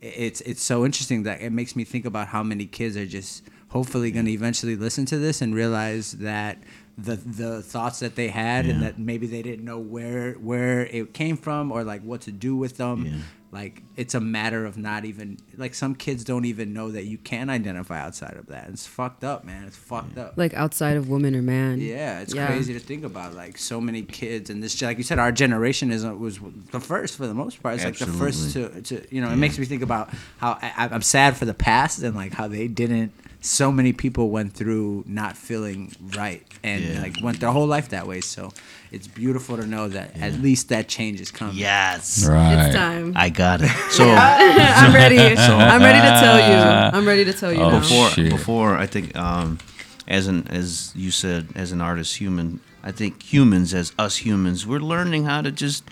it's it's so interesting that it makes me think about how many kids are just hopefully going to eventually listen to this and realize that the the thoughts that they had and that maybe they didn't know where where it came from or like what to do with them. Yeah. Like it's a matter of not even like some kids don't even know that you can identify outside of that. It's fucked up, man. It's fucked up. Like outside of woman or man. Yeah, it's Yeah. crazy to think about. Like so many kids, and this, like you said, our generation is was the first for the most part. It's like the first to, to you know. It makes me think about how I, I'm sad for the past and like how they didn't. So many people went through not feeling right and Yeah. like went their whole life that way. So it's beautiful to know that at least that change is coming. Yes. Right. It's time. I got it. So I'm ready. I'm ready to tell you. I'm ready to tell you Oh, now. before shit. before I think um, as an as you said as an artist human I think humans as us humans we're learning how to just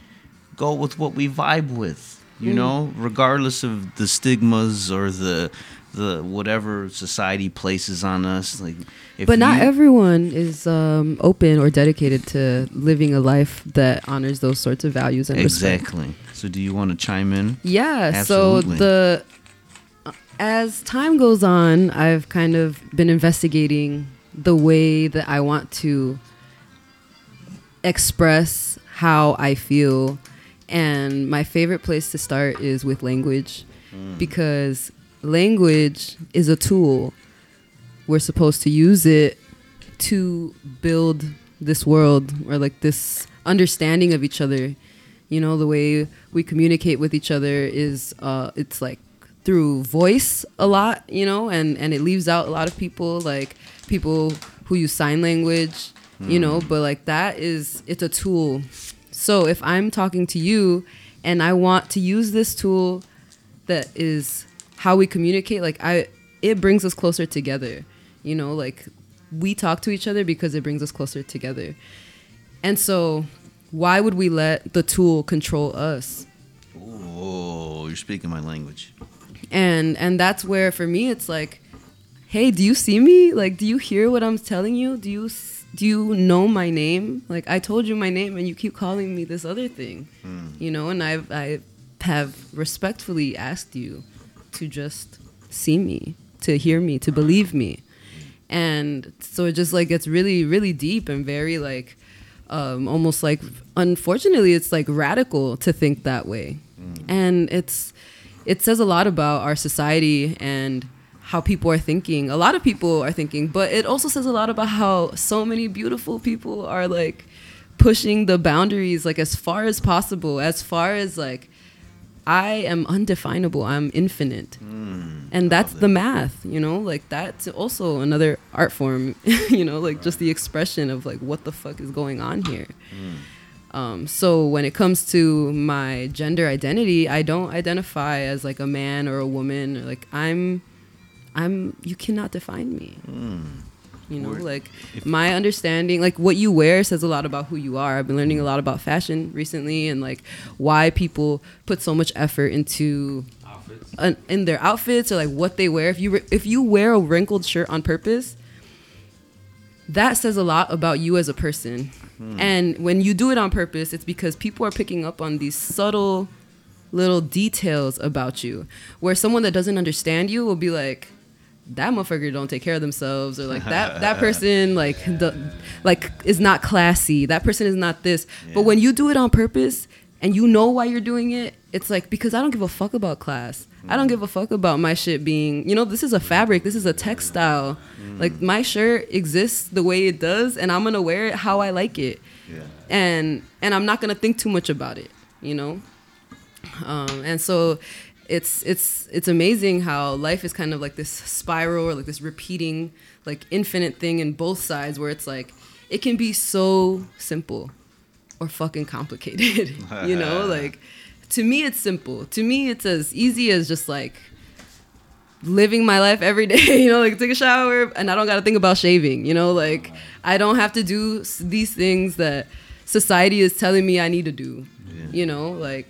go with what we vibe with Mm. you know regardless of the stigmas or the the whatever society places on us like if but not you- everyone is um, open or dedicated to living a life that honors those sorts of values and respect. exactly so do you want to chime in Yeah. Absolutely. So the as time goes on, I've kind of been investigating the way that I want to express how I feel. And my favorite place to start is with language because language is a tool. We're supposed to use it to build this world or like this understanding of each other. You know, the way we communicate with each other is uh it's like through voice a lot, you know, and and it leaves out a lot of people like people who use sign language, you know, but like that is it's a tool. So if I'm talking to you and I want to use this tool that is how we communicate like i it brings us closer together you know like we talk to each other because it brings us closer together. And so why would we let the tool control us? Oh you're speaking my language. And and that's where for me it's like hey do you see me? Like do you hear what i'm telling you? Do you do you know my name? Like i told you my name and you keep calling me this other thing hmm. you know and i've i have respectfully asked you to just see me to hear me to believe me. And so it just like gets really really deep and very like um, almost like unfortunately it's like radical to think that way. And it's it says a lot about our society and how people are thinking. A lot of people are thinking but it also says a lot about how so many beautiful people are like pushing the boundaries like as far as possible as far as like i am undefinable i'm infinite. And that's the math you know like that's also another art form you know like just the expression of like what the fuck is going on here. Um, so when it comes to my gender identity i don't identify as like a man or a woman or like i'm i'm you cannot define me you know Word. like my understanding like what you wear says a lot about who you are. I've been learning a lot about fashion recently and like why people put so much effort into an, in their outfits or like what they wear. If you if you wear a wrinkled shirt on purpose that says a lot about you as a person. Hmm. And when you do it on purpose it's because people are picking up on these subtle little details about you. Where someone that doesn't understand you will be like that motherfucker don't take care of themselves or like that that person like the like is not classy that person is not this. But when you do it on purpose and you know why you're doing it it's like because i don't give a fuck about class. I don't give a fuck about my shit being you know this is a fabric this is a textile. Like my shirt exists the way it does and i'm gonna wear it how i like it. Yeah. and and i'm not gonna think too much about it you know? Um, and so it's it's it's amazing how life is kind of like this spiral or like this repeating like infinite thing in both sides where it's like it can be so simple or fucking complicated you know? Like to me it's simple. To me it's as easy as just like living my life every day you know? Like take a shower and i don't got to think about shaving you know? Like i don't have to do these things that society is telling me i need to do you know? Like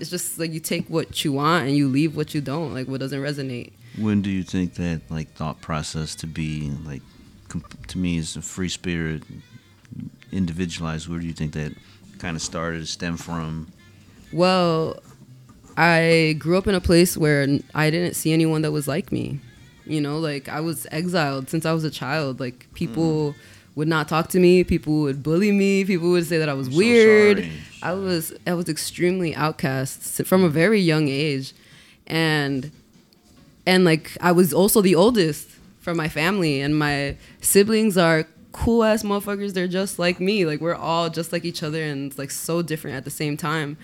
it's just like you take what you want and you leave what you don't like what doesn't resonate When do you think that like thought process to be like to me is a free spirit, individualized? Where do you think that kind of started, stem from? Well, I grew up in a place where i didn't see anyone that was like me. You know, like I was exiled since I was a child. Like people mm. Would not talk to me. People would bully me. People would say that I was weird. sorry. I was I was extremely outcast from a very young age, and and like I was also the oldest from my family, and my siblings are cool ass motherfuckers. They're just like me. Like we're all just like each other, and like so different at the same time.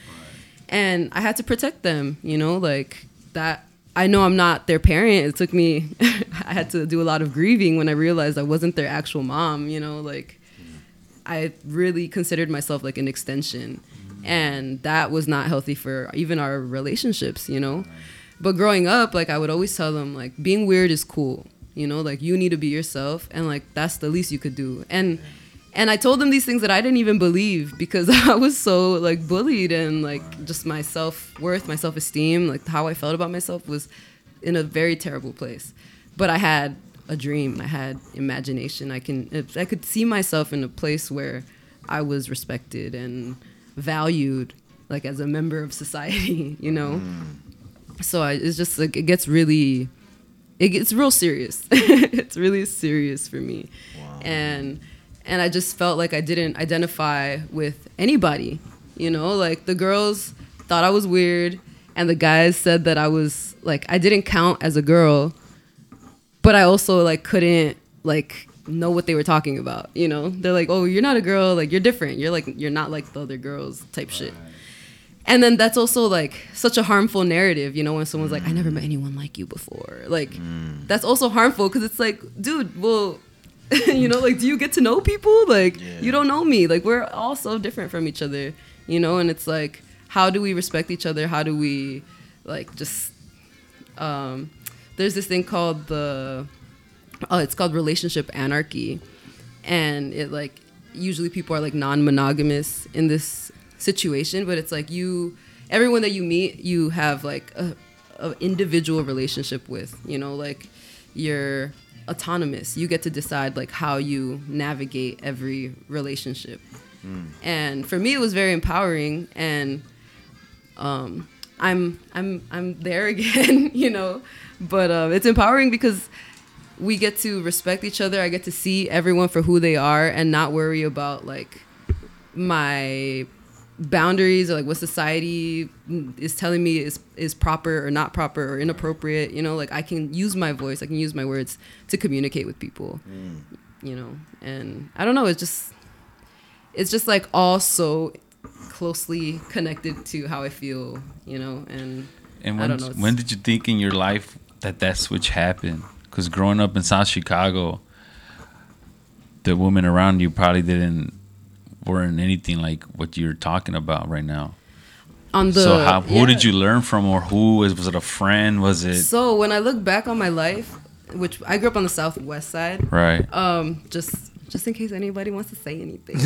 And I had to protect them, you know, like that. I know I'm not their parent. It took me. I had to do a lot of grieving when I realized I wasn't their actual mom. You know, like I really considered myself like an extension. And that was not healthy for even our relationships, you know? But growing up, like I would always tell them, like, being weird is cool. You know, like you need to be yourself and like that's the least you could do. And and I told them these things that I didn't even believe because I was so like bullied and like just my self worth, my self esteem, like how I felt about myself was in a very terrible place. But I had a dream. I had imagination. I can I could see myself in a place where I was respected and valued, like as a member of society. You know. Mm. So I, it's just like it gets really, it gets real serious. it's really serious for me, and and I just felt like I didn't identify with anybody. You know, like the girls thought I was weird, and the guys said that I was like I didn't count as a girl, but I also like couldn't like know what they were talking about. You know, they're like, "Oh, you're not a girl. Like you're different. You're like you're not like the other girls." Type shit. And then that's also like such a harmful narrative, you know, when someone's like, "I never mm. met anyone like you before." Like, mm. that's also harmful because it's like, dude, well, you know, like, do you get to know people? Like, you don't know me. Like, we're all so different from each other, you know. And it's like, how do we respect each other? How do we, like, just um, there's this thing called the oh it's called relationship anarchy and it like usually people are like non-monogamous in this situation but it's like you everyone that you meet you have like a, a individual relationship with you know like you're autonomous you get to decide like how you navigate every relationship and for me it was very empowering and um, I'm I'm I'm there again, you know. But um, it's empowering because we get to respect each other. I get to see everyone for who they are and not worry about like my boundaries or like what society is telling me is is proper or not proper or inappropriate. You know, like I can use my voice, I can use my words to communicate with people. Mm. You know, and I don't know. It's just it's just like all so closely connected to how I feel, you know, and And I when don't know, when did you think in your life that that switch happened? Because growing up in South Chicago, the women around you probably didn't weren't anything like what you're talking about right now. on the so how, who yeah. did you learn from, or who was was it a friend? Was it So when I look back on my life, which I grew up on the southwest side, right? um, just just in case anybody wants to say anything.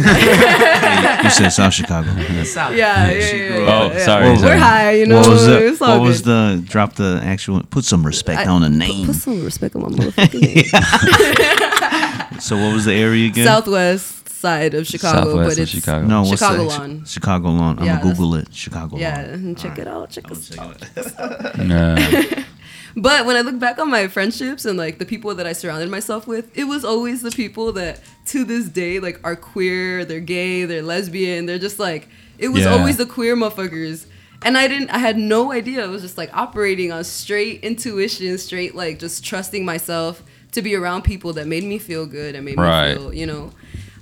You said South Chicago. yeah, yeah, yeah, yeah, Oh, sorry, What was sorry. We're high, you know. what was the, what was the drop the actual put some respect I- on the Put, name. put some respect on my motherfucking name. So what was the area again? Southwest side of Chicago, Southwest but it's Chicago. no, what's Chicago the lawn. Chicago lawn. I'm Yeah, gonna Google it. Chicago lawn. Yeah, lawn. and check it out. Check us out. Nah. But when I look back on my friendships and like the people that I surrounded myself with, it was always the people that to this day like are queer, they're gay, they're lesbian, they're just like it was Yeah. always the queer motherfuckers. And I didn't I had no idea. It was just like operating on straight intuition, straight like just trusting myself to be around people that made me feel good and made Right. me feel, you know.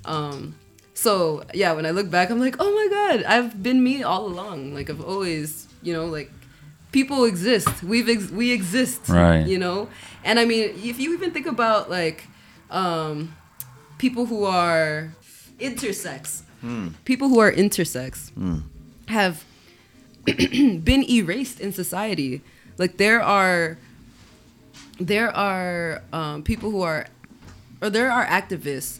Um so yeah, when I look back, I'm like, oh my god, I've been me all along. Like I've always, you know, like people exist. We've ex- we exist. Right. You know, and I mean, if you even think about like um, people who are intersex, people who are intersex have been erased in society. Like there are there are um, people who are or there are activists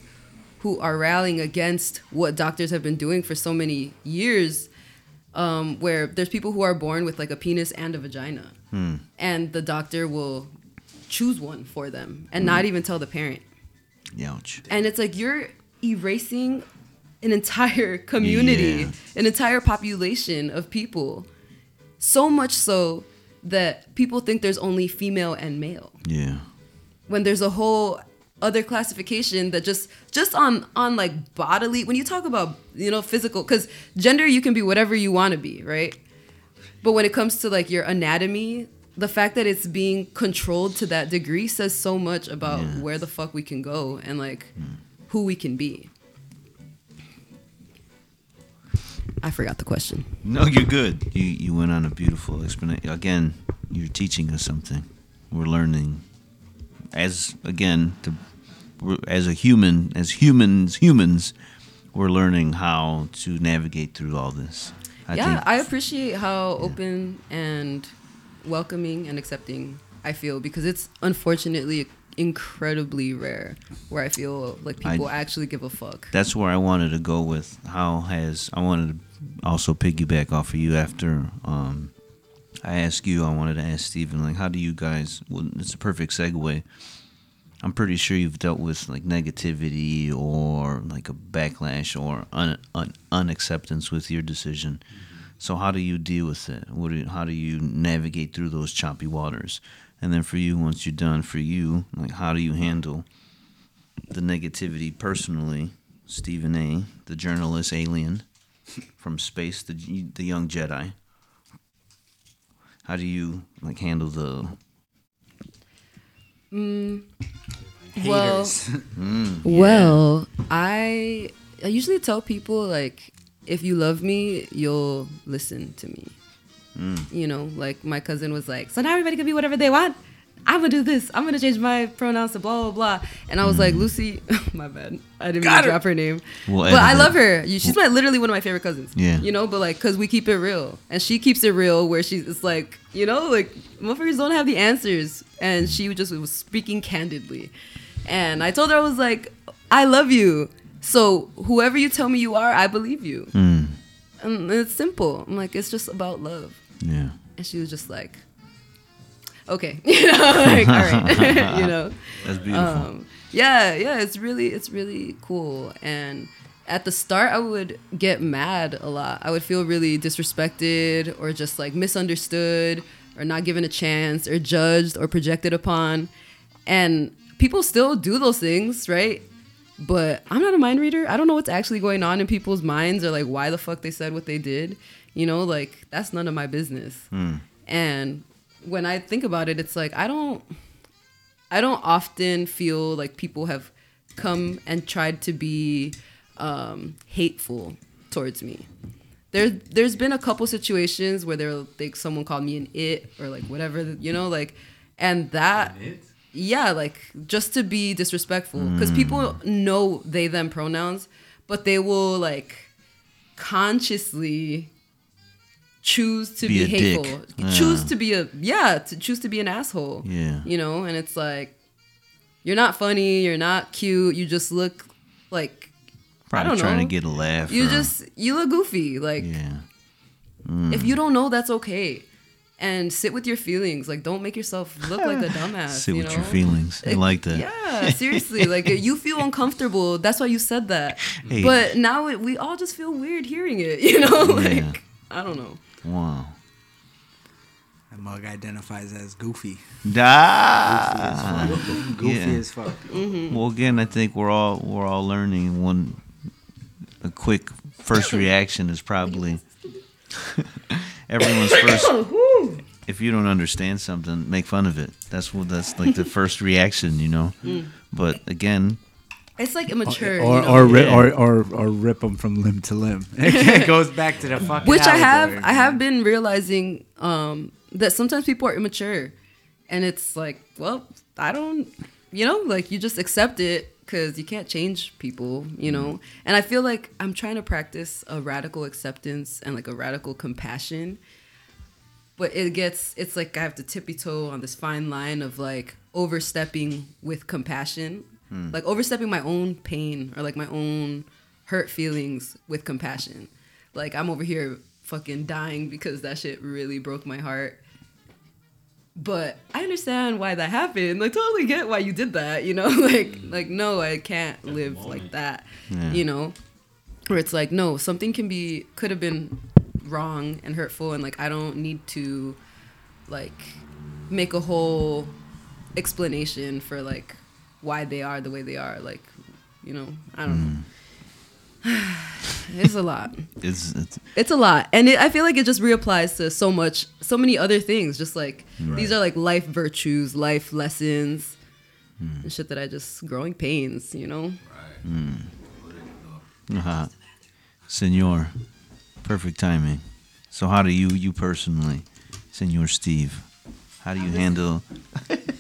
who are rallying against what doctors have been doing for so many years um, where there's people who are born with like a penis and a vagina and the doctor will choose one for them and not even tell the parent Ouch. and it's like you're erasing an entire community Yeah. an entire population of people so much so that people think there's only female and male Yeah. when there's a whole other classification that just just on on like bodily when you talk about you know physical because gender you can be whatever you want to be right but when it comes to like your anatomy the fact that it's being controlled to that degree says so much about Yeah. where the fuck we can go and like hmm. who we can be i forgot the question No, you're good. You you went on a beautiful explanation. Again, you're teaching us something. We're learning. As again, to, as a human, as humans, humans, we're learning how to navigate through all this. I yeah, think I appreciate how open and welcoming and accepting I feel because it's unfortunately incredibly rare where I feel like I- people actually give a fuck. that's where I wanted to go with. How has I wanted to also piggyback off of you after um, I asked you. I wanted to ask Steven like, how do you guys? Well, it's a perfect segue. I'm pretty sure you've dealt with like negativity or like a backlash or un, un, unacceptance with your decision. So how do you deal with it? What do you, how do you navigate through those choppy waters? And then for you, once you're done, for you, like how do you handle the negativity personally? Stephen A., the journalist alien from space, the the young Jedi. How do you like handle the mm, Well, Haters. well, I I usually tell people like if you love me, you'll listen to me. You know, like my cousin was like, so now everybody can be whatever they want. I'm gonna do this. I'm gonna change my pronouns to blah blah blah. And I was like, Lucy, my bad. I didn't mean to drop her name. We'll but I love her. She's my literally one of my favorite cousins. Yeah. You know, but like, cause we keep it real, and she keeps it real. Where she's, it's like, you know, like motherfuckers don't have the answers, and she just was speaking candidly. And I told her I was like, I love you. So whoever you tell me you are, I believe you. Hmm. And it's simple. I'm like, it's just about love. yeah? And she was just like, okay, you know, like, all right, you know. That's beautiful. Um, yeah, yeah, it's really, it's really cool. And at the start, I would get mad a lot. I would feel really disrespected or just like misunderstood or not given a chance or judged or projected upon. And people still do those things, right? But I'm not a mind reader. I don't know what's actually going on in people's minds or like why the fuck they said what they did. You know, like that's none of my business. And when I think about it, it's like I don't I don't often feel like people have come and tried to be um, hateful towards me. There, there's been a couple situations where they're like someone called me an it or like whatever, you know, like, and that, yeah, like just to be disrespectful. Because people know they them pronouns, but they will like consciously choose to Be be, a dick. hateful, Yeah. choose to be a yeah, to choose to be an asshole Yeah. you know and it's like you're not funny you're not cute you just look like Probably I don't trying know. to get a laugh. you or- just you look goofy like yeah. if you don't know that's okay and sit with your feelings like don't make yourself look like a dumbass Sit you with know your feelings. I like that. yeah seriously like you feel uncomfortable that's why you said that Hey. but now it, we all just feel weird hearing it you know like Yeah. i don't know Wow. That mug identifies as goofy. Da. Goofy Yeah. as fuck. Mm-hmm. Well, again, I think we're all we're all learning. One, a quick first reaction is probably everyone's first. If you don't understand something, make fun of it. That's what that's like the first reaction, you know. Mm. But again, it's like immature or you know? or, Yeah. or or or rip them from limb to limb. it goes back to the fucking. which I have allegory, I have been realizing um, that sometimes people are immature, and it's like, well, I don't, you know, like you just accept it because you can't change people, you know. And I feel like I'm trying to practice a radical acceptance and like a radical compassion, but it gets it's like I have to tippy toe on this fine line of like overstepping with compassion, like overstepping my own pain or like my own hurt feelings with compassion. Like I'm over here fucking dying because that shit really broke my heart. But I understand why that happened. Like totally get why you did that, you know? Like like no, I can't live like that. Yeah. You know? Where it's like no, something can be could have been wrong and hurtful and like I don't need to like make a whole explanation for like why they are the way they are. Like, you know, I don't know. it's a lot. It's, it's It's a lot, and it, I feel like it just reapplies to so much, so many other things. Just like these are like life virtues, life lessons, and shit that I just growing pains. You know. Right. Mm. Uh-huh. Senor. Perfect timing. So how do you you personally, Senor Steve, how do you handle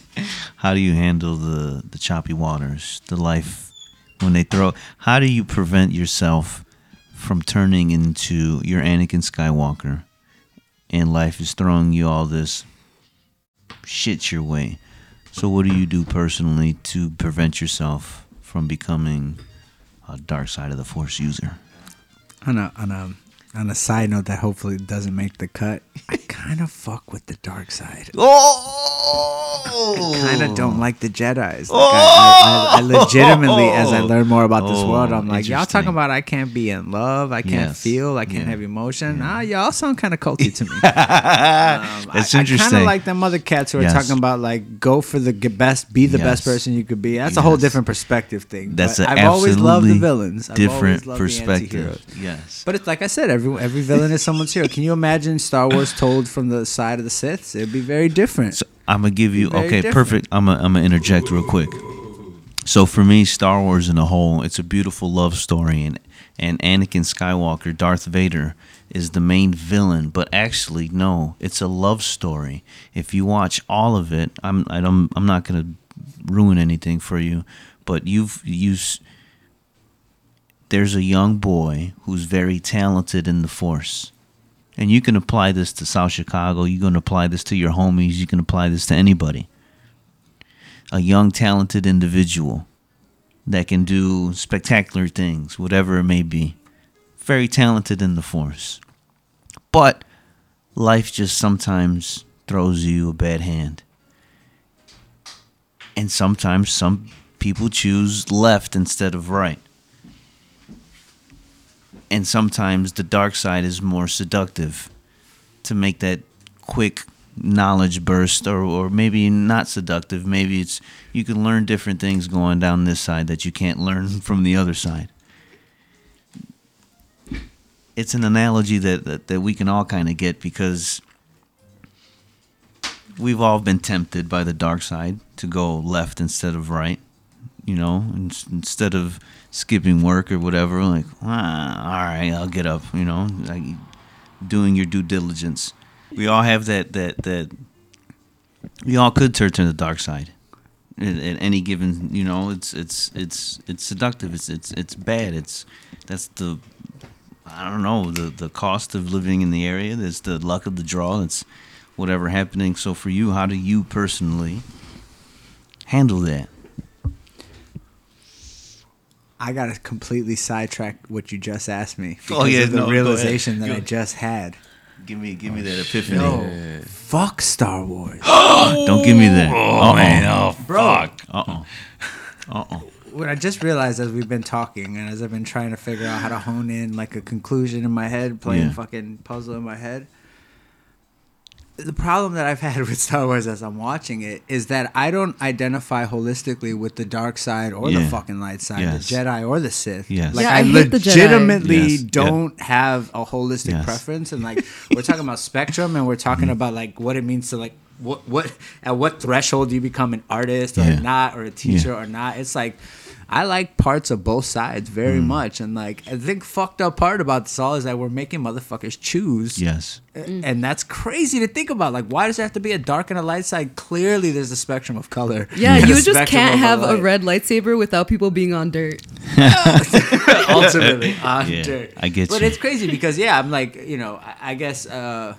how do you handle the the choppy waters, the life when they throw how do you prevent yourself from turning into your Anakin Skywalker and life is throwing you all this shit your way. So what do you do personally to prevent yourself from becoming a dark side of the force user? On a on a on a side note that hopefully doesn't make the cut, I kind of fuck with the dark side. Oh, I kind of don't like the Jedi's. Like, I, I, I legitimately, as I learn more about this Oh, world, I'm like, y'all talking about I can't be in love, I can't Yes. feel, I can't Yeah. have emotion. Ah, y'all sound kind of culty to me. Um, That's I, I kind of like them other cats who are Yes. talking about like go for the best, be the best person you could be. That's a whole different perspective thing. That's But I've always loved the villains. I've different perspective. Yes. But it's like I said, every every villain is someone's hero. Can you imagine Star Wars told from the side of the Siths? It'd be very different. So I'm gonna give you okay, different. perfect. I'm gonna I'm gonna interject real quick. So for me, Star Wars in a whole, it's a beautiful love story, and and Anakin Skywalker, Darth Vader, is the main villain. But actually, no, it's a love story. If you watch all of it, I'm I don't I'm not gonna ruin anything for you, but you've you. There's a young boy who's very talented in the Force. And you can apply this to South Chicago. You can apply this to your homies. You can apply this to anybody. A young, talented individual that can do spectacular things, whatever it may be. Very talented in the force. But life just sometimes throws you a bad hand. And sometimes some people choose left instead of right and sometimes the dark side is more seductive to make that quick knowledge burst or, or maybe not seductive. Maybe it's you can learn different things going down this side that you can't learn from the other side. It's an analogy that, that, that we can all kind of get because we've all been tempted by the dark side to go left instead of right you know, in, instead of skipping work or whatever, like, ah, all right, I'll get up, you know, like doing your due diligence. We all have that, that, that, we all could turn to the dark side at, at any given, you know, it's, it's, it's, it's seductive. It's, it's, it's bad. It's, that's the, I don't know, the, the cost of living in the area. That's the luck of the draw. It's whatever happening. So for you, how do you personally handle that? I got to completely sidetrack what you just asked me because Oh, yeah, of the no, realization that Go. I just had. Give me, give me that epiphany. Yo, fuck Star Wars. Don't give me that. Oh man, oh fuck. Uh oh. Uh oh. what I just realized as we've been talking and as I've been trying to figure out how to hone in like a conclusion in my head, playing Yeah. fucking puzzle in my head. The problem that I've had with Star Wars as I'm watching it is that I don't identify holistically with the dark side or the fucking light side, Yes. the Jedi or the Sith. Yes. Like Yeah, I, I hate the Jedi. legitimately Yes. Don't have a holistic Yes. preference and like we're talking about spectrum and we're talking Mm-hmm. about like what it means to like what what at what threshold do you become an artist or Yeah. not or a teacher or not. It's like I like parts of both sides very Mm. much, and like I think fucked up part about this all is that we're making motherfuckers choose, Yes. and that's crazy to think about. Like, why does there have to be a dark and a light side? Clearly, there's a spectrum of color. Yeah, you just can't have a light. red lightsaber without people being on dirt. ultimately on Yeah, dirt. I get but you. it's crazy because yeah, I'm like you know I, I guess uh,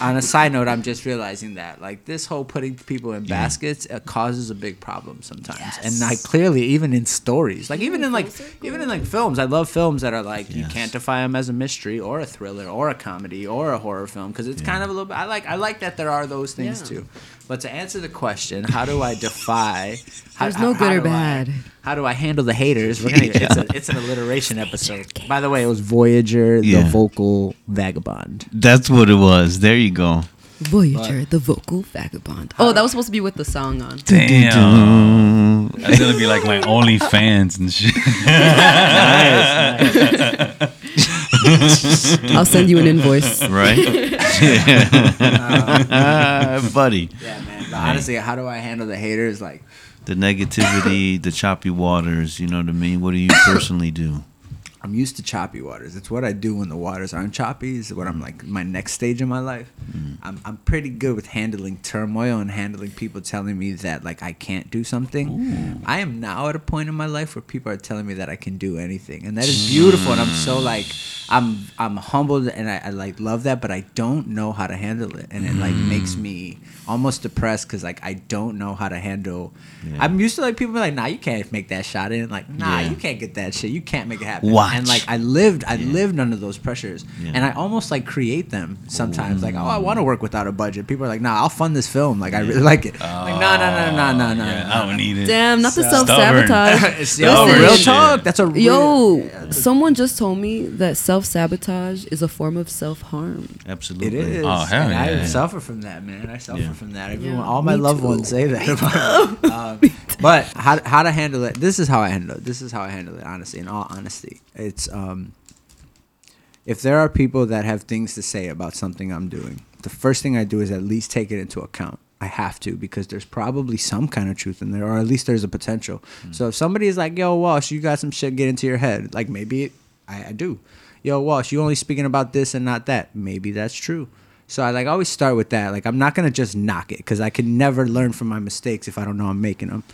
on a side note, I'm just realizing that like this whole putting people in baskets uh, causes a big problem sometimes, and like clearly even in stories, like even in like even in like films, I love films that are like you can't define them as a mystery or a thriller or a comedy or a horror film because it's kind of a little bit. I like I like that there are those things Yeah. too. But to answer the question, how do I defy? How, There's no how- good how or do I- bad. how do I handle the haters? We're gonna, it's, a, it's an alliteration episode. By the way, it was Voyager, Yeah. the vocal vagabond. That's what it was. There you go. Voyager, the vocal vagabond. Oh, that was supposed to be with the song on. Damn. That's gonna be like my only fans and shit. I'll send you an invoice. right? buddy. Yeah, man. But honestly, how do I handle the haters? Like, The negativity, the choppy waters, you know what I mean? What do you personally do? I'm used to choppy waters. It's what I do when the waters aren't choppy. Is what I'm like my next stage in my life. Mm. I'm I'm pretty good with handling turmoil and handling people telling me that like I can't do something. I am now at a point in my life where people are telling me that I can do anything, and that is beautiful. And I'm so mm. like I'm I'm humbled and I, I like love that, but I don't know how to handle it, and it like makes mm. me almost depressed because like I don't know how to handle. Yeah. I'm used to like people be like, nah, you can't make that shot in. Like, nah, Yeah. you can't get that shit. You can't make it happen. Watch. And like I lived, I Yeah. lived under those pressures, Yeah. and I almost like create them sometimes. Like, oh, I want to work without a budget. People are like, nah, I'll fund this film. Like, I really like it. Oh. like, no, no, no, no, no, no. Yeah, I don't need it. Damn, not the self sabotage. It's yo, real talk. That's a real, Yo, someone just told me that self sabotage is a form of self harm. Absolutely. It is. Oh, hell and I yeah. suffer from that, man. I suffer Yeah. From that. Everyone, Yeah, all my loved too. ones say that. about um, but how how to handle it? This is how I handle it. This is how I handle it. Honestly, in all honesty, it's um, if there are people that have things to say about something I'm doing, the first thing I do is at least take it into account. I have to because there's probably some kind of truth in there, or at least there's a potential. So if somebody is like, "Yo, Walsh, you got some shit get into your head," like maybe it, I, I do. Yo, Walsh, you only speaking about this and not that. Maybe that's true. So I like always start with that. Like I'm not gonna just knock it because I can never learn from my mistakes if I don't know I'm making them.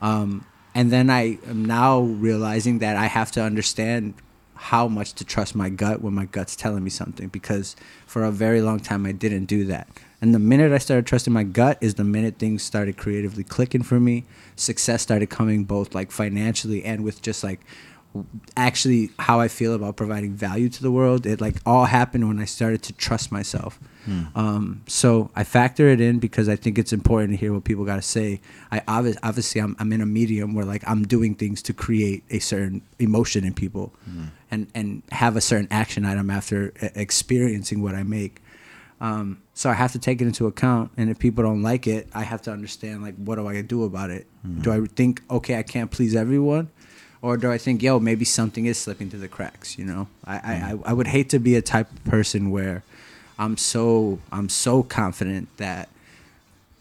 Um, and then I am now realizing that I have to understand how much to trust my gut when my gut's telling me something because for a very long time I didn't do that. And the minute I started trusting my gut is the minute things started creatively clicking for me. Success started coming both like financially and with just like actually how I feel about providing value to the world. It like all happened when I started to trust myself. Um, so I factor it in because I think it's important to hear what people got to say. I obvi- obviously I'm, I'm in a medium where like I'm doing things to create a certain emotion in people, and and have a certain action item after experiencing what I make. Um, so I have to take it into account, and if people don't like it, I have to understand like what do I do about it? Do I think okay I can't please everyone, or do I think yo maybe something is slipping through the cracks? You know, I I, mm-hmm. I, I would hate to be a type of person where I'm so I'm so confident that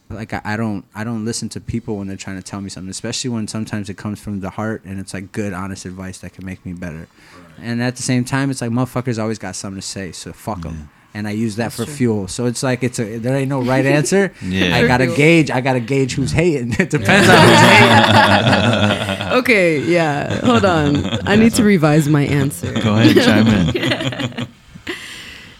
like I, I don't I don't listen to people when they're trying to tell me something, especially when sometimes it comes from the heart and it's like good honest advice that can make me better. And at the same time, it's like motherfuckers always got something to say, so fuck them. And I use that for true. fuel. So it's like it's a there ain't no right answer. Yeah. I gotta gauge. I gotta gauge who's hating. It depends on who's hating. Okay, yeah. Hold on. I need to revise my answer. Go ahead, chime in.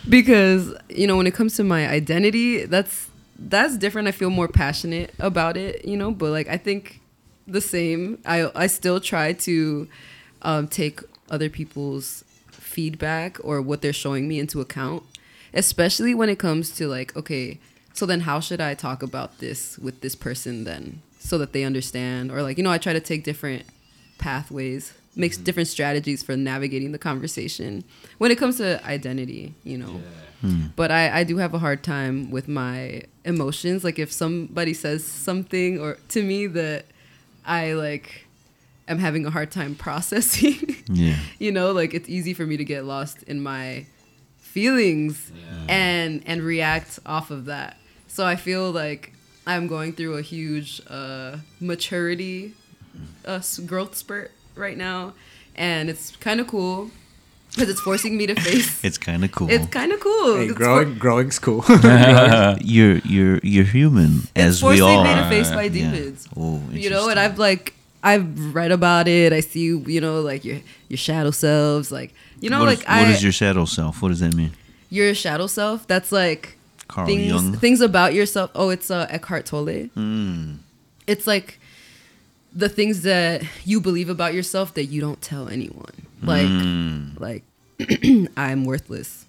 because you know when it comes to my identity that's that's different i feel more passionate about it you know but like i think the same i i still try to um, take other people's feedback or what they're showing me into account especially when it comes to like okay so then how should i talk about this with this person then? So that they understand or like you know i try to take different pathways makes mm-hmm. different strategies for navigating the conversation when it comes to identity you know? Hmm. But I, I do have a hard time with my emotions. Like if somebody says something or to me that i like am having a hard time processing Yeah. you know like it's easy for me to get lost in my feelings and and react off of that so i feel like i'm going through a huge uh maturity uh, growth spurt right now and it's kind of cool because it's forcing me to face It's kind of cool. it's kind of cool Hey, It's for- growing, growing's cool. you're you're you're human as we forcing all me to are. face my Yeah. Oh, you know and i've like i've read about it i see you know like your your shadow selves like you know What like is- i what is your shadow self? What does that mean? your shadow self that's like Carl things Jung. things about yourself oh it's uh, eckhart tolle Mm. it's like the things that you believe about yourself that you don't tell anyone like Mm. like i'm worthless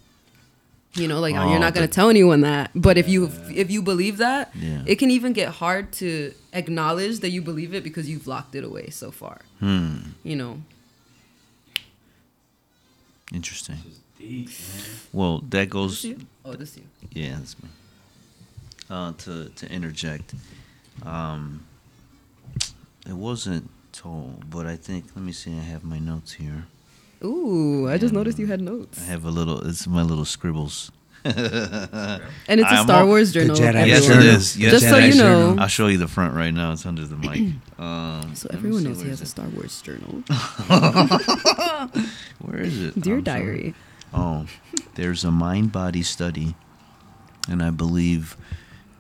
you know like Oh, you're not going to tell anyone that but if you if you believe that Yeah. it can even get hard to acknowledge that you believe it because you've locked it away so far Hmm. you know Interesting. Well, that goes. this you oh this you Yeah, that's me. uh, to to interject. Um, it wasn't told, but I think. Let me see. I have my notes here. Ooh, I just noticed you had notes. I have a little. It's my little scribbles. And it's a I'm Star all- Wars journal. Jedi Yes, everyone. it is. Yes, Just so you is. know. I'll show you the front right now. It's under the mic. Um, So everyone knows he where has a Star Wars journal. Where is it? Dear I'm sorry. diary. Oh, there's a mind body study, and I believe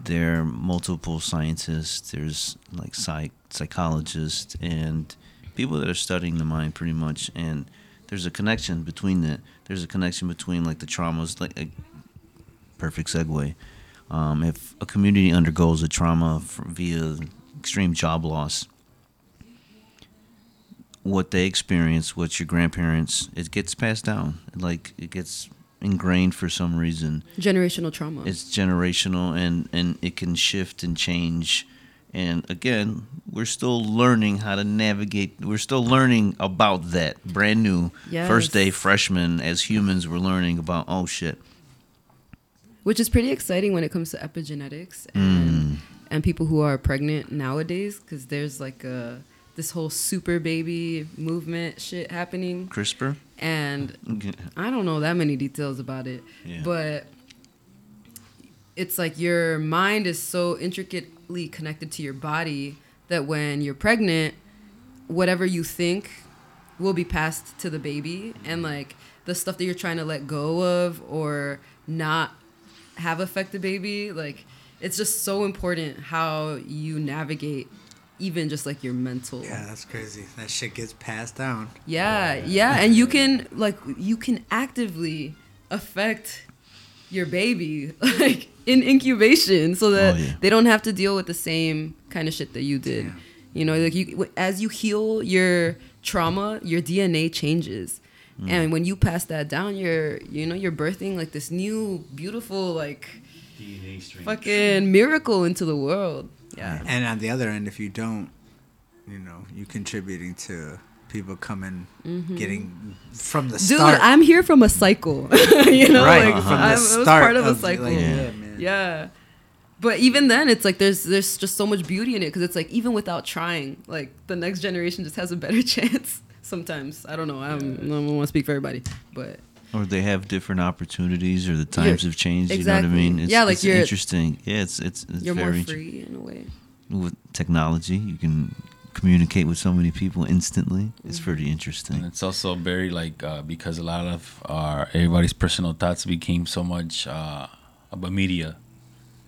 there are multiple scientists. There's like psych psychologists and people that are studying the mind pretty much. And there's a connection between that. There's a connection between like the traumas, like a perfect segue. Um, if a community undergoes a trauma via extreme job loss, what they experience, what your grandparents, it gets passed down. Like it gets ingrained for some reason. Generational trauma. It's generational and and it can shift and change. And again, we're still learning how to navigate. We're still learning about that. Brand new first day Yes. freshmen as humans, we're learning about oh shit. which is pretty exciting when it comes to epigenetics and mm. and people who are pregnant nowadays because there's like a this whole super baby movement shit happening CRISPR. and. I don't know that many details about it Yeah. but it's like your mind is so intricately connected to your body that when you're pregnant whatever you think will be passed to the baby and like the stuff that you're trying to let go of or not have affect the baby like it's just so important how you navigate even just like your mental Yeah, that's crazy. That shit gets passed down. yeah, yeah, and you can like you can actively affect your baby like in incubation so that Oh, yeah. they don't have to deal with the same kind of shit that you did. Damn. You know, like you as you heal your trauma, your DNA changes. Mm. And when you pass that down, you're you know, you're birthing like this new beautiful like DNA fucking miracle into the world. Yeah. And on the other end, if you don't, you know, you're contributing to people coming, getting from the Mm-hmm. Dude, start. I'm here from a cycle. you know, right like from I'm, the it was start part of a like, cycle. yeah, Yeah. man. Yeah. But even then, it's like there's there's just so much beauty in it because it's like even without trying, like the next generation just has a better chance. Sometimes I don't know. I'm, I don't want to speak for everybody, but Or they have different opportunities, or the times have changed. You know exactly. what I mean? It's, Yeah, like it's you're- interesting. Yeah, it's it's, it's you're very more inter- free in a way. with technology. You can communicate with so many people instantly. It's Mm-hmm. pretty And interesting. it's also very like uh, because a lot of our everybody's personal thoughts became so much uh, about media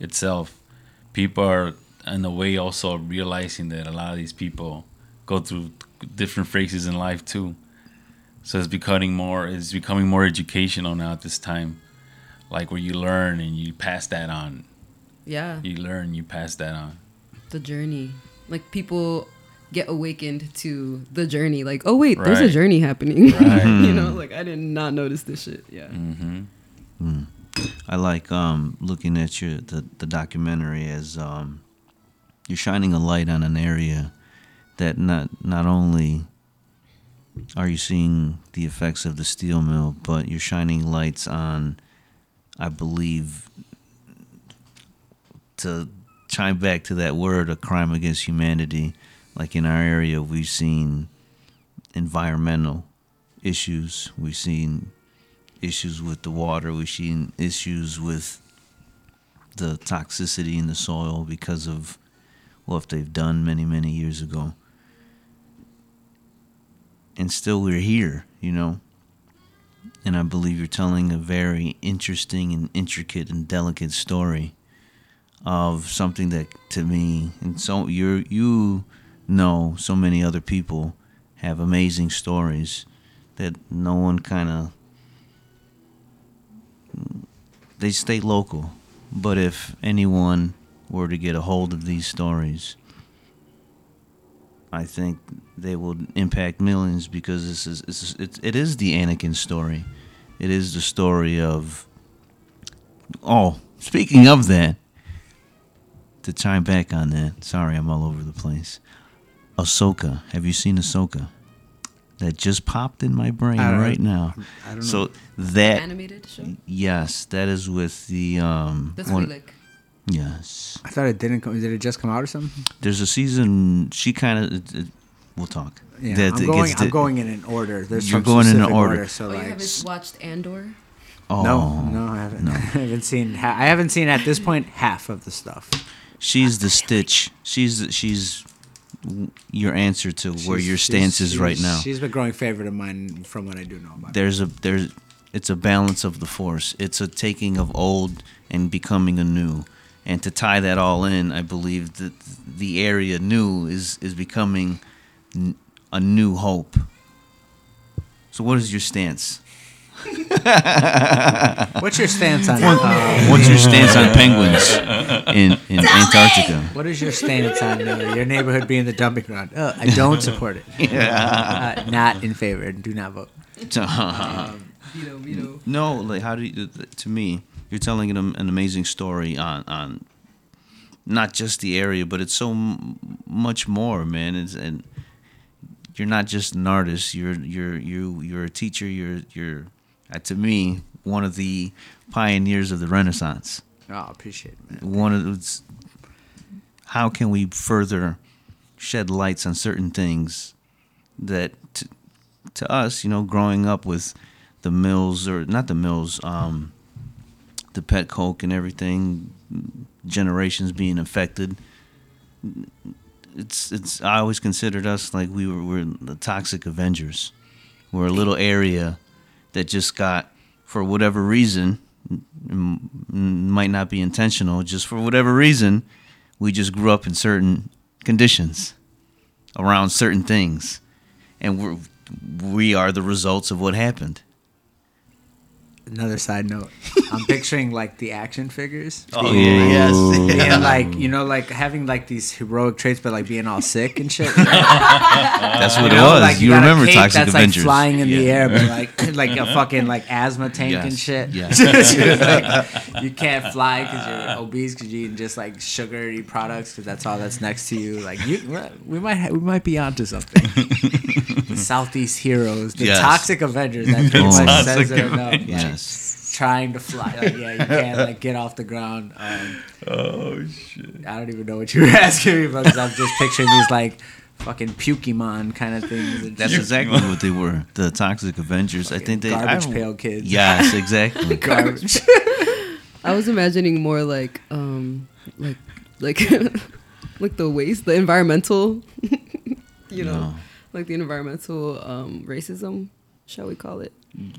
itself. People are in a way also realizing that a lot of these people go through different phases in life too. So it's becoming more it's becoming more educational now at this time. Like where you learn and you pass that on. Yeah, You learn, you pass that on. the journey. Like people get awakened to the journey. Like, oh wait, there's a journey happening. Right. you know, like I did not notice this shit. Yeah. Mm-hmm. I like um, looking at your the, the documentary as um, you're shining a light on an area that not not only are you seeing the effects of the steel mill, but you're shining lights on, I believe, to chime back to that word, a crime against humanity. Like in our area, we've seen environmental issues. We've seen issues with the water. We've seen issues with the toxicity in the soil because of what they've done many, many years ago. And still we're here, you know. And I believe you're telling a very interesting and intricate and delicate story of something that to me and so you're you know so many other people have amazing stories that no one kind of they stay local. But if anyone were to get a hold of these stories i think they will impact millions because this is it's, it's, it is the anakin story. It is the story of oh speaking of that to chime back on that sorry i'm all over the place. Ahsoka. Have you seen ahsoka that just popped in my brain I don't- right now I don't know. so that Animated show. Yes, that is with the um That's one- Twi'lek. Yes. I thought it didn't come. Did it just come out or something? There's a season. She kind of. We'll talk. Yeah, That I'm going. gets I'm di- going in an order. There's You're going in an specific order. So Oh, you haven't watched Andor? Oh, no, no, I haven't. I haven't seen. Ha- I haven't seen at this point half of the stuff. She's the stitch. She's the- she's your answer to where your stance is right now. She's been growing favorite of mine from what I do know about. her. There's a there's it's a balance of the force. It's a taking of old and becoming a new. And to tie that all in, I believe that the area new is is becoming a new hope. So what is your stance? What's your stance on? Uh, What's your stance on penguins in, in Antarctica? what is your stance on uh, your neighborhood being the dumping ground? Uh, I don't support it. Uh, not in favor. Do not vote. Veto, veto. No, like how do you? To me, you're telling an, an amazing story on on not just the area, but it's so m- much more, man. It's and you're not just an artist. You're you're you you're a teacher. You're you're uh, to me one of the pioneers of the Renaissance. Oh, appreciate it, man. One of those. How can we further shed lights on certain things that to, to us, you know, growing up with the mills or not the mills, um, the pet coke and everything, generations being affected. It's it's. I always considered us like we were we're the toxic Avengers. We're a little area that just got for whatever reason, might not be intentional. Just for whatever reason, we just grew up in certain conditions around certain things, and we're we are the results of what happened. Another side note. I'm picturing like the action figures. Oh yeah, yes. being like you know like having like these heroic traits but like being all sick and shit That's what You it know, was. like you got a remember Toxic that's Avengers? like flying in the air but like like a fucking like asthma tank and shit yes. Like, you can't fly because you're obese because you're eating just like sugary products because that's all that's next to you like you we might ha- we might be onto something the southeast heroes the Yes. toxic avengers that pretty Oh. much says Toxic it enough like, Yes. trying to fly like yeah you can't like get off the ground um, Oh shit. I don't even know what you were asking me about because I'm just picturing these like fucking Pukemon kind of things. That's shit. exactly what they were. The Toxic Avengers. I think they garbage I- pail kids. Yes, exactly. garbage. I was imagining more like um like like like the waste, the environmental you know, No. like the environmental um racism, shall we call it?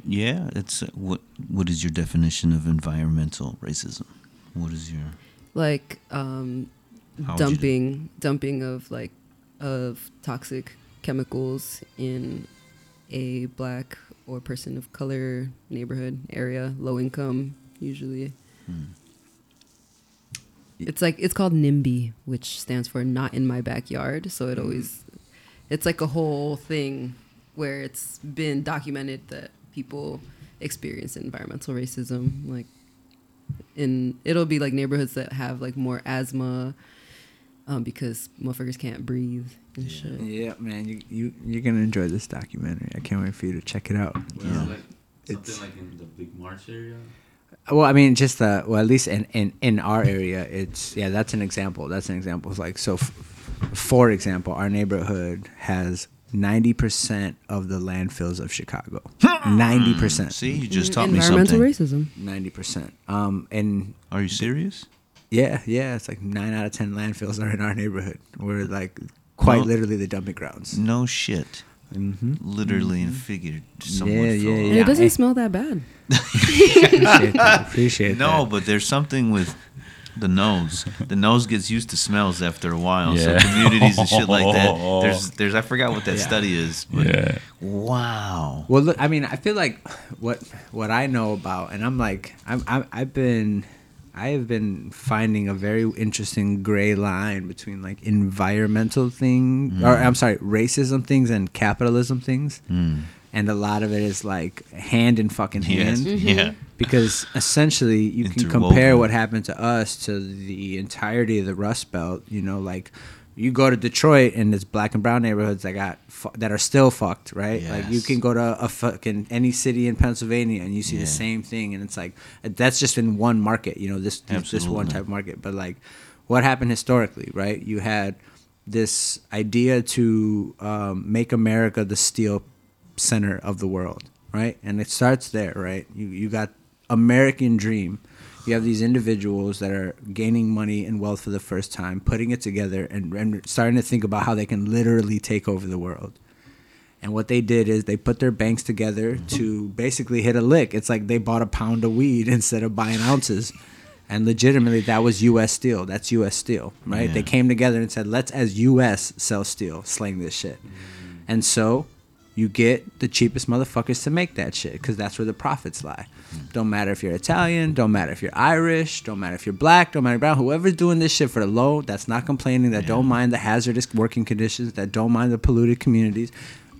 Yeah, it's uh, what. What is your definition of environmental racism? What is your? Like um would you dumping dumping of like of toxic chemicals in a black or person of color neighborhood area, low income usually. Hmm. It's like it's called NIMBY, which stands for not in my backyard. So Hmm. it always it's like a whole thing where it's been documented that people experience environmental racism like in it'll be like neighborhoods that have like more asthma um, because motherfuckers can't breathe and shit. yeah, man, you you you're gonna enjoy this documentary. I can't wait for you to check it out. Yeah. It's- like in the Big Marsh area. Well, I mean, just uh, well, at least in, in in our area, it's yeah, that's an example. That's an example. It's like so, f- for example, our neighborhood has ninety percent of the landfills of Chicago. Ninety percent. See, you just taught me environmental something. racism. Ninety percent. Um, and Are you serious? Yeah, yeah, it's like nine out of ten landfills are in our neighborhood. We're like quite Well- literally the dumping grounds. No shit. Mm-hmm. Literally and figured. Somewhat Yeah, for- yeah, And yeah. it doesn't I- smell that bad. Appreciate that. Appreciate No, that. but there's something with the nose. The nose gets used to smells after a while. Yeah. So communities and shit like that. There's, there's. I forgot what that Yeah. study is. But Yeah. Wow. Well, look, I mean, I feel like what what I know about, and I'm like, I'm, I'm I've been, I have been finding a very interesting gray line between like environmental thing, or mm. I'm sorry, racism things and capitalism things, mm. And a lot of it is like hand in fucking Yes. hand. Yeah. because essentially you can compare what happened to us to the entirety of the Rust Belt. You know, like You go to Detroit and there's black and brown neighborhoods that got fu- that are still fucked, right? Like you can go to a fucking any city in Pennsylvania and you see Yeah. the same thing, and it's like that's just in one market, you know, this this, this one type of market. But like, what happened historically, right? You had this idea to um, make America the steel center of the world, right? And it starts there, right? You you got American dream. You have these individuals that are gaining money and wealth for the first time, putting it together and, and starting to think about how they can literally take over the world. And what they did is they put their banks together to basically hit a lick. It's like they bought a pound of weed instead of buying ounces. And legitimately, that was U.S. Steel. That's U.S. Steel, right? Yeah. They came together and said, let's, as U.S., sell steel, sling this shit. And so you get the cheapest motherfuckers to make that shit because that's where the profits lie. Mm. Don't matter if you're Italian, don't matter if you're Irish, don't matter if you're black, don't matter brown. Whoever's doing this shit for the low, that's not complaining, that don't mind the hazardous working conditions, that don't mind the polluted communities.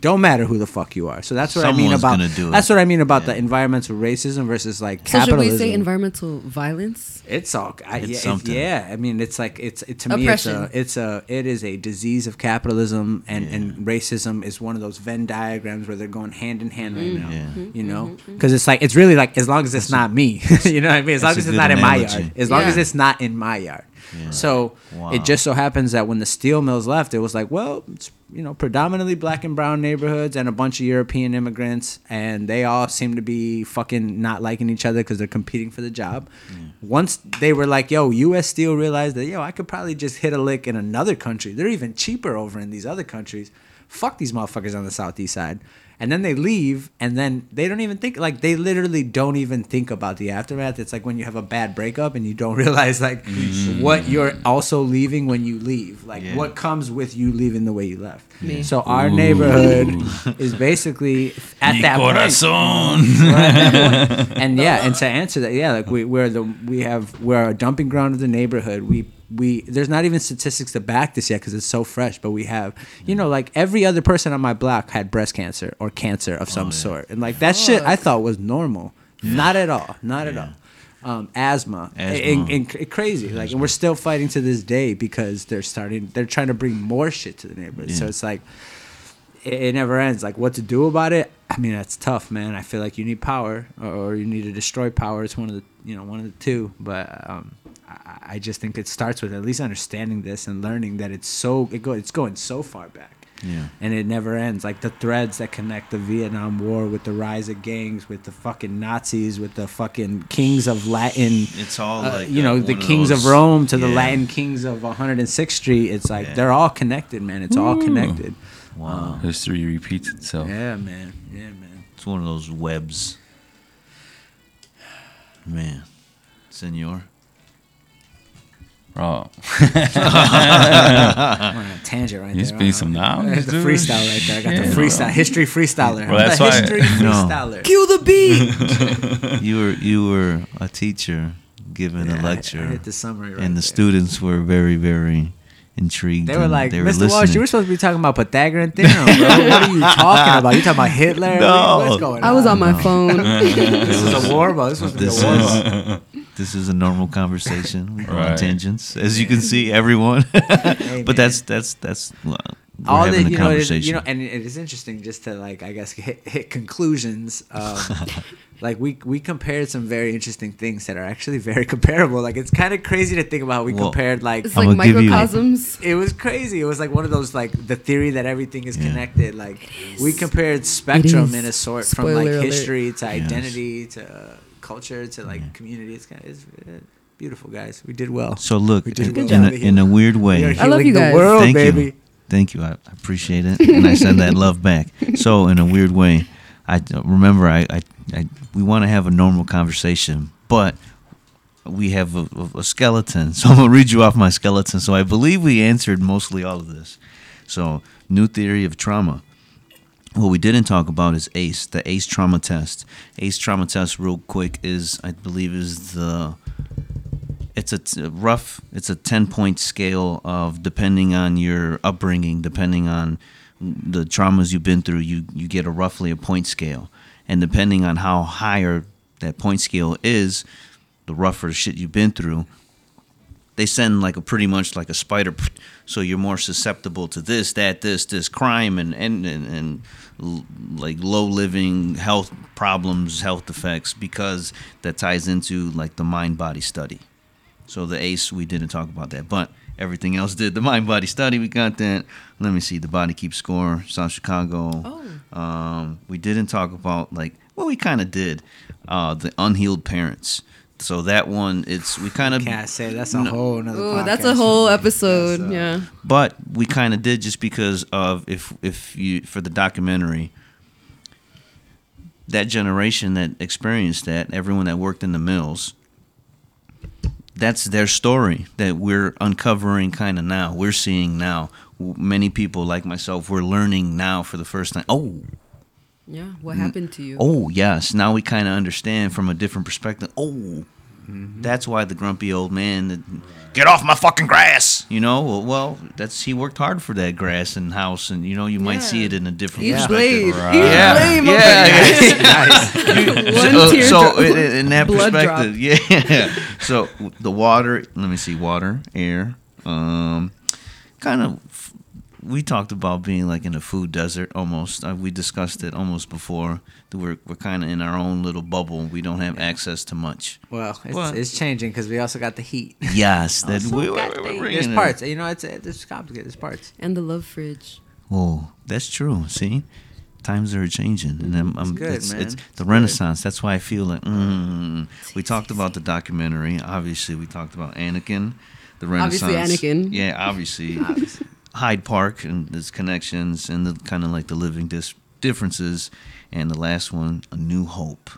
Don't matter who the fuck you are. So that's what I mean about. gonna do it. That's what I mean about the environmental racism versus like So should we say environmental violence? It's all, I, It's yeah, it- something. yeah. I mean, it's like it's it, to me, it's a, it's a, it is a disease of capitalism, and and racism is one of those Venn diagrams where they're going hand in hand right mm-hmm. now. Yeah. You know, mm-hmm, mm-hmm. because it's like it's really like as long as it's not me, you know what I mean. As long as it's good not in my yard, as long as it's not in my yard. Yeah. So Wow. it just so happens that when the steel mills left, it was like, well, it's you know predominantly black and brown neighborhoods and a bunch of European immigrants, and they all seem to be fucking not liking each other because they're competing for the job. Mm. Once they were like, yo, U.S. Steel realized that yo, I could probably just hit a lick in another country. They're even cheaper over in these other countries. Fuck these motherfuckers on the southeast side. And then they leave, and then they don't even think like they literally don't even think about the aftermath. It's like when you have a bad breakup and you don't realize like what you're also leaving when you leave, like Yeah. what comes with you leaving the way you left. Me. So our neighborhood is basically at that point. at that point. And yeah, and to answer that, yeah, like we we're the we have we're a dumping ground of the neighborhood. We we there's not even statistics to back this yet because it's so fresh. But we have you know like every other person on my block had breast cancer or cancer of some sort, and like that shit I thought was normal. Not at all. Not at all. Um, asthma, Asthma. And, and, crazy. Like, and we're still fighting to this day because they're starting. They're trying to bring more shit to the neighborhood. So it's like it, it never ends. Like what to do about it? I mean, that's tough, man. I feel like you need power, or, or you need to destroy power. It's one of the you know one of the two. But um, I, I just think it starts with at least understanding this and learning that it's so it go it's going so far back. Yeah. And it never ends. Like the threads that connect the Vietnam War with the rise of gangs, with the fucking Nazis, with the fucking kings of Latin. It's all uh, like you know the of kings of Rome to the. Latin kings of 106th Street. It's like Yeah. they're all connected, man. It's all connected. Wow. History repeats itself. Yeah, man. Yeah, man. It's one of those webs. Man. Senor. Bro, I'm on a tangent right you there. spit some uh-huh. There's knowledge, the dude. freestyle right there. I got the freestyle. bro. History freestyler. Well, I'm that's the why- history No. freestyler. Cue the beat. you were you were a teacher giving Yeah, a I- lecture, I hit the summary right and the there. students were very very intrigued. They were like, they were Mr. Walsh, you were supposed to be talking about Pythagorean theorem, bro. what are you talking about? You talking about Hitler? No. What's going on? I was on my phone. This is a war, bro. This was This the war. Is this is a normal conversation. We on Right. tangents, as you can see, everyone. But that's that's that's well, we're all having the a you know, it, conversation. you know, and it is interesting just to like I guess hit, hit conclusions. Um, like we we compared some very interesting things that are actually very comparable. Like it's kind of crazy to think about. how We Well, compared like It's like gonna you- microcosms. it was crazy. It was like one of those like the theory that everything is Yeah. connected. Like we compared spectrum in a sort from Spoiler like alert. history to identity to uh, culture to like community. It's kind of it's, uh, beautiful, guys. We did well. so look, We did in, well. in, a, in a weird way, We I love healing you the guys. world, Thank baby. you. Thank you. I I appreciate it, and I send that love back. So, in a weird way, I remember I, I, I we want to have a normal conversation, but we have a, a- a skeleton. So I'm gonna read you off my skeleton. So I believe we answered mostly all of this. So, new theory of trauma. What we didn't talk about is ACE, the ACE trauma test. ACE trauma test, real quick, is I believe is the it's a t- rough it's a 10 point scale of depending on your upbringing depending on the traumas you've been through you you get a roughly a point scale and depending on how higher that point scale is the rougher shit you've been through they send like a pretty much like a spider, so you're more susceptible to this, that, this, this crime, and and and, and l- like low living health problems, health effects, because that ties into like the mind body study. So the ACE, we didn't talk about that, but everything else did. The mind body study, we got that. Let me see, the body keeps score, South Chicago. Oh. Um, we didn't talk about like well, we kind of did uh, the unhealed parents. So that one, it's we kind of Can't say that's a whole another. Oh, that's a whole episode. That's, uh, yeah. but we kind of did just because of if if you for the documentary that generation that experienced that everyone that worked in the mills that's their story that we're uncovering kind of now we're seeing now many people like myself we're learning now for the first time oh Yeah. What mm. happened to you? oh yes now we kind of understand from a different perspective oh mm-hmm. that's why the grumpy old man that, get off my fucking grass you know well, well that's he worked hard for that grass and house and you know you might see it in a different Each perspective blade. Right. Each uh, yeah, blade. yeah. One so, so in, in that Blood perspective, yeah. So the water. Let me see. Water, air. Um, kind of. We talked about being like in a food desert almost. Uh, we discussed it almost before. We're we're kind of in our own little bubble. We don't have access to much. Well, it's, What? it's changing because we also got the heat. Yes, that we, we, are the- we're bringing There's parts. You know, it's it's complicated. There's parts. And the love fridge. Oh, that's true. See, times are changing, and I'm, I'm good, it's, man. it's It's the good. Renaissance. That's why I feel like mm. we talked about the documentary. Obviously, we talked about Anakin, the Renaissance. Obviously Anakin. Yeah, obviously Hyde Park and its connections and the kind of like the living dis- differences, and the last one, A New Hope.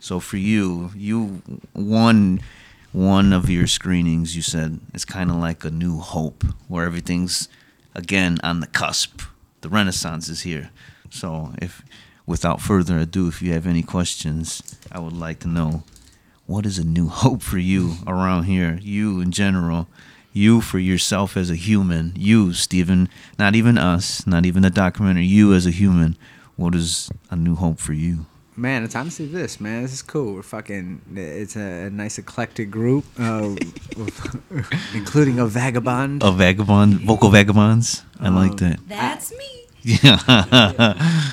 So for you, you one one of your screenings, you said it's kind of like a new hope, where everything's again on the cusp. The Renaissance is here. So if, without further ado, if you have any questions, I would like to know what is a new hope for you around here, you in general, you for yourself as a human, you Steven, not even us, not even the documentary, you as a human. What is a new hope for you? Man, it's honestly this, man. This is cool. We're fucking. It's a, a nice eclectic group, uh, including a vagabond. A vagabond, vocal vagabonds. I like Um, that. That's me. Yeah.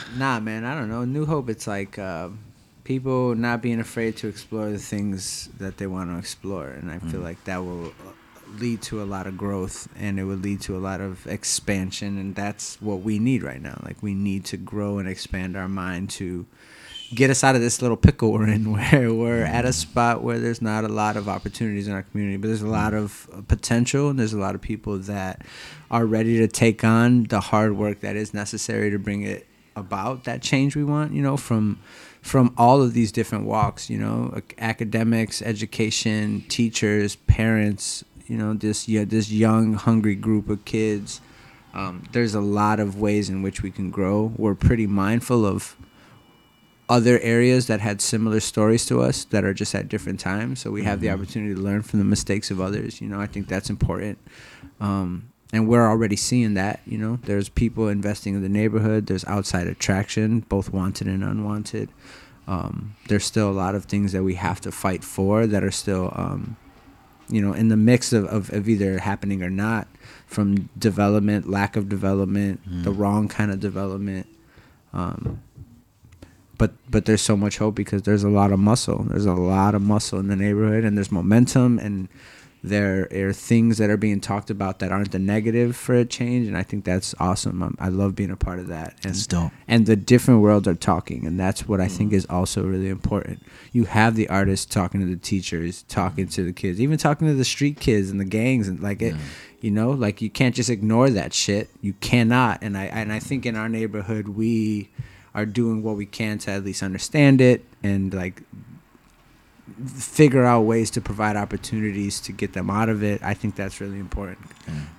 Nah, man. I don't know. New Hope. It's like uh, people not being afraid to explore the things that they want to explore, and I feel like that will lead to a lot of growth, and it would lead to a lot of expansion, and that's what we need right now. Like we need to grow and expand our mind to get us out of this little pickle we're in where we're at a spot where there's not a lot of opportunities in our community but there's a lot of potential and there's a lot of people that are ready to take on the hard work that is necessary to bring it about that change we want you know from from all of these different walks you know academics education teachers parents you know this yeah this young hungry group of kids um, there's a lot of ways in which we can grow we're pretty mindful of other areas that had similar stories to us that are just at different times. So we have the opportunity to learn from the mistakes of others. You know, I think that's important. Um, and we're already seeing that. You know, there's people investing in the neighborhood. There's outside attraction, both wanted and unwanted. Um, there's still a lot of things that we have to fight for that are still, um, you know, in the mix of, of, of either happening or not, from development, lack of development, the wrong kind of development. Um, but but there's so much hope because there's a lot of muscle. There's a lot of muscle in the neighborhood, and there's momentum, and there are things that are being talked about that aren't the negative for a change, and I think that's awesome. I'm, I love being a part of that. And, That's dope. And the different worlds are talking, and that's what I think mm-hmm. is also really important. You have the artists talking to the teachers, talking to the kids, even talking to the street kids and the gangs, and like it. You know, like you can't just ignore that shit. You cannot. And I and I think in our neighborhood we are doing what we can to at least understand it and like figure out ways to provide opportunities to get them out of it. I think that's really important.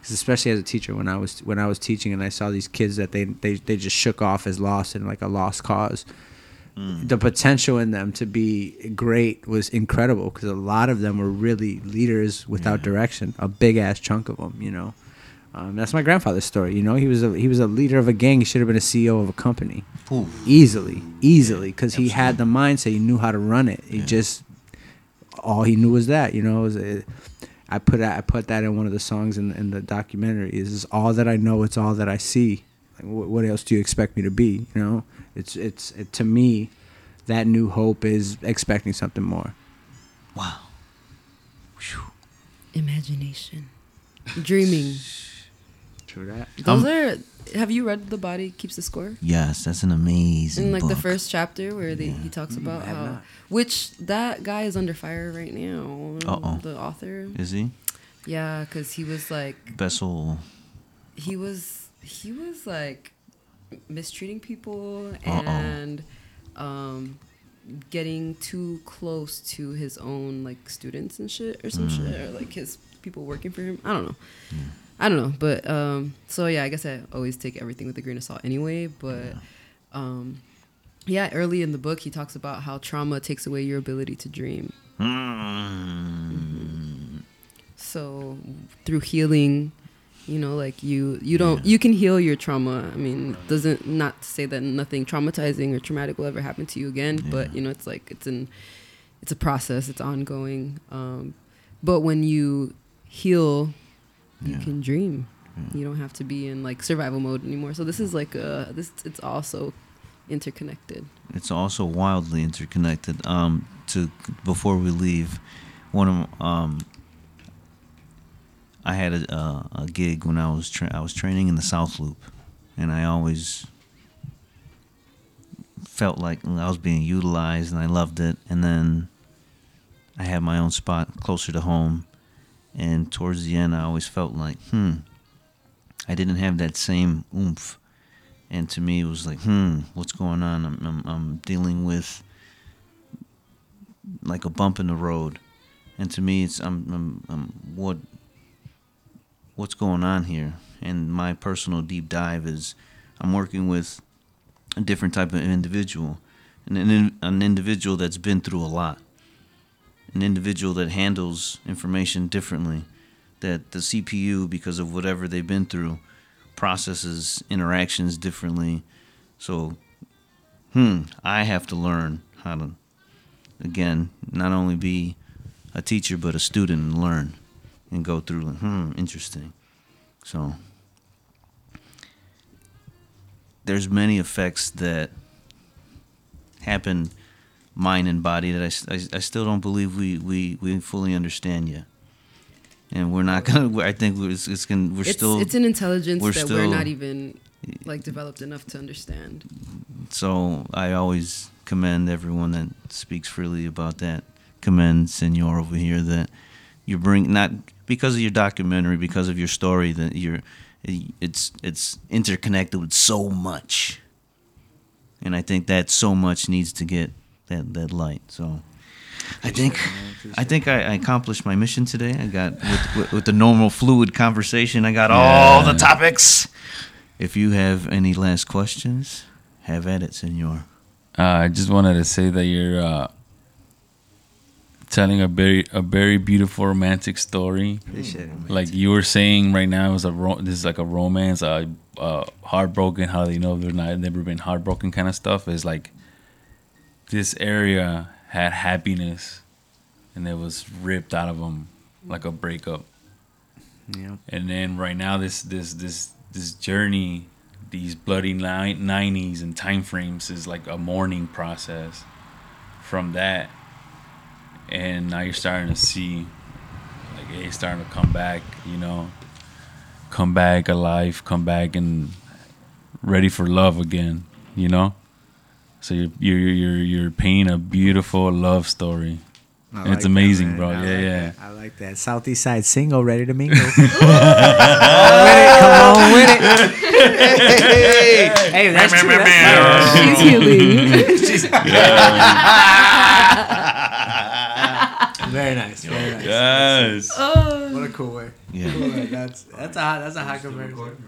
'Cause especially as a teacher, when I was when I was teaching and I saw these kids that they they, they just shook off as lost in like a lost cause. The potential in them to be great was incredible because a lot of them were really leaders without direction. A big ass chunk of them, you know. Um, that's my grandfather's story. You know, he was a he was a leader of a gang. He should have been a CEO of a company Ooh. easily, easily, because he had the mindset. He knew how to run it. He just all he knew was that. You know, it was a, I put that, I put that in one of the songs in in the documentary. Is, is all that I know. It's all that I see. Like, what, what else do you expect me to be? You know, it's it's it, to me, that new hope is expecting something more. Wow. Imagination, dreaming. True that. Those are. Have you read The Body Keeps the Score? Yes, that's an amazing In like the first chapter where they, he talks about how, not. which that guy is under fire right now. Uh-oh. The author. Is he? Yeah, because he was like Bessel. he was he was like mistreating people Uh-oh. and um getting too close to his own like students and shit or some Mm. shit or like his people working for him i don't know i don't know but um so yeah i guess i always take everything with a grain of salt anyway but um yeah early in the book he talks about how trauma takes away your ability to dream. Mm. so through healing you know like you you don't you can heal your trauma. I mean doesn't not to say that nothing traumatizing or traumatic will ever happen to you again but you know it's like it's an it's a process it's ongoing um but when you heal you can dream. You don't have to be in like survival mode anymore. So this is like uh this it's also interconnected. It's also wildly interconnected. Um, to before we leave, one of um, I had a, uh, a gig when I was tra- I was training in the South Loop, and I always felt like I was being utilized, and I loved it. And then I had my own spot closer to home, and towards the end, I always felt like, hmm, I didn't have that same oomph. And to me it was like hmm what's going on? I'm, I'm, I'm dealing with like a bump in the road. And to me it's I'm, I'm, I'm what what's going on here? And my personal deep dive is i'm working with a different type of individual. An, an, an individual that's been through a lot an individual that handles information differently that the cpu because of whatever they've been through processes interactions differently. So, hmm, I have to learn how to, again, not only be a teacher but a student and learn and go through. Hmm, interesting. So, there's many effects that happen mind and body that I I still don't believe we, we, we fully understand yet. And we're not gonna. I think we're, it's, it's gonna. We're it's, still. it's an intelligence we're that we're not even like developed enough to understand So I always commend everyone that speaks freely about that. Commend Senor over here that you bring not because of your documentary, because of your story that you're it's it's interconnected with so much. And I think that so much needs to get that that light. So I think I think I, I accomplished my mission today. I got with, with, with the normal fluid conversation. I got all the topics. If you have any last questions, have at it, Senor. Uh, I just wanted to say that you're uh, telling a very a very beautiful romantic story. Appreciate it. Like you were saying right now, it was a ro- this is like a romance, uh, uh, heartbroken. How they know they're not never been heartbroken kind of stuff is like this area had happiness, and it was ripped out of them like a breakup. Yeah. And then right now, this this this this journey, these bloody nineties and time frames is like a mourning process. From that, and now you're starting to see, like, hey, it's starting to come back. You know, come back alive, come back and ready for love again. You know. So you're you're you're you're painting a beautiful love story. I It's like that, amazing, man. bro. I Yeah, like yeah. that. I like that. Southeast Side single, ready to mingle. Come on with it. Come on with it. Hey, hey that's true. That's she's healing very nice. Very nice. Yes. What a cool way. Yeah. Cool way. That's that's a hot, that's a hot comparison.